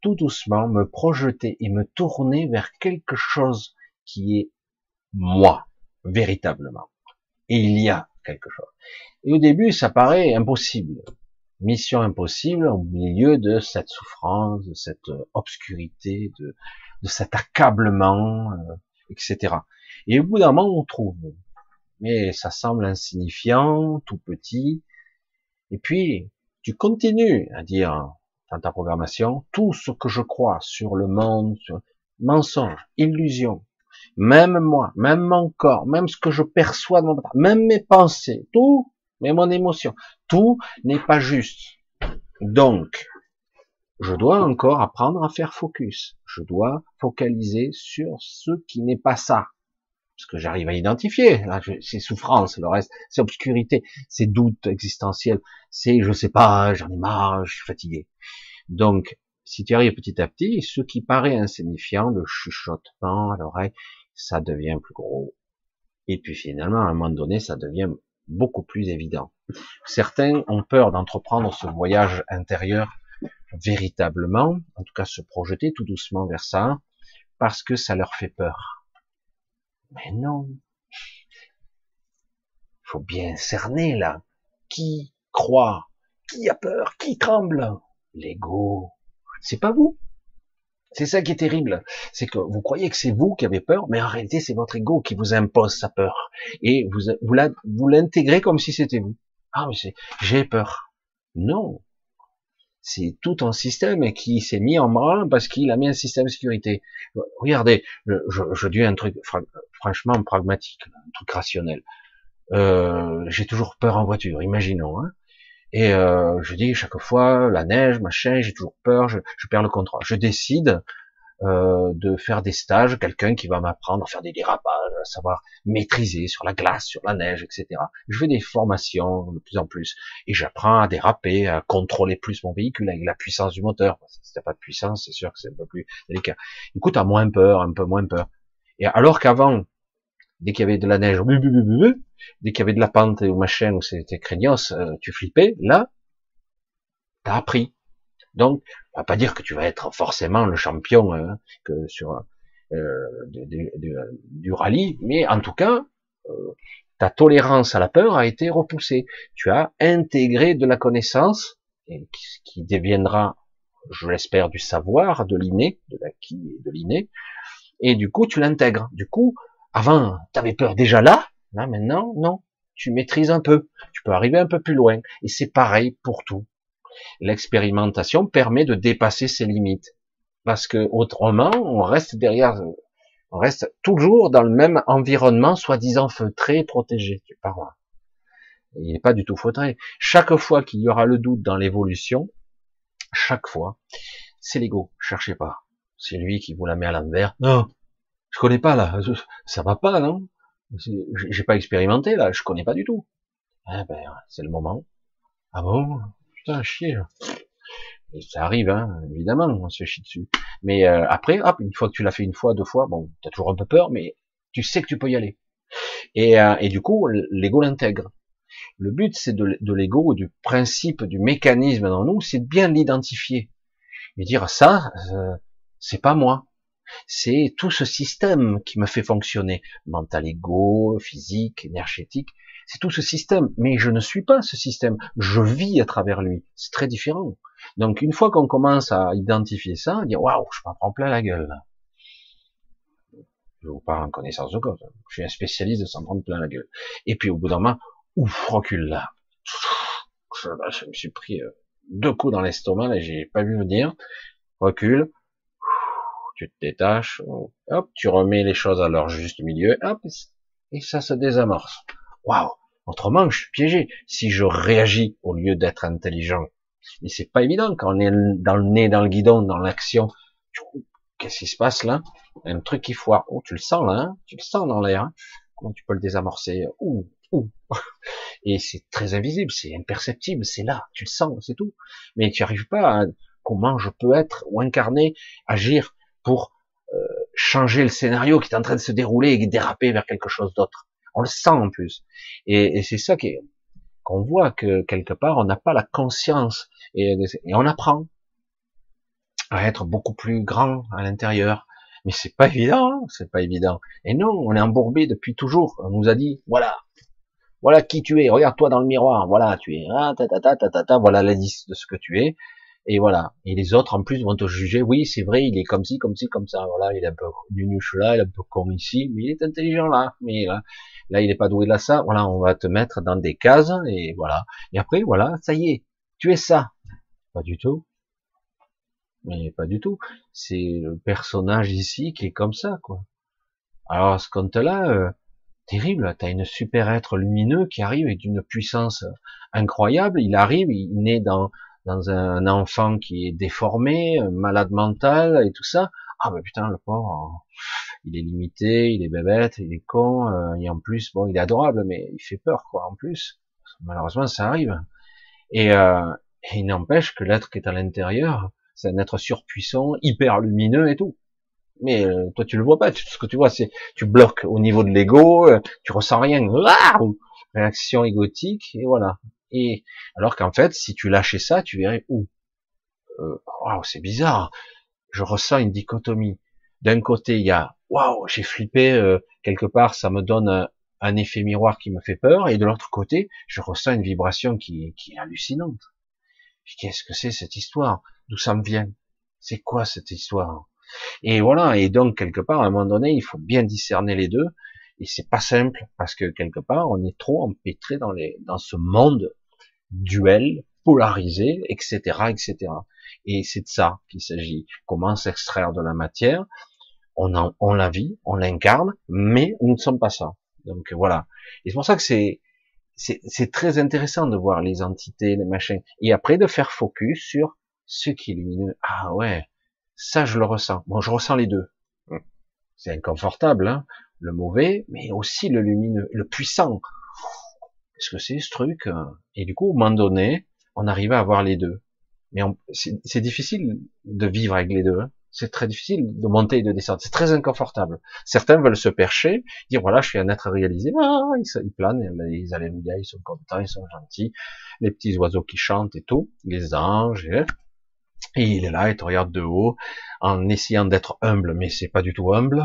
[SPEAKER 1] tout doucement me projeter et me tourner vers quelque chose qui est moi, véritablement. Et il y a quelque chose. Et au début, ça paraît impossible. Mission impossible au milieu de cette souffrance, de cette obscurité, de, de cet accablement, euh, etc. Et au bout d'un moment, on trouve. Mais ça semble insignifiant, tout petit. Et puis, tu continues à dire dans ta programmation, tout ce que je crois sur le monde, mensonge, illusion, même moi, même mon corps, même ce que je perçois de mon même mes pensées, tout, même mon émotion, tout n'est pas juste. Donc, je dois encore apprendre à faire focus. Je dois focaliser sur ce qui n'est pas ça. Ce que j'arrive à identifier. Là, c'est souffrance, le reste, c'est obscurité, c'est doute existentiel, c'est je sais pas, j'en ai marre, je suis fatigué. Donc, si tu arrives petit à petit, ce qui paraît insignifiant, le chuchotement à l'oreille, ça devient plus gros. Et puis finalement, à un moment donné, ça devient beaucoup plus évident. Certains ont peur d'entreprendre ce voyage intérieur véritablement, en tout cas se projeter tout doucement vers ça, parce que ça leur fait peur. Mais non. Il faut bien cerner là. Qui croit Qui a peur Qui tremble? L'ego. C'est pas vous. C'est ça qui est terrible. C'est que vous croyez que c'est vous qui avez peur, mais en réalité, c'est votre ego qui vous impose sa peur. Et vous, vous l'intégrez comme si c'était vous. Ah, mais j'ai peur. Non. C'est tout un système qui s'est mis en branle parce qu'il a mis un système de sécurité. Regardez, je, je, dis un truc franchement pragmatique, un truc rationnel. Euh, j'ai toujours peur en voiture, imaginons. Hein. Et euh, je dis chaque fois, la neige, machin, j'ai toujours peur, je, perds le contrôle. Je décide euh, de faire des stages, quelqu'un qui va m'apprendre à faire des dérapages, à savoir maîtriser sur la glace, sur la neige, etc. Je fais des formations de plus en plus et j'apprends à déraper, à contrôler plus mon véhicule avec la puissance du moteur. Si t'as pas de puissance, c'est sûr que c'est un peu plus délicat. Écoute, à moins peur, un peu moins peur. Et alors qu'avant, dès qu'il y avait de la neige, dès qu'il y avait de la pente ou machin, où c'était craignos, euh, tu flippais, là, t'as appris. Donc, on va pas dire que tu vas être forcément le champion hein, sur euh, du, rallye, mais en tout cas, euh, ta tolérance à la peur a été repoussée. Tu as intégré de la connaissance, et qui deviendra, je l'espère, du savoir, de l'inné, de l'acquis et de l'inné, et du coup, tu l'intègres. Du coup, avant, tu avais peur déjà là, là maintenant, non. Tu maîtrises un peu, tu peux arriver un peu plus loin. Et c'est pareil pour tout. L'expérimentation permet de dépasser ses limites. Parce que autrement, on reste derrière, on reste toujours dans le même environnement, soi-disant feutré, protégé. Tu parles. Il n'est pas du tout feutré. Chaque fois qu'il y aura le doute dans l'évolution, chaque fois, c'est l'ego. Cherchez pas. C'est lui qui vous la met à l'envers. Non, je connais pas là. Ça va pas, non? J'ai pas expérimenté là. Je connais pas du tout. Eh ben, c'est le moment. Ah bon? Putain, chier. Et ça arrive, hein, évidemment, on se chie dessus. Mais euh, après, hop, une fois que tu l'as fait une fois, deux fois, bon, t'as toujours un peu peur, mais tu sais que tu peux y aller. Et, euh, et du coup, l'ego l'intègre. Le but, c'est de, l'ego, du principe, du mécanisme dans nous, c'est de bien l'identifier et dire ça, euh, c'est pas moi, c'est tout ce système qui me fait fonctionner, mental, ego, physique, énergétique, c'est tout ce système, mais je ne suis pas ce système, je vis à travers lui, c'est très différent. Donc une fois qu'on commence à identifier ça, dire waouh, je m'en prends plein la gueule. Je vous parle en connaissance de cause, je suis un spécialiste de s'en prendre plein la gueule. Et puis au bout d'un moment, ouf, recule là. Je, me suis pris euh, deux coups dans l'estomac, là j'ai pas vu venir. Recule, tu te détaches, hop, tu remets les choses à leur juste milieu, hop, et ça se désamorce. Waouh Autrement, je suis piégé. Si je réagis au lieu d'être intelligent, mais c'est pas évident quand on est dans le nez, dans le guidon, dans l'action. Qu'est-ce qui se passe là? Un truc qui foire. Oh, tu le sens là, hein? Tu le sens dans l'air. Hein? Comment tu peux le désamorcer? Ouh, ouh. [laughs] Et c'est très invisible, c'est imperceptible, c'est là, tu le sens, c'est tout. Mais tu arrives pas à comment je peux être ou incarner, agir pour euh, changer le scénario qui est en train de se dérouler et déraper vers quelque chose d'autre. On le sent en plus. Et, et c'est ça qui qu'on voit que quelque part on n'a pas la conscience et, on apprend à être beaucoup plus grand à l'intérieur. Mais c'est pas évident, hein, c'est pas évident. Et non, on est embourbé depuis toujours. On nous a dit, voilà, voilà qui tu es. Regarde-toi dans le miroir. Voilà, tu es. Ah, ta, ta, ta, ta, ta, voilà la liste de ce que tu es. Et voilà. Et les autres, en plus, vont te juger. Oui, c'est vrai, il est comme ci, comme ci, comme ça. Voilà, il est un peu nunuche là, il est un peu con ici, mais il est intelligent là. Mais là, là, il est pas doué là, ça. Voilà, on va te mettre dans des cases, et voilà. Et après, voilà, ça y est. Tu es ça. Pas du tout. Mais pas du tout. C'est le personnage ici qui est comme ça, quoi. Alors, ce compte-là, euh, terrible. T'as une super être lumineux qui arrive avec une puissance incroyable. Il arrive, il naît dans, dans un enfant qui est déformé, malade mental et tout ça. Ah bah putain, le pauvre, il est limité, il est bébête, il est con, euh, et en plus, bon, il est adorable, mais il fait peur, quoi, en plus. Malheureusement, ça arrive. Et, euh, il n'empêche que l'être qui est à l'intérieur, c'est un être surpuissant, hyper lumineux et tout mais euh, toi tu le vois pas. ce que tu vois, c'est tu bloques au niveau de l'ego, euh, tu ressens rien, réaction égotique et voilà. Et alors qu'en fait, si tu lâchais ça, tu verrais où? Euh, waouh, c'est bizarre. Je ressens une dichotomie. D'un côté, il y a waouh, j'ai flippé quelque part, ça me donne un, effet miroir qui me fait peur, et de l'autre côté, je ressens une vibration qui, qui est hallucinante. Qu'est-ce que c'est cette histoire? D'où ça me vient? C'est quoi cette histoire? Et voilà, et donc quelque part, à un moment donné, il faut bien discerner les deux, et c'est pas simple, parce que quelque part, on est trop empêtré dans, les, dans ce monde duel, polarisé, etc., etc. Et c'est de ça qu'il s'agit. Comment s'extraire de la matière? On, en, on la vit, on l'incarne, mais nous ne sommes pas ça. Donc voilà. Et c'est pour ça que c'est c'est très intéressant de voir les entités, les machins, et après de faire focus sur ce qui est lumineux. Ah ouais, ça, je le ressens. Bon, je ressens les deux. Hum. C'est inconfortable, hein le mauvais, mais aussi le lumineux, le puissant. Qu'est-ce que c'est ce truc Et du coup, au moment donné, on arrive à avoir les deux. Mais c'est difficile de vivre avec les deux. Hein. C'est très difficile de monter et de descendre. C'est très inconfortable. Certains veulent se percher, dire voilà, je suis un être réalisé. Ah, ils, ils planent, les alléluia, ils sont contents, ils sont gentils. Les petits oiseaux qui chantent et tout, les anges. Et, et il est là, il te regarde de haut, en essayant d'être humble, mais c'est pas du tout humble.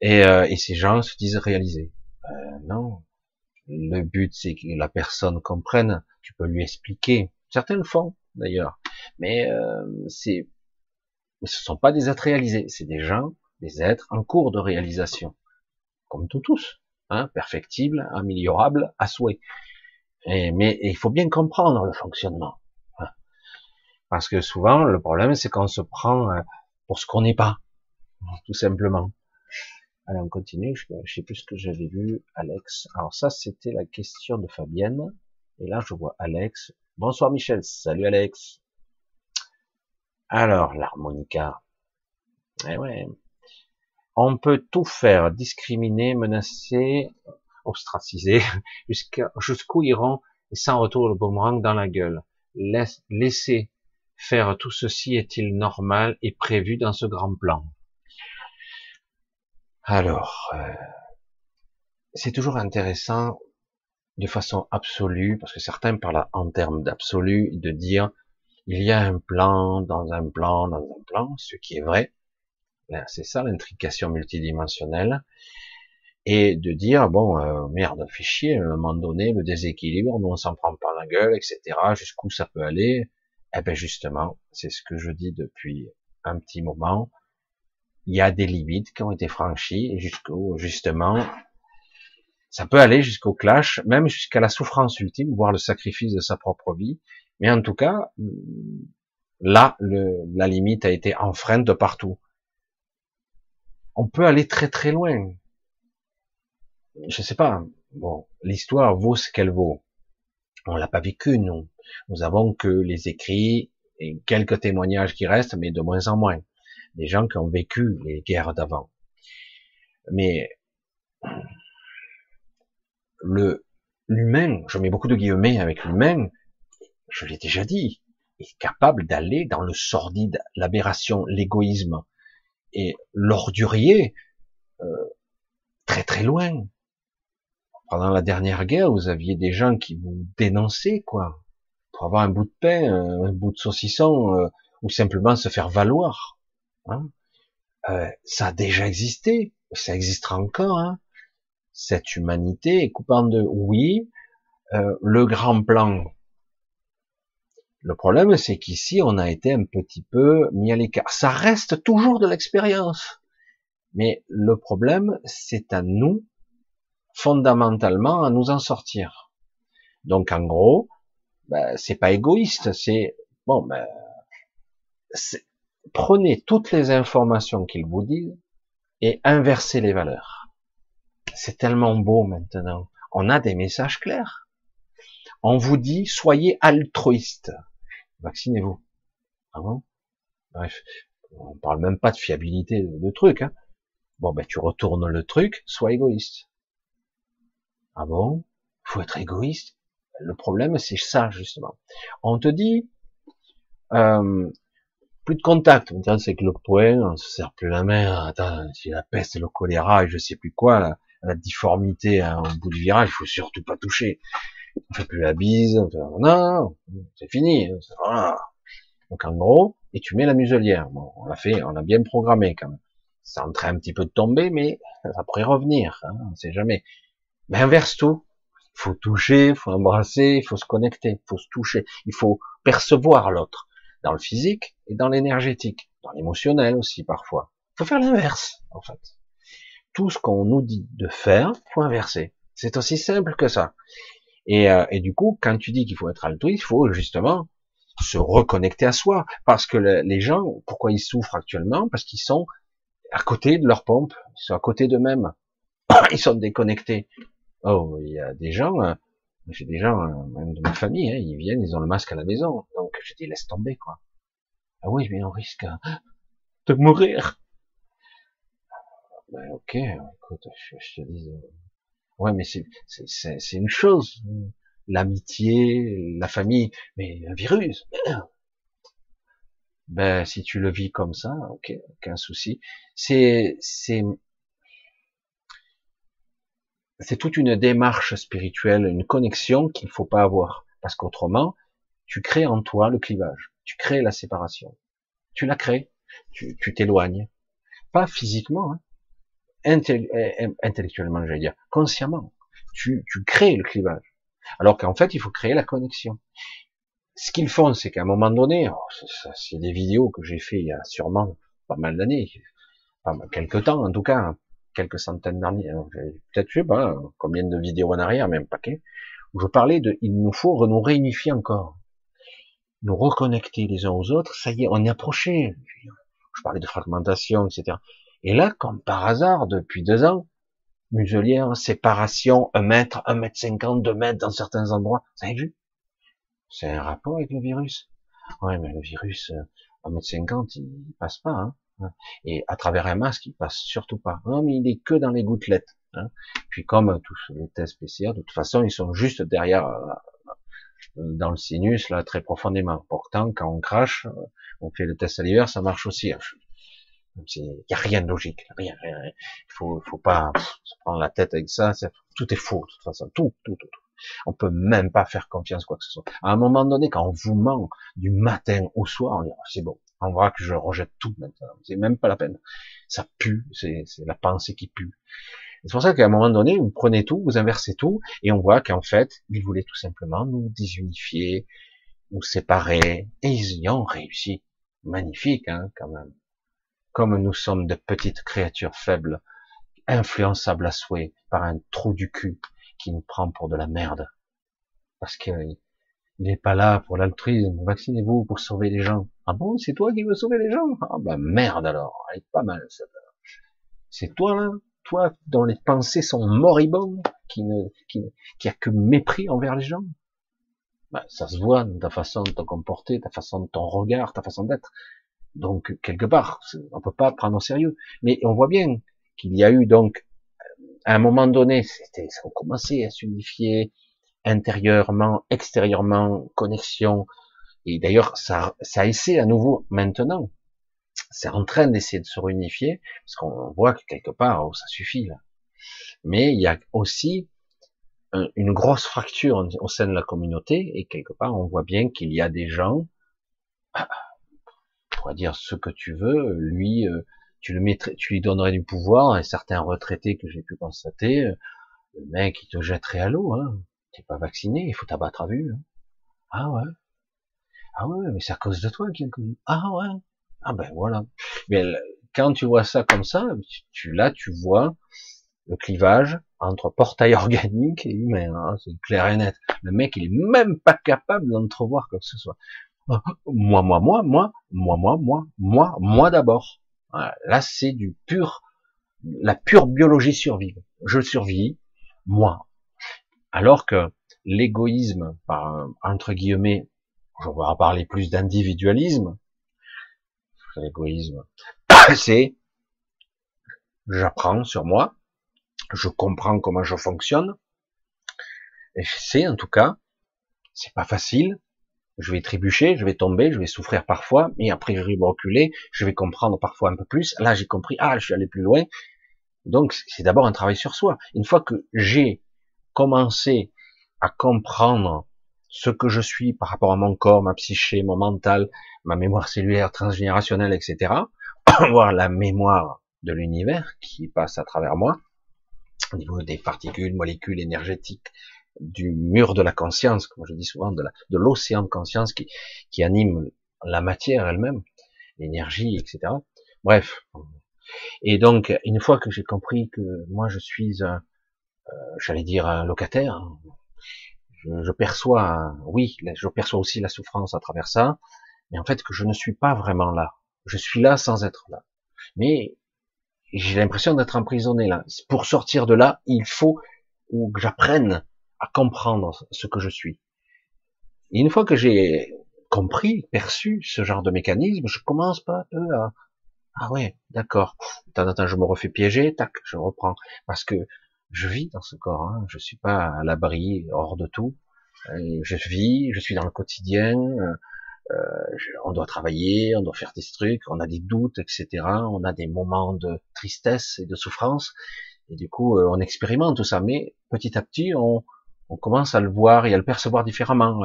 [SPEAKER 1] Et, euh, et ces gens se disent réalisés. Euh, non. Le but, c'est que la personne comprenne. Tu peux lui expliquer. Certains le font, d'ailleurs. Mais euh, c'est, ce sont pas des êtres réalisés. C'est des gens, des êtres en cours de réalisation. Comme tout tous. Hein, perfectibles, améliorables, à souhait. Mais il faut bien comprendre le fonctionnement. Parce que souvent, le problème, c'est qu'on se prend, euh, pour ce qu'on n'est pas, [laughs] tout simplement. Allez, on continue. Je, je sais plus ce que j'avais vu, Alex. Alors ça, c'était la question de Fabienne. Et là, je vois Alex. Bonsoir Michel. Salut Alex. Alors, l'harmonica. Eh ouais. On peut tout faire, discriminer, menacer, ostraciser, [laughs] jusqu'où iront et sans retour le boomerang dans la gueule. laisser faire tout ceci est-il normal et prévu dans ce grand plan? Alors, euh, c'est toujours intéressant de façon absolue, parce que certains parlent en termes d'absolu, de dire il y a un plan dans un plan dans un plan, ce qui est vrai. C'est ça l'intrication multidimensionnelle. Et de dire, bon, euh, merde, fait chier, à un moment donné, le déséquilibre, nous on s'en prend pas la gueule, etc. Jusqu'où ça peut aller Eh ben justement, c'est ce que je dis depuis un petit moment. Il y a des limites qui ont été franchies, jusqu'au, justement, ça peut aller jusqu'au clash, même jusqu'à la souffrance ultime, voire le sacrifice de sa propre vie. Mais en tout cas, là, la limite a été enfreinte de partout. On peut aller très très loin. Je sais pas. Bon, l'histoire vaut ce qu'elle vaut. On l'a pas vécu, nous. Nous avons que les écrits et quelques témoignages qui restent, mais de moins en moins. Des gens qui ont vécu les guerres d'avant. Mais le l'humain, je mets beaucoup de guillemets avec l'humain, je l'ai déjà dit, est capable d'aller dans le sordide, l'aberration, l'égoïsme et l'ordurier euh, très très loin. Pendant la dernière guerre, vous aviez des gens qui vous dénonçaient, quoi, pour avoir un bout de pain, un bout de saucisson, euh, ou simplement se faire valoir. Hein. Euh, ça a déjà existé, ça existera encore. Hein. Cette humanité est coupante de oui, euh, le grand plan le problème, c'est qu'ici, on a été un petit peu mis à l'écart. Ça reste toujours de l'expérience. Mais le problème, c'est à nous, fondamentalement, à nous en sortir. Donc, en gros, ben, c'est pas égoïste, c'est, bon, ben, prenez toutes les informations qu'ils vous disent et inversez les valeurs. C'est tellement beau maintenant. On a des messages clairs. On vous dit, soyez altruiste vaccinez-vous. Ah bon? Bref, on parle même pas de fiabilité de, truc. Hein. Bon, ben tu retournes le truc, sois égoïste. Ah bon? Faut être égoïste? Le problème, c'est ça, justement. On te dit, euh, plus de contact. C'est que le point, on se sert plus la main. Attends, si la peste, le choléra et je sais plus quoi, la, difformité hein, au bout du virage, il faut surtout pas toucher on fait plus la bise, non, c'est fini. Voilà. Donc en gros, et tu mets la muselière. Bon, on l'a fait, on l'a bien programmé quand même. Ça en un petit peu de tomber, mais ça pourrait revenir, hein, on sait jamais. Mais inverse tout. Il faut toucher, il faut embrasser, il faut se connecter, il faut se toucher, il faut percevoir l'autre, dans le physique et dans l'énergétique, dans l'émotionnel aussi parfois. Il faut faire l'inverse, en fait. Tout ce qu'on nous dit de faire, faut inverser. C'est aussi simple que ça. Et, euh, et du coup, quand tu dis qu'il faut être altruiste, il faut justement se reconnecter à soi. Parce que les gens, pourquoi ils souffrent actuellement? Parce qu'ils sont à côté de leur pompe, ils sont à côté d'eux-mêmes. [coughs] Ils sont déconnectés. Oh, il y a des gens, euh, j'ai des gens, euh, même de ma famille, hein, ils viennent, ils ont le masque à la maison. Donc je dis, laisse tomber, quoi. Ah oui, mais on risque de mourir. Ben, ok, écoute, je, je te dis, Ouais, mais c'est une chose, l'amitié, la famille, mais un virus. [clears throat] Ben, si tu le vis comme ça, ok, aucun souci. C'est c'est c'est toute une démarche spirituelle, une connexion qu'il faut pas avoir, parce qu'autrement, tu crées en toi le clivage, tu crées la séparation, tu la crées, tu t'éloignes, pas physiquement, hein, euh, intellectuellement, j'allais dire, consciemment. Tu, tu crées le clivage. Alors qu'en fait, il faut créer la connexion. Ce qu'ils font, c'est qu'à un moment donné, oh, c'est des vidéos que j'ai fait il y a sûrement pas mal d'années, quelques temps en tout cas, quelques centaines d'années, hein, peut-être je sais pas combien de vidéos en arrière, même paquet, où je parlais de, il nous faut nous réunifier encore, nous reconnecter les uns aux autres. Ça y est, on est approché. Je parlais de fragmentation, etc. Et là, comme par hasard, depuis deux ans, muselière, séparation, un mètre, un mètre cinquante, deux mètres dans certains endroits. Vous avez vu? C'est un rapport avec le virus. Ouais, mais le virus, euh, un mètre cinquante, il passe pas. Hein et à travers un masque, il passe surtout pas. Non, mais il est que dans les gouttelettes. Hein. Puis comme tous les tests PCR, de toute façon, ils sont juste derrière, euh, dans le sinus, là, très profondément. Pourtant, quand on crache, euh, on fait le test salivaire, ça marche aussi. Hein. Il n'y a rien de logique, rien, rien. Il faut, faut pas se prendre la tête avec ça. Tout est faux, de toute façon. Tout, tout, tout, tout. On peut même pas faire confiance quoi que ce soit. À un moment donné, quand on vous ment du matin au soir, on dit, oh, c'est bon. On voit que je rejette tout maintenant. C'est même pas la peine. Ça pue. C'est la pensée qui pue. C'est pour ça qu'à un moment donné, vous prenez tout, vous inversez tout, et on voit qu'en fait, ils voulaient tout simplement nous désunifier, nous séparer, et ils y ont réussi. Magnifique, hein, quand même comme nous sommes de petites créatures faibles, influençables à souhait par un trou du cul qui nous prend pour de la merde. Parce qu'il n'est pas là pour l'altruisme. Vaccinez-vous pour sauver les gens. Ah bon, c'est toi qui veux sauver les gens? Ah bah merde alors, elle est pas mal ça. C'est toi là, toi dont les pensées sont moribondes, qui ne, qui, qui a que mépris envers les gens? Bah, ça se voit dans ta façon de te comporter, ta façon de ton regard, ta façon d'être. Donc quelque part, on peut pas prendre au sérieux. Mais on voit bien qu'il y a eu donc à un moment donné, c'était, ça a commencé à s'unifier intérieurement, extérieurement, connexion. Et d'ailleurs, ça, ça essaie à nouveau maintenant. C'est en train d'essayer de se réunifier, parce qu'on voit que quelque part, oh, ça suffit là. Mais il y a aussi une grosse fracture au sein de la communauté, et quelque part, on voit bien qu'il y a des gens, dire ce que tu veux, lui, euh, tu lui donnerais du pouvoir, un certain retraité que j'ai pu constater, euh, le mec il te jetterait à l'eau, hein. T'es pas vacciné, il faut t'abattre à vue. Hein. Ah ouais. Ah ouais, mais c'est à cause de toi qu'il a le Ah ouais. Ah ben voilà. Mais quand tu vois ça comme ça, tu, là tu vois le clivage entre portail [laughs] organique et humain. Hein, c'est clair et net. Le mec, il est même pas capable d'entrevoir quoi que ce soit [laughs] moi, moi, moi, moi, moi, moi, moi, moi, moi d'abord. Là, c'est du pur, la pure biologie survive. Je survis, moi. Alors que l'égoïsme, entre guillemets, je vais parler plus d'individualisme, l'égoïsme, [coughs] c'est j'apprends sur moi, je comprends comment je fonctionne, et sais en tout cas, c'est pas facile, je vais trébucher, je vais tomber, je vais souffrir parfois, mais après je vais reculer, je vais comprendre parfois un peu plus. Là, j'ai compris, ah, je suis allé plus loin. Donc, c'est d'abord un travail sur soi. Une fois que j'ai commencé à comprendre ce que je suis par rapport à mon corps, ma psyché, mon mental, ma mémoire cellulaire transgénérationnelle, etc., [coughs] voir la mémoire de l'univers qui passe à travers moi, au niveau des particules, molécules énergétiques, du mur de la conscience, comme je dis souvent, de l'océan de, conscience qui, qui anime la matière elle-même, l'énergie, etc. Bref. Et donc, une fois que j'ai compris que moi je suis un, euh, j'allais dire un locataire, je, je, perçois, oui, je perçois aussi la souffrance à travers ça, mais en fait que je ne suis pas vraiment là. Je suis là sans être là. Mais j'ai l'impression d'être emprisonné là. Pour sortir de là, il faut que j'apprenne à comprendre ce que je suis. Et une fois que j'ai compris, perçu ce genre de mécanisme, je commence pas peu à ah ouais, d'accord. En temps, je me refais piéger, tac, je reprends parce que je vis dans ce corps. Hein. Je suis pas à l'abri, hors de tout. je vis, je suis dans le quotidien. Euh, on doit travailler, on doit faire des trucs, on a des doutes, etc. On a des moments de tristesse et de souffrance. Et du coup, euh, on expérimente tout ça. Mais petit à petit, on, on commence à le voir et à le percevoir différemment.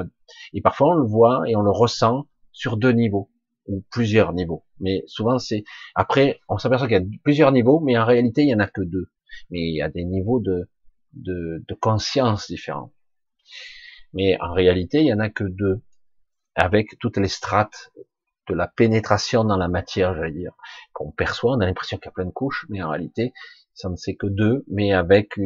[SPEAKER 1] Et parfois on le voit et on le ressent sur deux niveaux ou plusieurs niveaux. Mais souvent c'est après on s'aperçoit qu'il y a plusieurs niveaux, mais en réalité il y en a que deux. Mais il y a des niveaux de de, conscience différents. Mais en réalité il y en a que deux, avec toutes les strates de la pénétration dans la matière, j'allais dire, qu'on perçoit. On a l'impression qu'il y a plein de couches, mais en réalité ça ne sait que deux, mais avec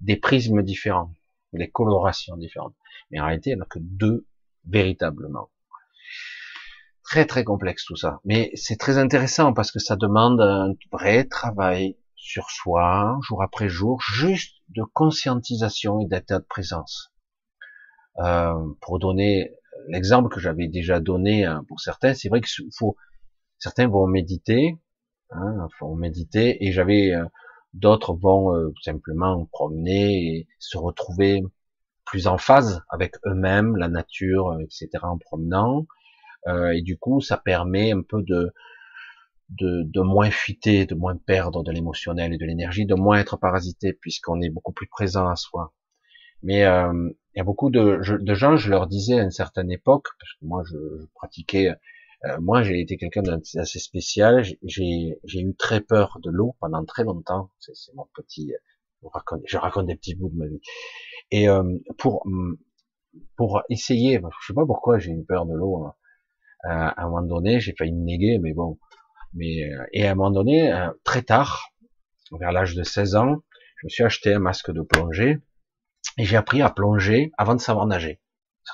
[SPEAKER 1] des prismes différents des colorations différentes. Mais en réalité, il n'y en a que deux véritablement. Très très complexe tout ça. Mais c'est très intéressant parce que ça demande un vrai travail sur soi, jour après jour, juste de conscientisation et d'état de présence. Euh, pour donner l'exemple que j'avais déjà donné hein, pour certains, c'est vrai qu'il faut certains vont méditer, hein, vont méditer, et j'avais euh, d'autres vont euh, simplement promener et se retrouver plus en phase avec eux-mêmes, la nature, etc. en promenant. Euh, et du coup, ça permet un peu de, de, de moins fuiter, de moins perdre de l'émotionnel et de l'énergie, de moins être parasité, puisqu'on est beaucoup plus présent à soi. Mais euh, il y a beaucoup de, de, gens, je leur disais à une certaine époque, parce que moi je, je pratiquais, euh, moi j'ai été quelqu'un d'assez spécial, j'ai eu très peur de l'eau pendant très longtemps, c'est mon petit, je raconte, je raconte des petits bouts de ma vie. Et euh, pour pour essayer, je sais pas pourquoi j'ai eu peur de l'eau, hein, à un moment donné, j'ai failli me néguer, mais bon. Mais, euh, et à un moment donné, euh, très tard, vers l'âge de 16 ans, je me suis acheté un masque de plongée et j'ai appris à plonger avant de savoir nager.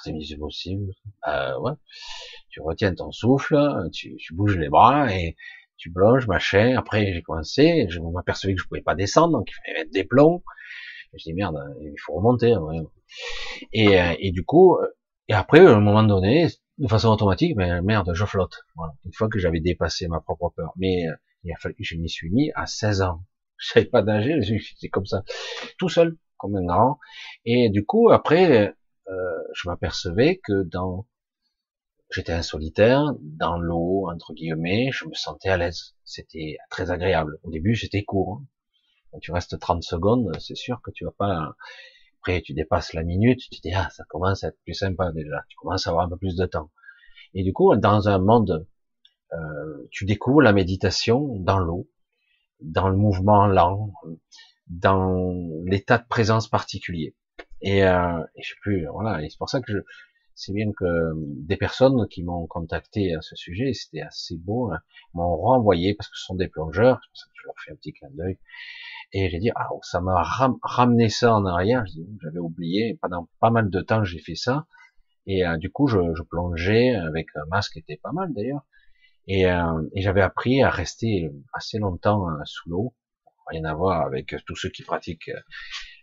[SPEAKER 1] C'est possible. Euh, ouais. Tu retiens ton souffle, tu, tu, bouges les bras et tu plonges, machin. Après, j'ai commencé, je m'apercevais que je pouvais pas descendre, donc il fallait mettre des plombs. Je dis, merde, il faut remonter. Et, et du coup, et après, à un moment donné, de façon automatique, mais merde, je flotte. Voilà. Une fois que j'avais dépassé ma propre peur. Mais euh, il a fallu je m'y suis mis à 16 ans. [laughs] Je savais pas nager, j'étais comme ça, tout seul, comme un grand. Et du coup, après, euh, je m'apercevais que dans, j'étais un solitaire, dans l'eau, entre guillemets, je me sentais à l'aise. C'était très agréable. Au début, j'étais court. Hein. Tu restes 30 secondes, c'est sûr que tu vas pas après, tu dépasses la minute, tu te dis, ah, ça commence à être plus sympa déjà. Tu commences à avoir un peu plus de temps. Et du coup, dans un monde, euh, tu découvres la méditation dans l'eau, dans le mouvement lent, dans l'état de présence particulier. Et, euh, et je sais plus, voilà. Et c'est pour ça que je, c'est bien que des personnes qui m'ont contacté à ce sujet, c'était assez beau, hein, m'ont renvoyé parce que ce sont des plongeurs. C'est pour ça que je leur fais un petit clin d'œil. Et j'ai dit, ah, ça m'a ramené ça en arrière. J'avais oublié. Pendant pas mal de temps, j'ai fait ça. Et euh, du coup, je, plongeais avec un masque qui était pas mal d'ailleurs. Et, euh, et j'avais appris à rester assez longtemps euh, sous l'eau. Rien à voir avec tous ceux qui pratiquent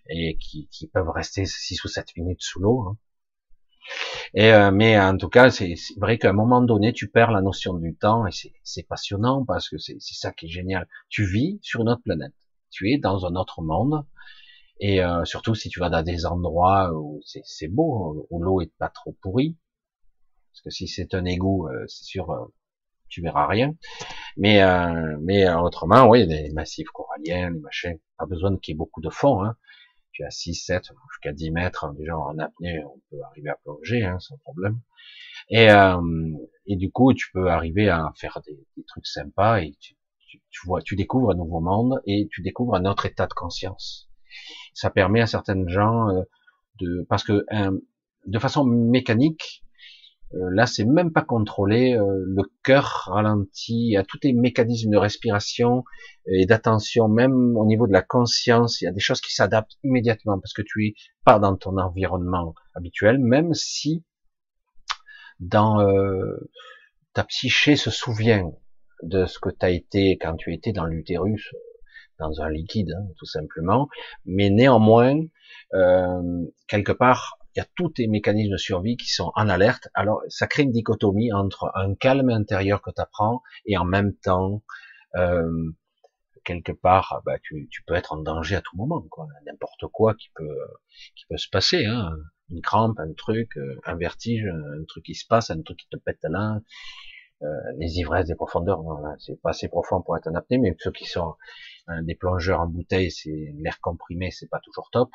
[SPEAKER 1] et qui, qui peuvent rester 6 ou 7 minutes sous l'eau. Hein. Et mais en tout cas, c'est vrai qu'à un moment donné, tu perds la notion du temps et c'est passionnant parce que c'est ça qui est génial. Tu vis sur une autre planète tu es dans un autre monde. Et euh, surtout si tu vas dans des endroits où c'est beau, où l'eau est pas trop pourrie, parce que si c'est un égout, euh, c'est sûr, euh, tu verras rien. Mais mais autrement, oui, les massifs coralliens, les machins, pas besoin qu'il y ait beaucoup de fond. Hein. Tu as 6, 7, jusqu'à 10 mètres, hein, déjà en apnée, on peut arriver à plonger hein, sans problème. Et, et du coup, tu peux arriver à faire des, trucs sympas et tu, tu, vois, tu découvres un nouveau monde et tu découvres un autre état de conscience. Ça permet à certaines gens euh, de, parce que de façon mécanique, euh, là c'est même pas contrôlé, euh, le cœur ralentit, à tous les mécanismes de respiration et d'attention, même au niveau de la conscience, il y a des choses qui s'adaptent immédiatement parce que tu es pas dans ton environnement habituel, même si dans ta psyché se souvient de ce que tu as été quand tu étais dans l'utérus, dans un liquide, hein, tout simplement. Mais néanmoins, euh, quelque part, il y a tous tes mécanismes de survie qui sont en alerte. Alors, ça crée une dichotomie entre un calme intérieur que tu apprends et en même temps, euh, quelque part, bah, tu, tu, peux être en danger à tout moment, quoi. N'importe quoi qui peut, qui peut se passer, hein. Une crampe, un truc, un vertige, un truc qui se passe, un truc qui te pète là, euh, les ivresses des profondeurs, c'est pas assez profond pour être un apnée, mais ceux qui sont euh, des plongeurs en bouteille, c'est l'air comprimé, c'est pas toujours top.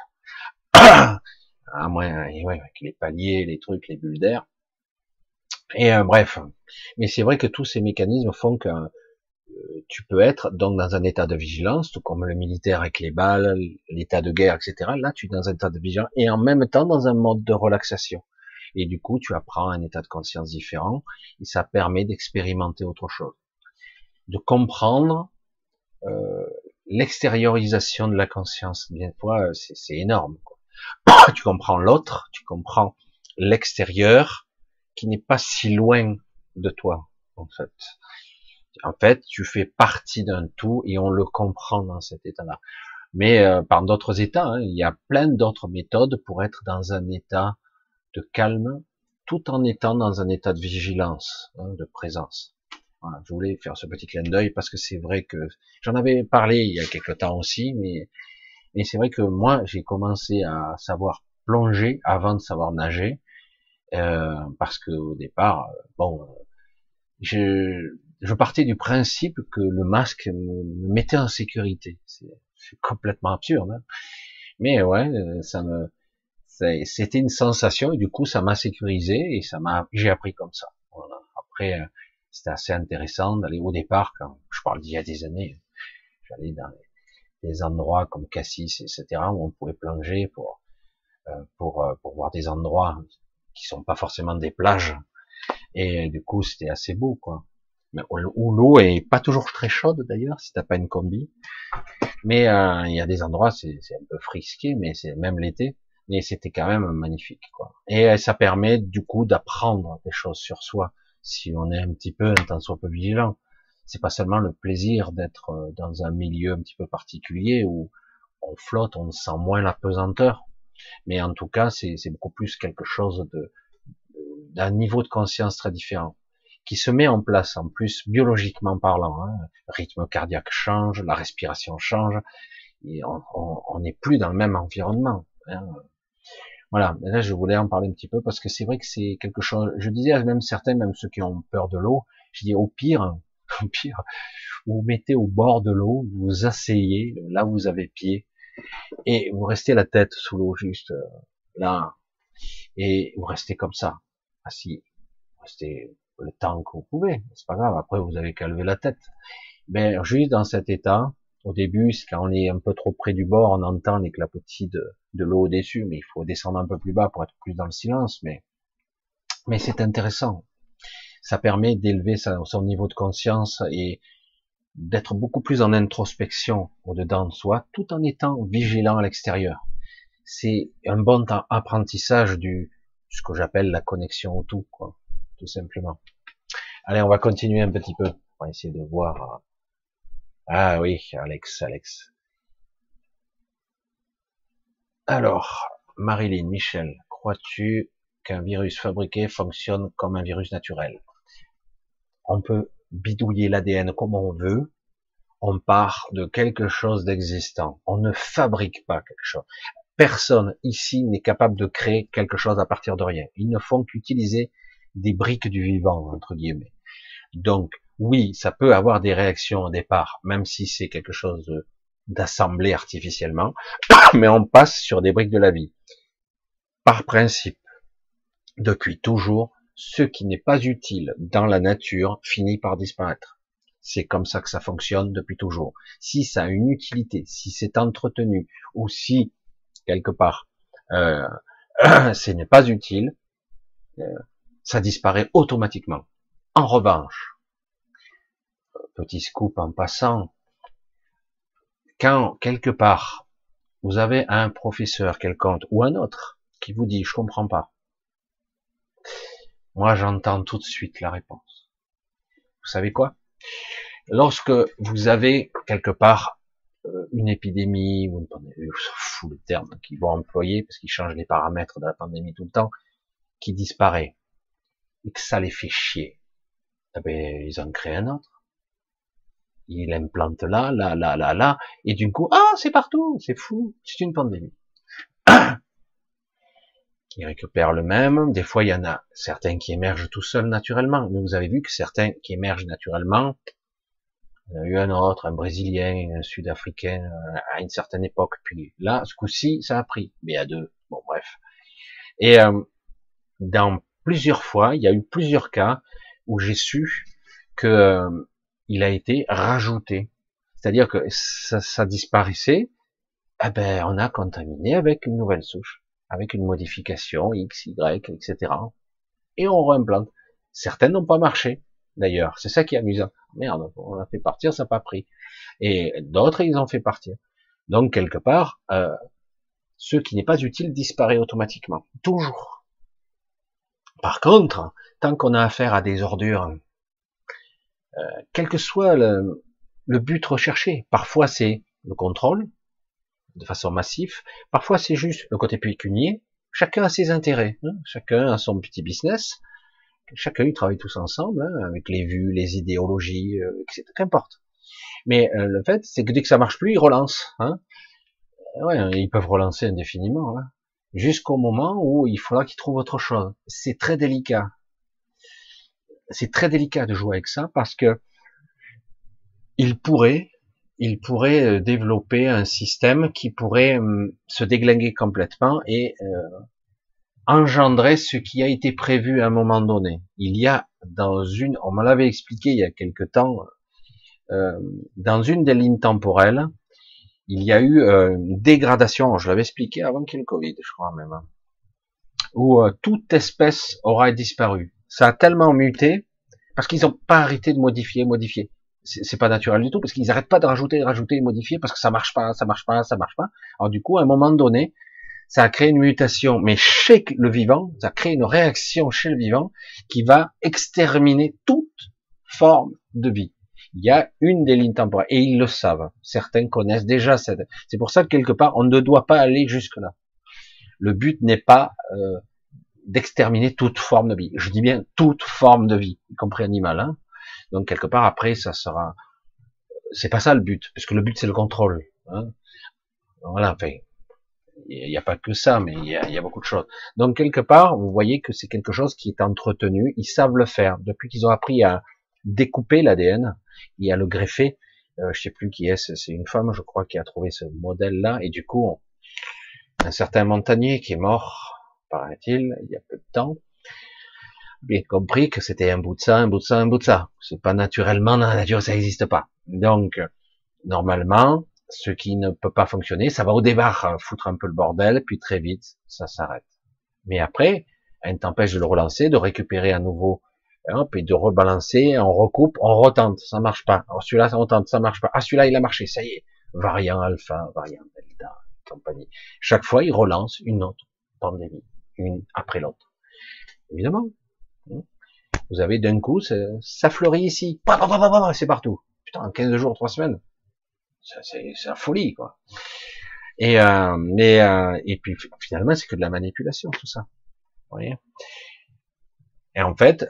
[SPEAKER 1] [clears throat] à moins, avec les paliers, les trucs, les bulles d'air. Et euh, bref, mais c'est vrai que tous ces mécanismes font que tu peux être donc dans un état de vigilance, tout comme le militaire avec les balles, l'état de guerre, etc. Là, tu es dans un état de vigilance et en même temps dans un mode de relaxation et du coup tu apprends un état de conscience différent et ça permet d'expérimenter autre chose, de comprendre euh, l'extériorisation de la conscience. Bien fois, c'est énorme. [coughs] tu comprends l'autre, tu comprends l'extérieur qui n'est pas si loin de toi, en fait. En fait, tu fais partie d'un tout et on le comprend dans cet état-là. Mais euh, par d'autres états, hein, il y a plein d'autres méthodes pour être dans un état de calme, tout en étant dans un état de vigilance, hein, de présence. Voilà, je voulais faire ce petit clin d'œil parce que c'est vrai que j'en avais parlé il y a quelque temps aussi, mais, mais c'est vrai que moi j'ai commencé à savoir plonger avant de savoir nager, euh, parce que au départ, bon, je, je partais du principe que le masque me, mettait en sécurité. C'est complètement absurde, hein mais ouais, ça me, c'était une sensation et du coup ça m'a sécurisé et ça m'a, j'ai appris comme ça. Après, euh, c'était assez intéressant d'aller au départ quand je parle d'il y a des années, j'allais dans des endroits comme Cassis, etc. où on pouvait plonger pour euh, pour euh, pour voir des endroits qui sont pas forcément des plages et du coup c'était assez beau quoi. Mais où l'eau est pas toujours très chaude d'ailleurs si t'as pas une combi. Mais euh, il y a des endroits c'est un peu frisqué, mais c'est même l'été mais c'était quand même magnifique quoi. Et ça permet du coup d'apprendre des choses sur soi si on est un petit peu un temps soit peu vigilant. C'est pas seulement le plaisir d'être euh, dans un milieu un petit peu particulier où on flotte, on sent moins la pesanteur, mais en tout cas c'est beaucoup plus quelque chose de d'un niveau de conscience très différent qui se met en place en plus biologiquement parlant. Hein. Le rythme cardiaque change, la respiration change, et on n'est plus dans le même environnement. Hein. Voilà, là je voulais en parler un petit peu parce que c'est vrai que c'est quelque chose. Je disais à même certains, même ceux qui ont peur de l'eau, je dis au pire, pire, vous, vous mettez au bord de l'eau, vous vous asseyez là vous avez pied et vous restez la tête sous l'eau juste euh, là et vous restez comme ça, assis, restez le temps que vous pouvez, c'est pas grave. Après vous avez qu'à lever la tête, mais juste dans cet état, au début, quand on est un peu trop près du bord, on entend les clapotis de, de l'eau au-dessus, mais il faut descendre un peu plus bas pour être plus dans le silence. Mais, mais c'est intéressant. Ça permet d'élever son niveau de conscience et d'être beaucoup plus en introspection au-dedans de soi, tout en étant vigilant à l'extérieur. C'est un bon apprentissage du ce que j'appelle la connexion au tout, quoi, tout simplement. Allez, on va continuer un petit peu. On va essayer de voir ah oui, Alex, Alex. Alors, Marilyn, Michel, crois-tu qu'un virus fabriqué fonctionne comme un virus naturel? On peut bidouiller l'ADN comme on veut, on part de quelque chose d'existant. On ne fabrique pas quelque chose. Personne ici n'est capable de créer quelque chose à partir de rien. Ils ne font qu'utiliser des briques du vivant, entre guillemets. Donc, oui, ça peut avoir des réactions au départ, même si c'est quelque chose d'assemblé artificiellement, [coughs] mais on passe sur des briques de la vie. Par principe, depuis toujours, ce qui n'est pas utile dans la nature finit par disparaître. C'est comme ça que ça fonctionne depuis toujours. Si ça a une utilité, si c'est entretenu, ou si, quelque part, euh, [clears throat] ce n'est pas utile, euh, ça disparaît automatiquement. En revanche, petit scoop en passant, quand quelque part vous avez un professeur quelconque ou un autre qui vous dit je comprends pas, moi j'entends tout de suite la réponse. Vous savez quoi? Lorsque vous avez quelque part euh, une épidémie, ou une fou le terme qu'ils vont employer parce qu'ils changent les paramètres de la pandémie tout le temps, qui disparaît et que ça les fait chier, eh ben, ils en créent un autre il implante là, là, là, là, là, et du coup, ah, c'est partout, c'est fou, c'est une pandémie. [clears throat] Il récupère le même, des fois il y en a certains qui émergent tout seuls naturellement, mais vous avez vu que certains qui émergent naturellement, il y en a eu un autre, un Brésilien, un Sud-Africain, euh, à une certaine époque, puis là, ce coup-ci, ça a pris, mais à deux, bon bref. Et euh, dans plusieurs fois, il y a eu plusieurs cas où j'ai su que euh, il a été rajouté. C'est-à-dire que ça, ça disparaissait, eh ben, on a contaminé avec une nouvelle souche, avec une modification X, Y, etc. Et on réimplante. Certaines n'ont pas marché, d'ailleurs. C'est ça qui est amusant. Merde, on a fait partir, ça n'a pas pris. Et d'autres, ils ont fait partir. Donc, quelque part, euh, ce qui n'est pas utile disparaît automatiquement. Toujours. Par contre, tant qu'on a affaire à des ordures, euh, quel que soit le, but recherché, parfois c'est le contrôle, de façon massive, parfois c'est juste le côté pécunier, chacun a ses intérêts, hein. chacun a son petit business, chacun ils travaillent tous ensemble, hein, avec les vues, les idéologies, euh, etc. Qu'importe. Mais euh, le fait, c'est que dès que ça marche plus, ils relancent. Hein. Ouais, ils peuvent relancer indéfiniment, hein. jusqu'au moment où il faudra qu'ils trouvent autre chose. C'est très délicat. C'est très délicat de jouer avec ça parce que il pourrait, il pourrait euh, développer un système qui pourrait hum, se déglinguer complètement et euh, engendrer ce qui a été prévu à un moment donné. Il y a dans une, on me l'avait expliqué il y a quelque temps, euh, dans une des lignes temporelles, il y a eu une dégradation, je l'avais expliqué avant qu'il y ait le Covid, je crois même, hein, où toute espèce aura disparu. Ça a tellement muté, parce qu'ils n'ont pas arrêté de modifier, modifier. C'est pas naturel du tout, parce qu'ils n'arrêtent pas de rajouter, rajouter, modifier, parce que ça marche pas, ça marche pas, ça marche pas. Alors du coup, à un moment donné, ça a créé une mutation, mais chez le vivant, ça a créé une réaction chez le vivant qui va exterminer toute forme de vie. Il y a une des lignes temporelles, et ils le savent. Certains connaissent déjà cette. C'est pour ça que quelque part, on ne doit pas aller jusque là. Le but n'est pas euh, d'exterminer toute forme de vie. Je dis bien toute forme de vie, y compris animale. Hein. Donc quelque part après, ça sera. C'est pas ça le but, parce que le but c'est le contrôle. Hein. Voilà. Il n'y a pas que ça, mais il y a, beaucoup de choses. Donc quelque part, vous voyez que c'est quelque chose qui est entretenu. Ils savent le faire depuis qu'ils ont appris à découper l'ADN et à le greffer. Euh, je sais plus qui est, c'est une femme, je crois, qui a trouvé ce modèle-là. Et du coup, un certain montagnier qui est mort, paraît-il, il y a peu de temps, bien compris que c'était un bout de ça, un bout de ça, un bout de ça. C'est pas naturellement dans la nature, ça n'existe pas. Donc, normalement, ce qui ne peut pas fonctionner, ça va au départ hein, foutre un peu le bordel, puis très vite, ça s'arrête. Mais après, elle t'empêche de le relancer, de récupérer à nouveau, hein, puis de rebalancer, on recoupe, on retente, ça marche pas. Alors celui-là, on tente, ça marche pas. Ah, celui-là, il a marché, ça y est. Variant alpha, variant delta, compagnie. Chaque fois, il relance une autre pandémie, une après l'autre. Évidemment. Hein. Vous avez d'un coup, ça fleurit ici, c'est partout. Putain, en 15 jours, 3 semaines, c'est la folie, quoi. Et, euh, mais, euh, et puis finalement, c'est que de la manipulation, tout ça. Vous voyez? Et en fait,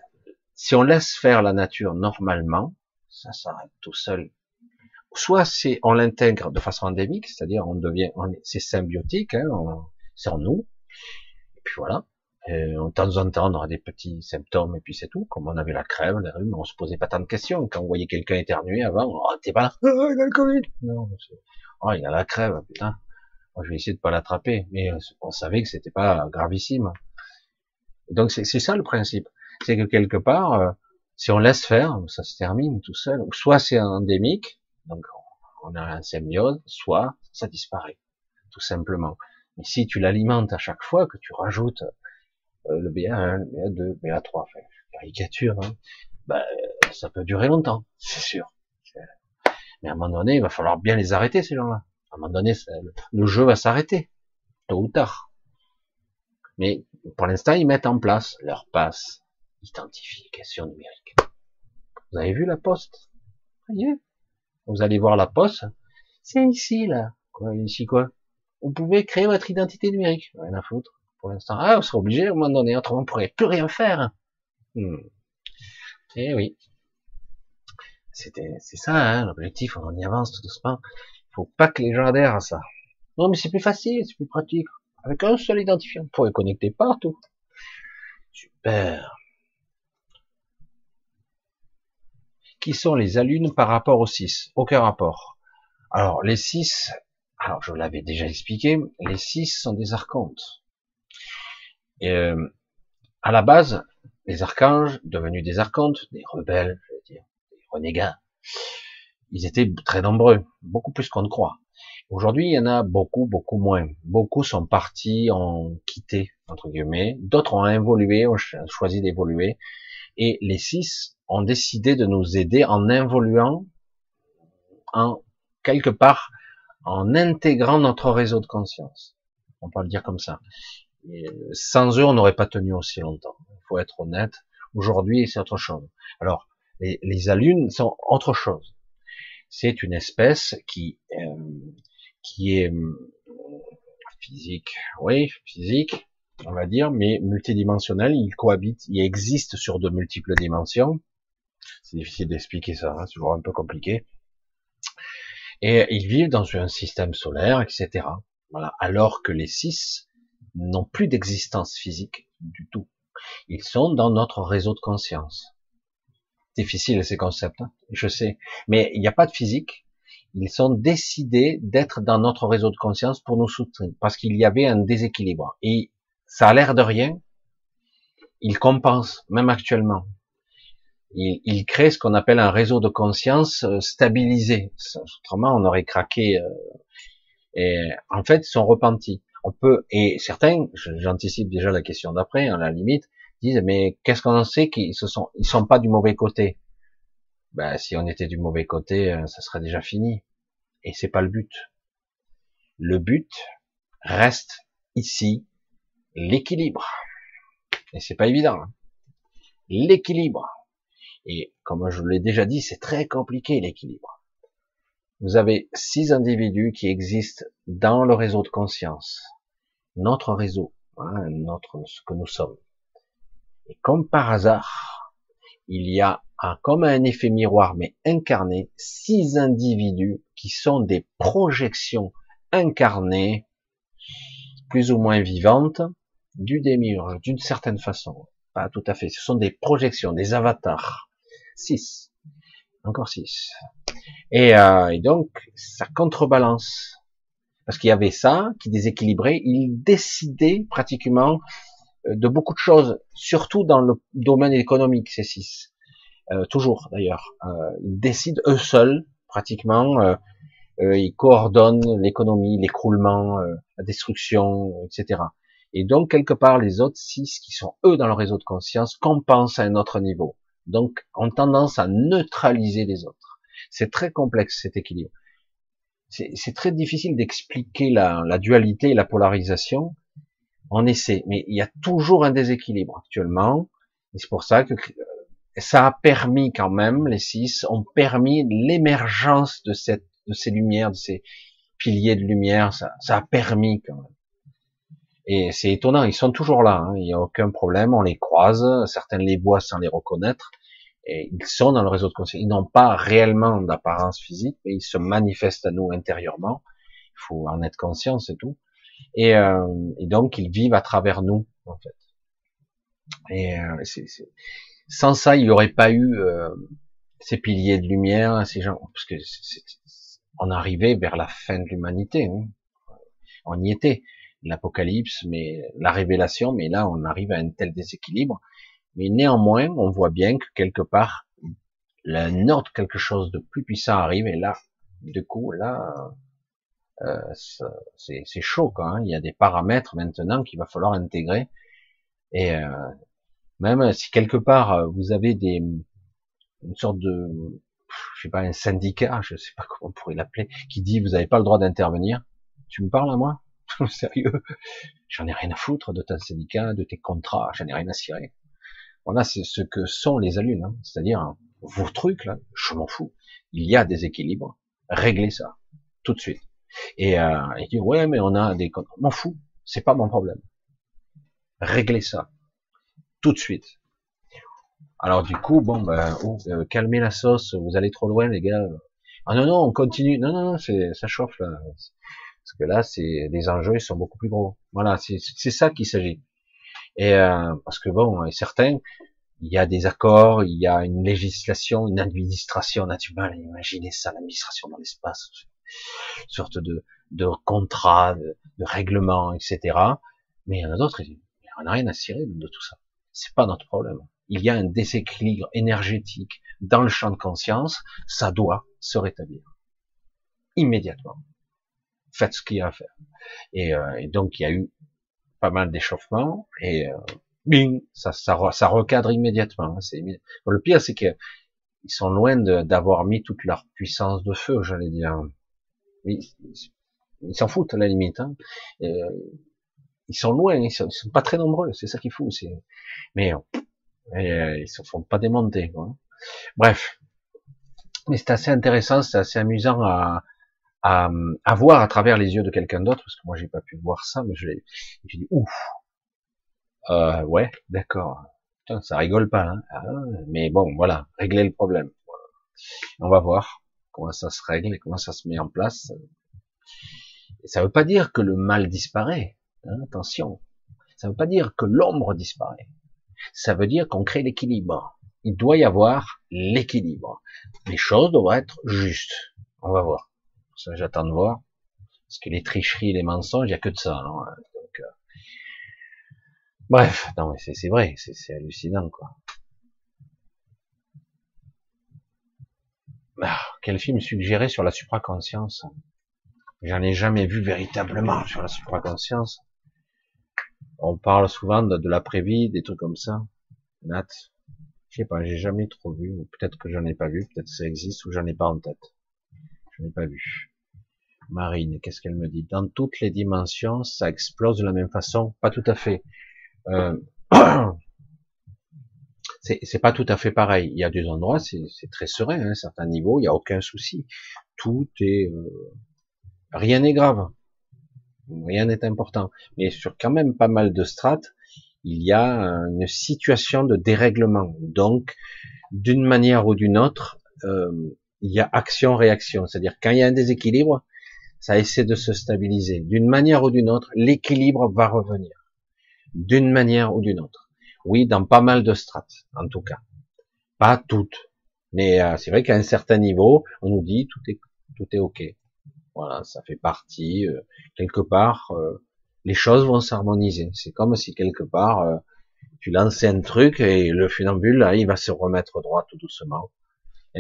[SPEAKER 1] si on laisse faire la nature normalement, ça s'arrête tout seul. Soit c'est on l'intègre de façon endémique, c'est-à-dire on devient, c'est symbiotique, hein, c'est en nous. Et puis voilà. Euh, de temps en temps, on aura des petits symptômes et puis c'est tout. Comme on avait la crève, la rhume, on se posait pas tant de questions. Quand on voyait quelqu'un éternuer avant, oh, t'es pas là, oh, il a le Covid. Non, oh, il a la crève, putain. Je vais essayer de pas l'attraper, mais euh, on savait que c'était pas gravissime. Donc c'est ça le principe, c'est que quelque part, euh, si on laisse faire, ça se termine tout seul. Soit c'est endémique, donc on a un symbiose, soit ça disparaît, tout simplement. Mais si tu l'alimentes à chaque fois, que tu rajoutes le BA1, le BA2, le BA3, enfin, caricature, hein, bah, ça peut durer longtemps, c'est sûr. Mais à un moment donné, il va falloir bien les arrêter, ces gens-là. À un moment donné, le jeu va s'arrêter, tôt ou tard. Mais pour l'instant, ils mettent en place leur passe identification numérique. Vous avez vu la poste? Voyez Vous allez voir la poste. C'est ici, là. Quoi, ici quoi? Vous pouvez créer votre identité numérique. Rien à foutre pour l'instant. Ah, on sera obligé à un moment donné, autrement on pourrait plus rien faire. Hmm. Eh oui. C'était, c'est ça, hein, l'objectif, on y avance tout doucement. Faut pas que les gens adhèrent à ça. Non, mais c'est plus facile, c'est plus pratique. Avec un seul identifiant, on pourrait connecter partout. Super. Qui sont les alunes par rapport aux 6 Aucun rapport. Alors, les 6, alors je l'avais déjà expliqué, les 6 sont des archontes. Euh, à la base, les archanges, devenus des archontes, des rebelles, je veux dire, des renégats, ils étaient très nombreux, beaucoup plus qu'on ne croit. Aujourd'hui, il y en a beaucoup, beaucoup moins. Beaucoup sont partis, ont quitté, entre guillemets. D'autres ont évolué, ont choisi d'évoluer. Et les six ont décidé de nous aider en évoluant, en quelque part, en intégrant notre réseau de conscience. On peut le dire comme ça sans eux, on n'aurait pas tenu aussi longtemps. Il faut être honnête. Aujourd'hui, c'est autre chose. Alors, les, les alunes sont autre chose. C'est une espèce qui euh, qui est euh, physique, oui, physique, on va dire, mais multidimensionnel. Il cohabite, il existe sur de multiples dimensions. C'est difficile d'expliquer ça, hein, c'est toujours un peu compliqué. Et ils vivent dans un système solaire, etc. Voilà. Alors que les six n'ont plus d'existence physique du tout. Ils sont dans notre réseau de conscience. Difficile ces concepts, hein, je sais. Mais il n'y a pas de physique. Ils sont décidés d'être dans notre réseau de conscience pour nous soutenir, parce qu'il y avait un déséquilibre. Et ça a l'air de rien. Ils compensent, même actuellement. Ils, créent ce qu'on appelle un réseau de conscience euh, stabilisé. Autrement, on aurait craqué. Euh, et en fait, ils sont repentis on peut, et certains, j'anticipe déjà la question d'après, à la limite, disent, mais qu'est-ce qu'on en sait qu'ils se sont, pas du mauvais côté? Ben, si on était du mauvais côté, euh, ça serait déjà fini. Et c'est pas le but. Le but reste ici l'équilibre. Et c'est pas évident. Hein. L'équilibre. Et comme je l'ai déjà dit, c'est très compliqué l'équilibre. Vous avez six individus qui existent dans le réseau de conscience notre réseau, hein, notre, ce que nous sommes. Et comme par hasard, il y a comme un effet miroir, mais incarné, six individus qui sont des projections incarnées, plus ou moins vivantes, du démiurge, d'une certaine façon. Pas tout à fait. Ce sont des projections, des avatars. Six. Encore six. Et, euh, et donc, ça contrebalance parce qu'il y avait ça qui déséquilibrait. Il décidait pratiquement euh, de beaucoup de choses, surtout dans le domaine économique, ces six. Euh, toujours d'ailleurs. Euh, ils décident eux seuls, pratiquement. Euh, euh ils coordonnent l'économie, l'écroulement, la destruction, etc. Et donc quelque part, les autres six qui sont eux dans le réseau de conscience compensent à un autre niveau. Donc ont tendance à neutraliser les autres. C'est très complexe cet équilibre c'est très difficile d'expliquer la, la, dualité et la polarisation. On essaie, mais il y a toujours un déséquilibre actuellement. Et c'est pour ça que euh, ça a permis quand même, les six ont permis l'émergence de cette, de ces lumières, de ces piliers de lumière. Ça, ça a permis quand même. Et c'est étonnant, ils sont toujours là. Hein. Il n'y a aucun problème, on les croise. Certains les voient sans les reconnaître. Et ils sont dans le réseau de conscience. Ils n'ont pas réellement d'apparence physique, mais ils se manifestent à nous intérieurement. Il faut en être conscient, c'est tout. Et, euh, et, donc ils vivent à travers nous, en fait. Et euh, sans ça, il n'y aurait pas eu euh, ces piliers de lumière, ces gens, parce que on arrivait vers la fin de l'humanité. Hein. On y était, l'apocalypse, mais la révélation. Mais là, on arrive à un tel déséquilibre mais néanmoins, on voit bien que quelque part, un autre quelque chose de plus puissant arrive, et là, du coup, là, euh, c'est chaud, quoi. Hein. Il y a des paramètres maintenant qu'il va falloir intégrer. Et euh, même si quelque part vous avez des une sorte de, je sais pas, un syndicat, je sais pas [laughs] comment on pourrait l'appeler, qui dit vous n'avez pas le droit d'intervenir. Tu me parles à moi? [laughs] Sérieux? J'en ai rien à foutre de ton syndicat, de tes contrats, j'en ai rien à cirer. Voilà, c'est ce que sont les alunes, hein. c'est-à-dire vos trucs là, je m'en fous. Il y a des équilibres, réglez ça tout de suite. Et euh, il dit ouais, mais on a des, m'en fous, c'est pas mon problème. Réglez ça tout de suite. Alors du coup, bon, ben, oh, euh, calmez la sauce, vous allez trop loin, les gars. Ah non, non, on continue. Non, non, non, ça chauffe là. Parce que là, c'est les enjeux, ils sont beaucoup plus gros. Voilà, c'est ça qu'il s'agit. Et euh, parce que bon, certains, il y a des accords, il y a une législation, une administration. On a du mal à imaginer ça, l'administration dans l'espace, sorte de, de contrat, de, de règlement, etc. Mais il y en a d'autres, on n'a rien à cirer de tout ça. C'est pas notre problème. Il y a un déséquilibre énergétique dans le champ de conscience, ça doit se rétablir immédiatement. Faites ce qu'il y a à faire. Et, euh, et donc il y a eu pas mal d'échauffement et euh, bing, ça, ça, ça recadre immédiatement. Hein, c'est le pire, c'est que ils sont loin d'avoir mis toute leur puissance de feu, j'allais dire. Ils s'en foutent à la limite. Hein. Euh, ils sont loin, ils sont, sont pas très nombreux, c'est ça qu'il faut. Mais euh, ils se font pas démonter. Quoi. Bref, mais c'est assez intéressant, c'est assez amusant à, à, à, voir à travers les yeux de quelqu'un d'autre, parce que moi j'ai pas pu voir ça, mais je l'ai, j'ai dit ouf, euh, ouais, d'accord, ça rigole pas, hein. Ah, mais bon, voilà, régler le problème. On va voir comment ça se règle et comment ça se met en place. Et ça veut pas dire que le mal disparaît, hein, attention. Ça veut pas dire que l'ombre disparaît. Ça veut dire qu'on crée l'équilibre. Il doit y avoir l'équilibre. Les choses doivent être justes. On va voir. Ça, j'attends de voir. Parce que les tricheries les mensonges, il n'y a que de ça. Donc, euh... Bref, non, mais c'est vrai, c'est hallucinant, quoi. Ah, quel film suggéré sur la supraconscience? J'en ai jamais vu véritablement sur la supraconscience. On parle souvent de, de l'après-vie, des trucs comme ça. Nat, je sais pas, j'ai jamais trop vu, ou peut-être que j'en ai pas vu, peut-être que ça existe, ou j'en ai pas en tête. Je n'ai pas vu. Marine, qu'est-ce qu'elle me dit? Dans toutes les dimensions, ça explose de la même façon? Pas tout à fait. Euh, [clears throat] c'est pas tout à fait pareil. Il y a des endroits, c'est très serein, hein, certains niveaux, il n'y a aucun souci. Tout est, euh, rien n'est grave, rien n'est important. Mais sur quand même pas mal de strates, il y a une situation de dérèglement. Donc, d'une manière ou d'une autre, euh, il y a action-réaction. C'est-à-dire quand il y a un déséquilibre, ça essaie de se stabiliser. D'une manière ou d'une autre, l'équilibre va revenir. D'une manière ou d'une autre. Oui, dans pas mal de strates, en tout cas. Pas toutes. Mais euh, c'est vrai qu'à un certain niveau, on nous dit tout est tout est ok. Voilà, ça fait partie euh, quelque part. Euh, les choses vont s'harmoniser. C'est comme si quelque part tu lançais un truc et le funambule là, il va se remettre droit tout doucement.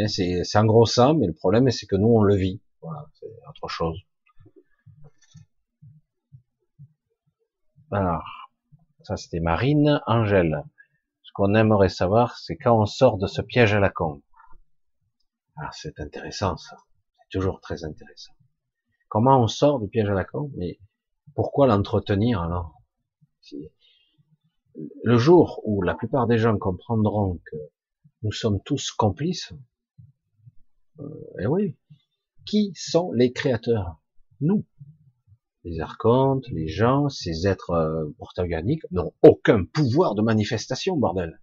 [SPEAKER 1] C'est en gros ça, mais le problème c'est que nous on le vit. Voilà, c'est autre chose. Alors, ça, c'était Marine. Angèle. Ce qu'on aimerait savoir, c'est quand on sort de ce piège à la con. Ah, c'est intéressant, ça. C'est toujours très intéressant. Comment on sort du piège à la con? Mais pourquoi l'entretenir, alors? Le jour où la plupart des gens comprendront que nous sommes tous complices, eh oui, qui sont les créateurs? Nous les archontes, les gens, ces êtres euh, organiques n'ont aucun pouvoir de manifestation, bordel.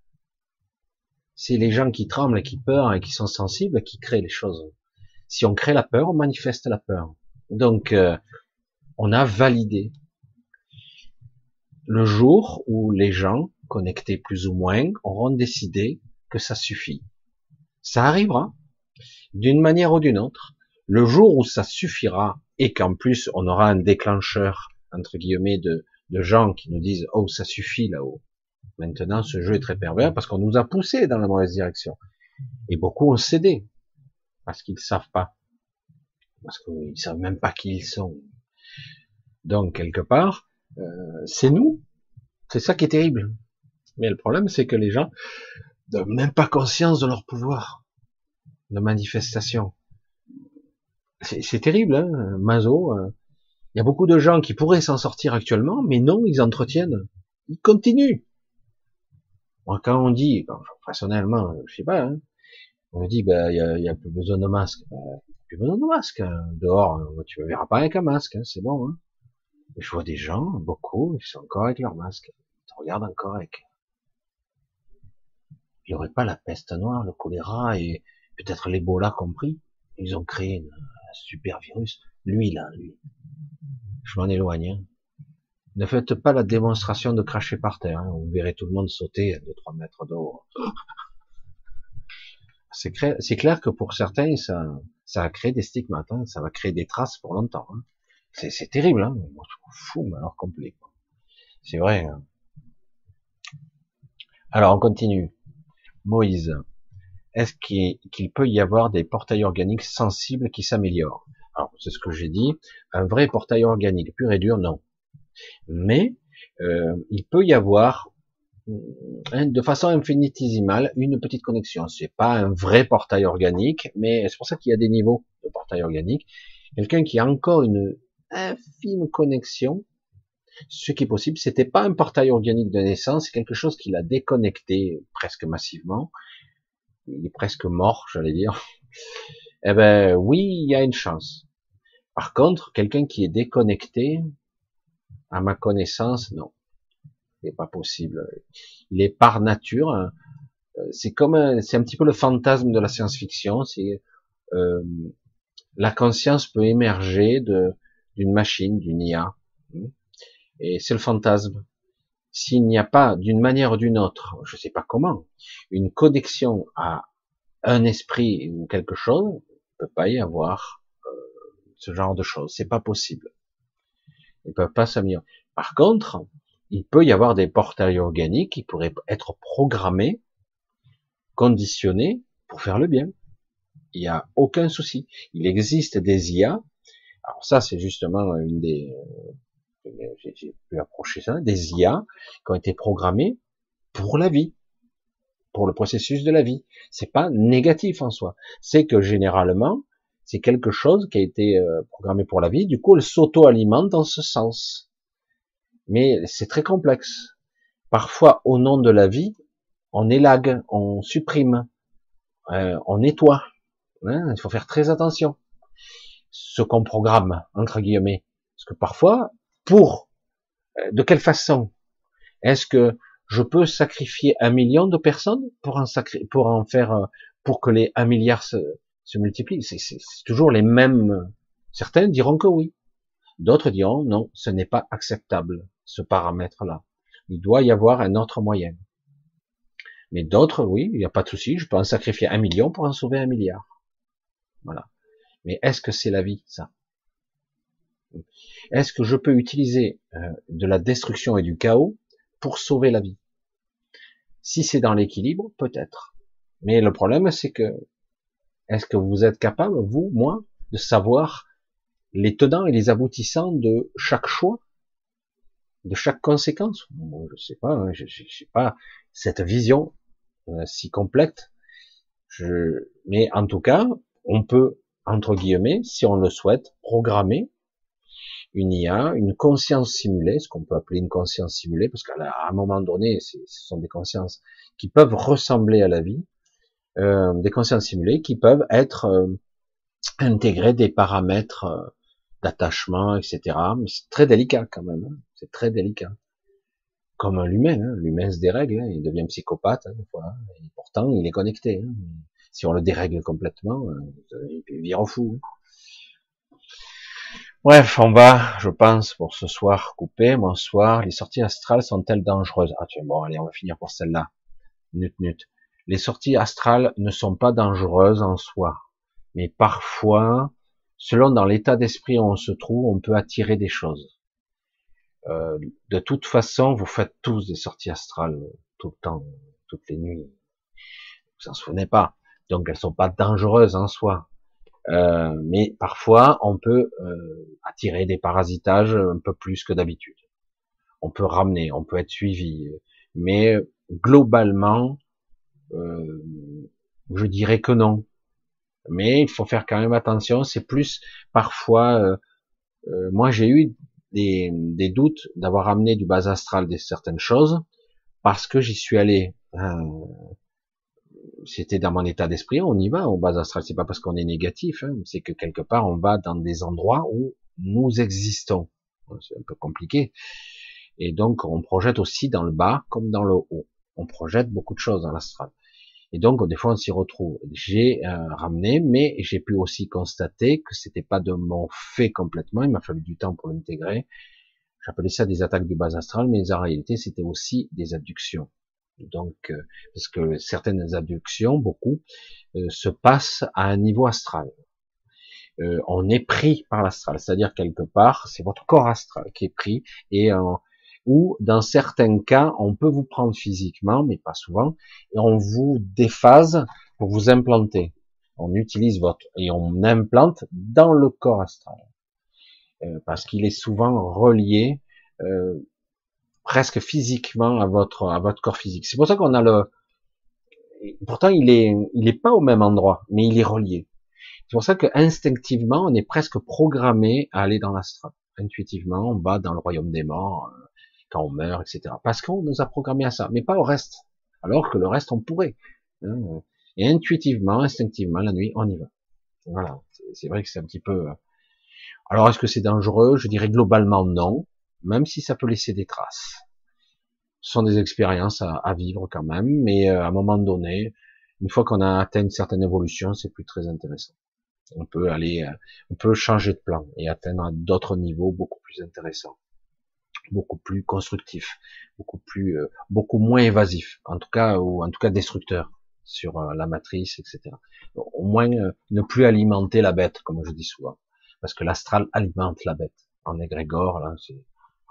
[SPEAKER 1] C'est les gens qui tremblent et qui peurent et qui sont sensibles qui créent les choses. Si on crée la peur, on manifeste la peur. Donc, euh, on a validé le jour où les gens, connectés plus ou moins, auront décidé que ça suffit. Ça arrivera, d'une manière ou d'une autre. Le jour où ça suffira et qu'en plus on aura un déclencheur entre guillemets de, gens qui nous disent oh ça suffit là-haut. Maintenant ce jeu est très pervers parce qu'on nous a poussé dans la mauvaise direction et beaucoup ont cédé parce qu'ils savent pas parce qu'ils savent même pas qui ils sont. Donc quelque part euh, c'est nous, c'est ça qui est terrible. Mais le problème c'est que les gens n'ont même pas conscience de leur pouvoir de manifestation. C'est terrible, hein, Mazo. Euh. Il y a beaucoup de gens qui pourraient s'en sortir actuellement, mais non, ils entretiennent. Ils continuent. Quand on dit, personnellement, je sais pas, hein, on me dit, ben, il y a, plus besoin de masque. Ben, plus besoin de masque. Hein. Dehors, euh, tu me verras pas avec un masque, hein, c'est bon. Hein. je vois des gens, beaucoup, ils sont encore avec leur masque. Ils te regardent encore avec. Il n'y aurait pas la peste noire, le choléra et peut-être l'Ebola compris. Ils ont créé une, super virus. Lui, là, lui. Je m'en éloigne. Hein. Ne faites pas la démonstration de cracher par terre. Hein. Vous verrez tout le monde sauter de 3 mètres d'eau. [laughs] C'est clair, que pour certains, ça, ça a créé des stigmates. Hein. Ça va créer des traces pour longtemps. C'est terrible. Hein. Moi, fou, mais alors complet. C'est vrai. Alors, on continue. Moïse est-ce qu'il peut y avoir des portails organiques sensibles qui s'améliorent? Alors, c'est ce que j'ai dit. Un vrai portail organique pur et dur, non. Mais euh, il peut y avoir hein, de façon infinitésimale une petite connexion. C'est pas un vrai portail organique, mais c'est pour ça qu'il y a des niveaux de portail organique. Quelqu'un qui a encore une infime connexion Ce qui est possible, c'était pas un portail organique de naissance, c'est quelque chose qui l'a déconnecté presque massivement. Il est presque mort, j'allais dire. [laughs] Eh ben oui, il y a une chance. Par contre, quelqu'un qui est déconnecté, à ma connaissance, non, c'est pas possible. Il est par nature. Hein. C'est comme c'est un petit peu le fantasme de la science-fiction. C'est euh, la conscience peut émerger d'une machine, d'une IA. Et c'est le fantasme. S'il n'y a pas, d'une manière ou d'une autre, je ne sais pas comment, une connexion à un esprit ou quelque chose, il ne peut pas y avoir euh, ce genre de choses. C'est pas possible. Ils ne peuvent pas s'améliorer. Par contre, il peut y avoir des portails organiques qui pourraient être programmés, conditionnés pour faire le bien. Il n'y a aucun souci. Il existe des IA. Alors ça, c'est justement une des, euh, j'ai pu approcher ça, des IA qui ont été programmées pour la vie, pour le processus de la vie. C'est pas négatif en soi. C'est que généralement, c'est quelque chose qui a été euh, programmé pour la vie. Du coup, elle s'auto-alimente dans ce sens. Mais c'est très complexe. Parfois, au nom de la vie, on élague, on supprime, euh, on nettoie. Hein, il faut faire très attention. Ce qu'on programme, entre guillemets. Parce que parfois, pour, euh, de quelle façon? Est-ce que je peux sacrifier un million de personnes pour en, pour en faire, euh, pour que les un milliard se, se multiplient? C'est toujours les mêmes. Certains diront que oui. D'autres diront non, ce n'est pas acceptable, ce paramètre-là. Il doit y avoir un autre moyen. Mais d'autres, oui, il n'y a pas de souci, je peux en sacrifier un million pour en sauver un milliard. Voilà. Mais est-ce que c'est la vie, ça? Est-ce que je peux utiliser euh, de la destruction et du chaos pour sauver la vie? Si c'est dans l'équilibre, peut-être. Mais le problème, c'est que est-ce que vous êtes capable, vous, moi, de savoir les tenants et les aboutissants de chaque choix, de chaque conséquence? Je sais pas, hein, je sais pas cette vision euh, si complète. Mais en tout cas, on peut, entre guillemets, si on le souhaite, programmer une IA, une conscience simulée, ce qu'on peut appeler une conscience simulée, parce qu'à un moment donné, ce sont des consciences qui peuvent ressembler à la vie, euh, des consciences simulées qui peuvent être euh, intégrées des paramètres euh, d'attachement, etc. Mais c'est très délicat quand même, hein. c'est très délicat. Comme l'humain, hein. l'humain se dérègle, hein. il devient psychopathe des fois, et pourtant il est connecté. Si on le dérègle complètement, il vire fou. Bref, on va, je pense, pour ce soir couper. Bonsoir. Les sorties astrales sont-elles dangereuses? Ah tiens, bon, allez, on va finir pour celle-là. Nut, nut. Les sorties astrales ne sont pas dangereuses en soi, mais parfois, selon dans l'état d'esprit où on se trouve, on peut attirer des choses. Euh, de toute façon, vous faites tous des sorties astrales tout le temps, toutes les nuits. Vous en souvenez pas donc elles sont pas dangereuses en soi. Euh, mais parfois, on peut euh, attirer des parasitages un peu plus que d'habitude. On peut ramener, on peut être suivi, mais globalement, euh, je dirais que non. Mais il faut faire quand même attention. C'est plus parfois, moi j'ai eu des, des doutes d'avoir amené du bas astral des certaines choses parce que j'y suis allé c'était dans mon état d'esprit, on y va au bas astral. C'est pas parce qu'on est négatif, hein, c'est que quelque part on va dans des endroits où nous existons. C'est un peu compliqué. Et donc on projette aussi dans le bas comme dans le haut. On projette beaucoup de choses dans l'astral. Et donc des fois on s'y retrouve. J'ai euh, ramené, mais j'ai pu aussi constater que c'était pas de mon fait complètement. Il m'a fallu du temps pour l'intégrer. J'appelais ça des attaques du bas astral, mais en réalité c'était aussi des abductions. Donc, euh, parce que certaines abductions, beaucoup, euh, se passent à un niveau astral. Euh, on est pris par l'astral, c'est-à-dire quelque part, c'est votre corps astral qui est pris, et ou dans certains cas, on peut vous prendre physiquement, mais pas souvent, et on vous déphase pour vous implanter. On utilise votre et on implante dans le corps astral, parce qu'il est souvent relié presque physiquement à votre à votre corps physique. C'est pour ça qu'on a le pourtant il est il est pas au même endroit, mais il est relié. C'est pour ça que instinctivement on est presque programmé à aller dans l'astral. Intuitivement, on va dans le royaume des morts euh, quand on meurt, etc. Parce qu'on nous a programmé à ça, mais pas au reste. Alors que le reste, on pourrait. Hein. Et intuitivement, instinctivement, la nuit, on y va. Voilà. C'est vrai que c'est un petit peu. Euh, alors, est-ce que c'est dangereux? Je dirais globalement non, même si ça peut laisser des traces. Ce sont des expériences à, vivre quand même, mais euh, à un moment donné, une fois qu'on a atteint une certaine évolution, c'est plus très intéressant. On peut aller, euh, on peut changer de plan et atteindre d'autres niveaux beaucoup plus intéressants, beaucoup plus constructifs, beaucoup plus, euh, beaucoup moins évasifs, en tout cas ou en tout cas destructeurs sur la matrice, etc. Au moins ne plus alimenter la bête, comme je dis souvent, parce que l'astral alimente la bête. En égrégore, là, c'est,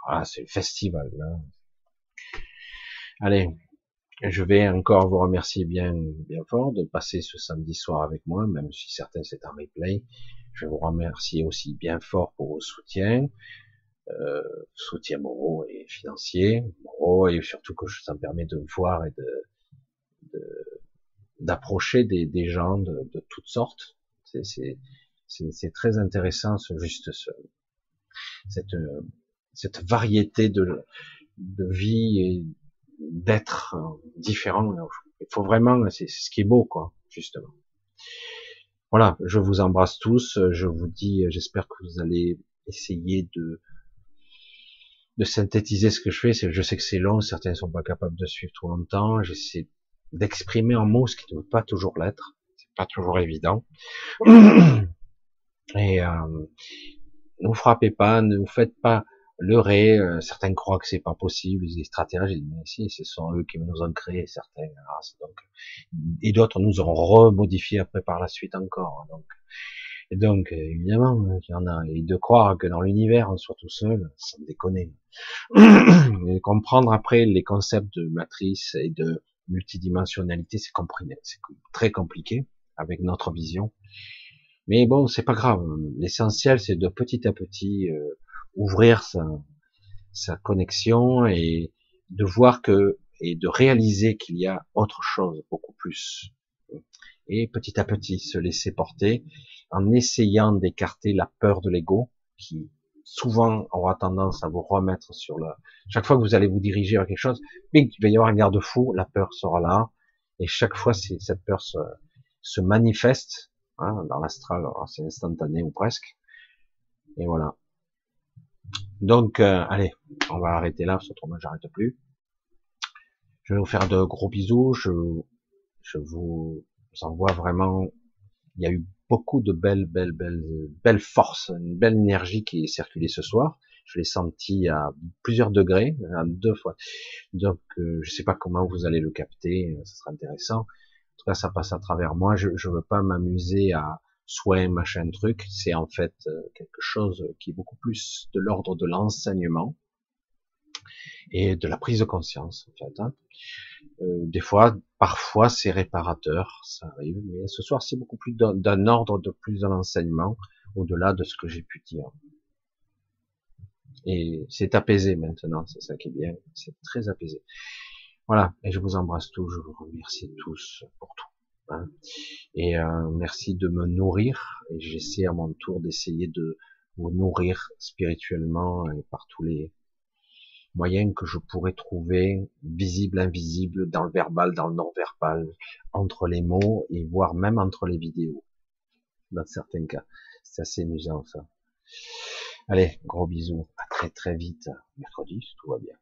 [SPEAKER 1] ah, c'est le festival. Là. Allez, je vais encore vous remercier bien, bien fort de passer ce samedi soir avec moi, même si certains c'est un replay. Je vous remercier aussi bien fort pour vos soutiens, euh, soutien moraux et financiers, moraux et surtout que ça me permet de voir et de, d'approcher des, des, gens de, de toutes sortes. C'est très intéressant ce juste ce, cette cette variété de de vie et d'être différent. Il faut vraiment, c'est ce qui est beau, quoi, justement. Voilà, je vous embrasse tous. Je vous dis, j'espère que vous allez essayer de de synthétiser ce que je fais. Je sais que c'est long, certains ne sont pas capables de suivre trop longtemps. J'essaie d'exprimer en mots ce qui ne peut pas toujours l'être. C'est pas toujours évident. Et euh, ne vous frappez pas, ne vous faites pas leurrer. Euh, certains croient que c'est pas possible, les extraterrestres. mais si, ce sont eux qui nous ont créé certains. donc, et d'autres nous ont remodifié après par la suite encore. Donc, et donc évidemment, il y en a. Et de croire que dans l'univers on soit tout seul, ça me déconne. et comprendre après les concepts de matrice et de multidimensionnalité, c'est c'est très compliqué avec notre vision. Mais bon, c'est pas grave. L'essentiel, c'est de petit à petit euh, ouvrir sa, sa connexion et de voir que et de réaliser qu'il y a autre chose, beaucoup plus. Et petit à petit se laisser porter en essayant d'écarter la peur de l'ego qui souvent aura tendance à vous remettre sur le... Chaque fois que vous allez vous diriger vers quelque chose, mais il va y avoir un garde-fou, la peur sera là, et chaque fois cette peur se, se manifeste, hein, dans l'astral, c'est instantané ou presque, et voilà. Donc, euh, allez, on va arrêter là, parce que j'arrête plus. Je vais vous faire de gros bisous. Je, vous envoie vraiment. Il y a eu beaucoup de belles, belles, belles, belles forces, une belle énergie qui est circulée ce soir. Je l'ai senti à plusieurs degrés, à deux fois. Donc, euh, je sais pas comment vous allez le capter. Ce sera intéressant. En tout cas, ça passe à travers moi. Je, je veux pas m'amuser à soin, machin truc, c'est en fait euh, quelque chose qui est beaucoup plus de l'ordre de l'enseignement et de la prise de conscience en fait. Hein. Euh, des fois, parfois c'est réparateur, ça arrive, mais ce soir c'est beaucoup plus d'un ordre de plus de l'enseignement au-delà de ce que j'ai pu dire. Et c'est apaisé maintenant, c'est ça qui est bien, c'est très apaisé. Voilà, et je vous embrasse tous, je vous remercie tous pour tout. Hein. Et euh, merci de me nourrir. Et j'essaie à mon tour d'essayer de vous nourrir spirituellement et par tous les moyens que je pourrais trouver, visibles, invisibles, dans le verbal, dans le non-verbal, entre les mots et voire même entre les vidéos. Dans certains cas, c'est assez amusant ça. Allez, gros bisous, à très très vite, mercredi, tout va bien.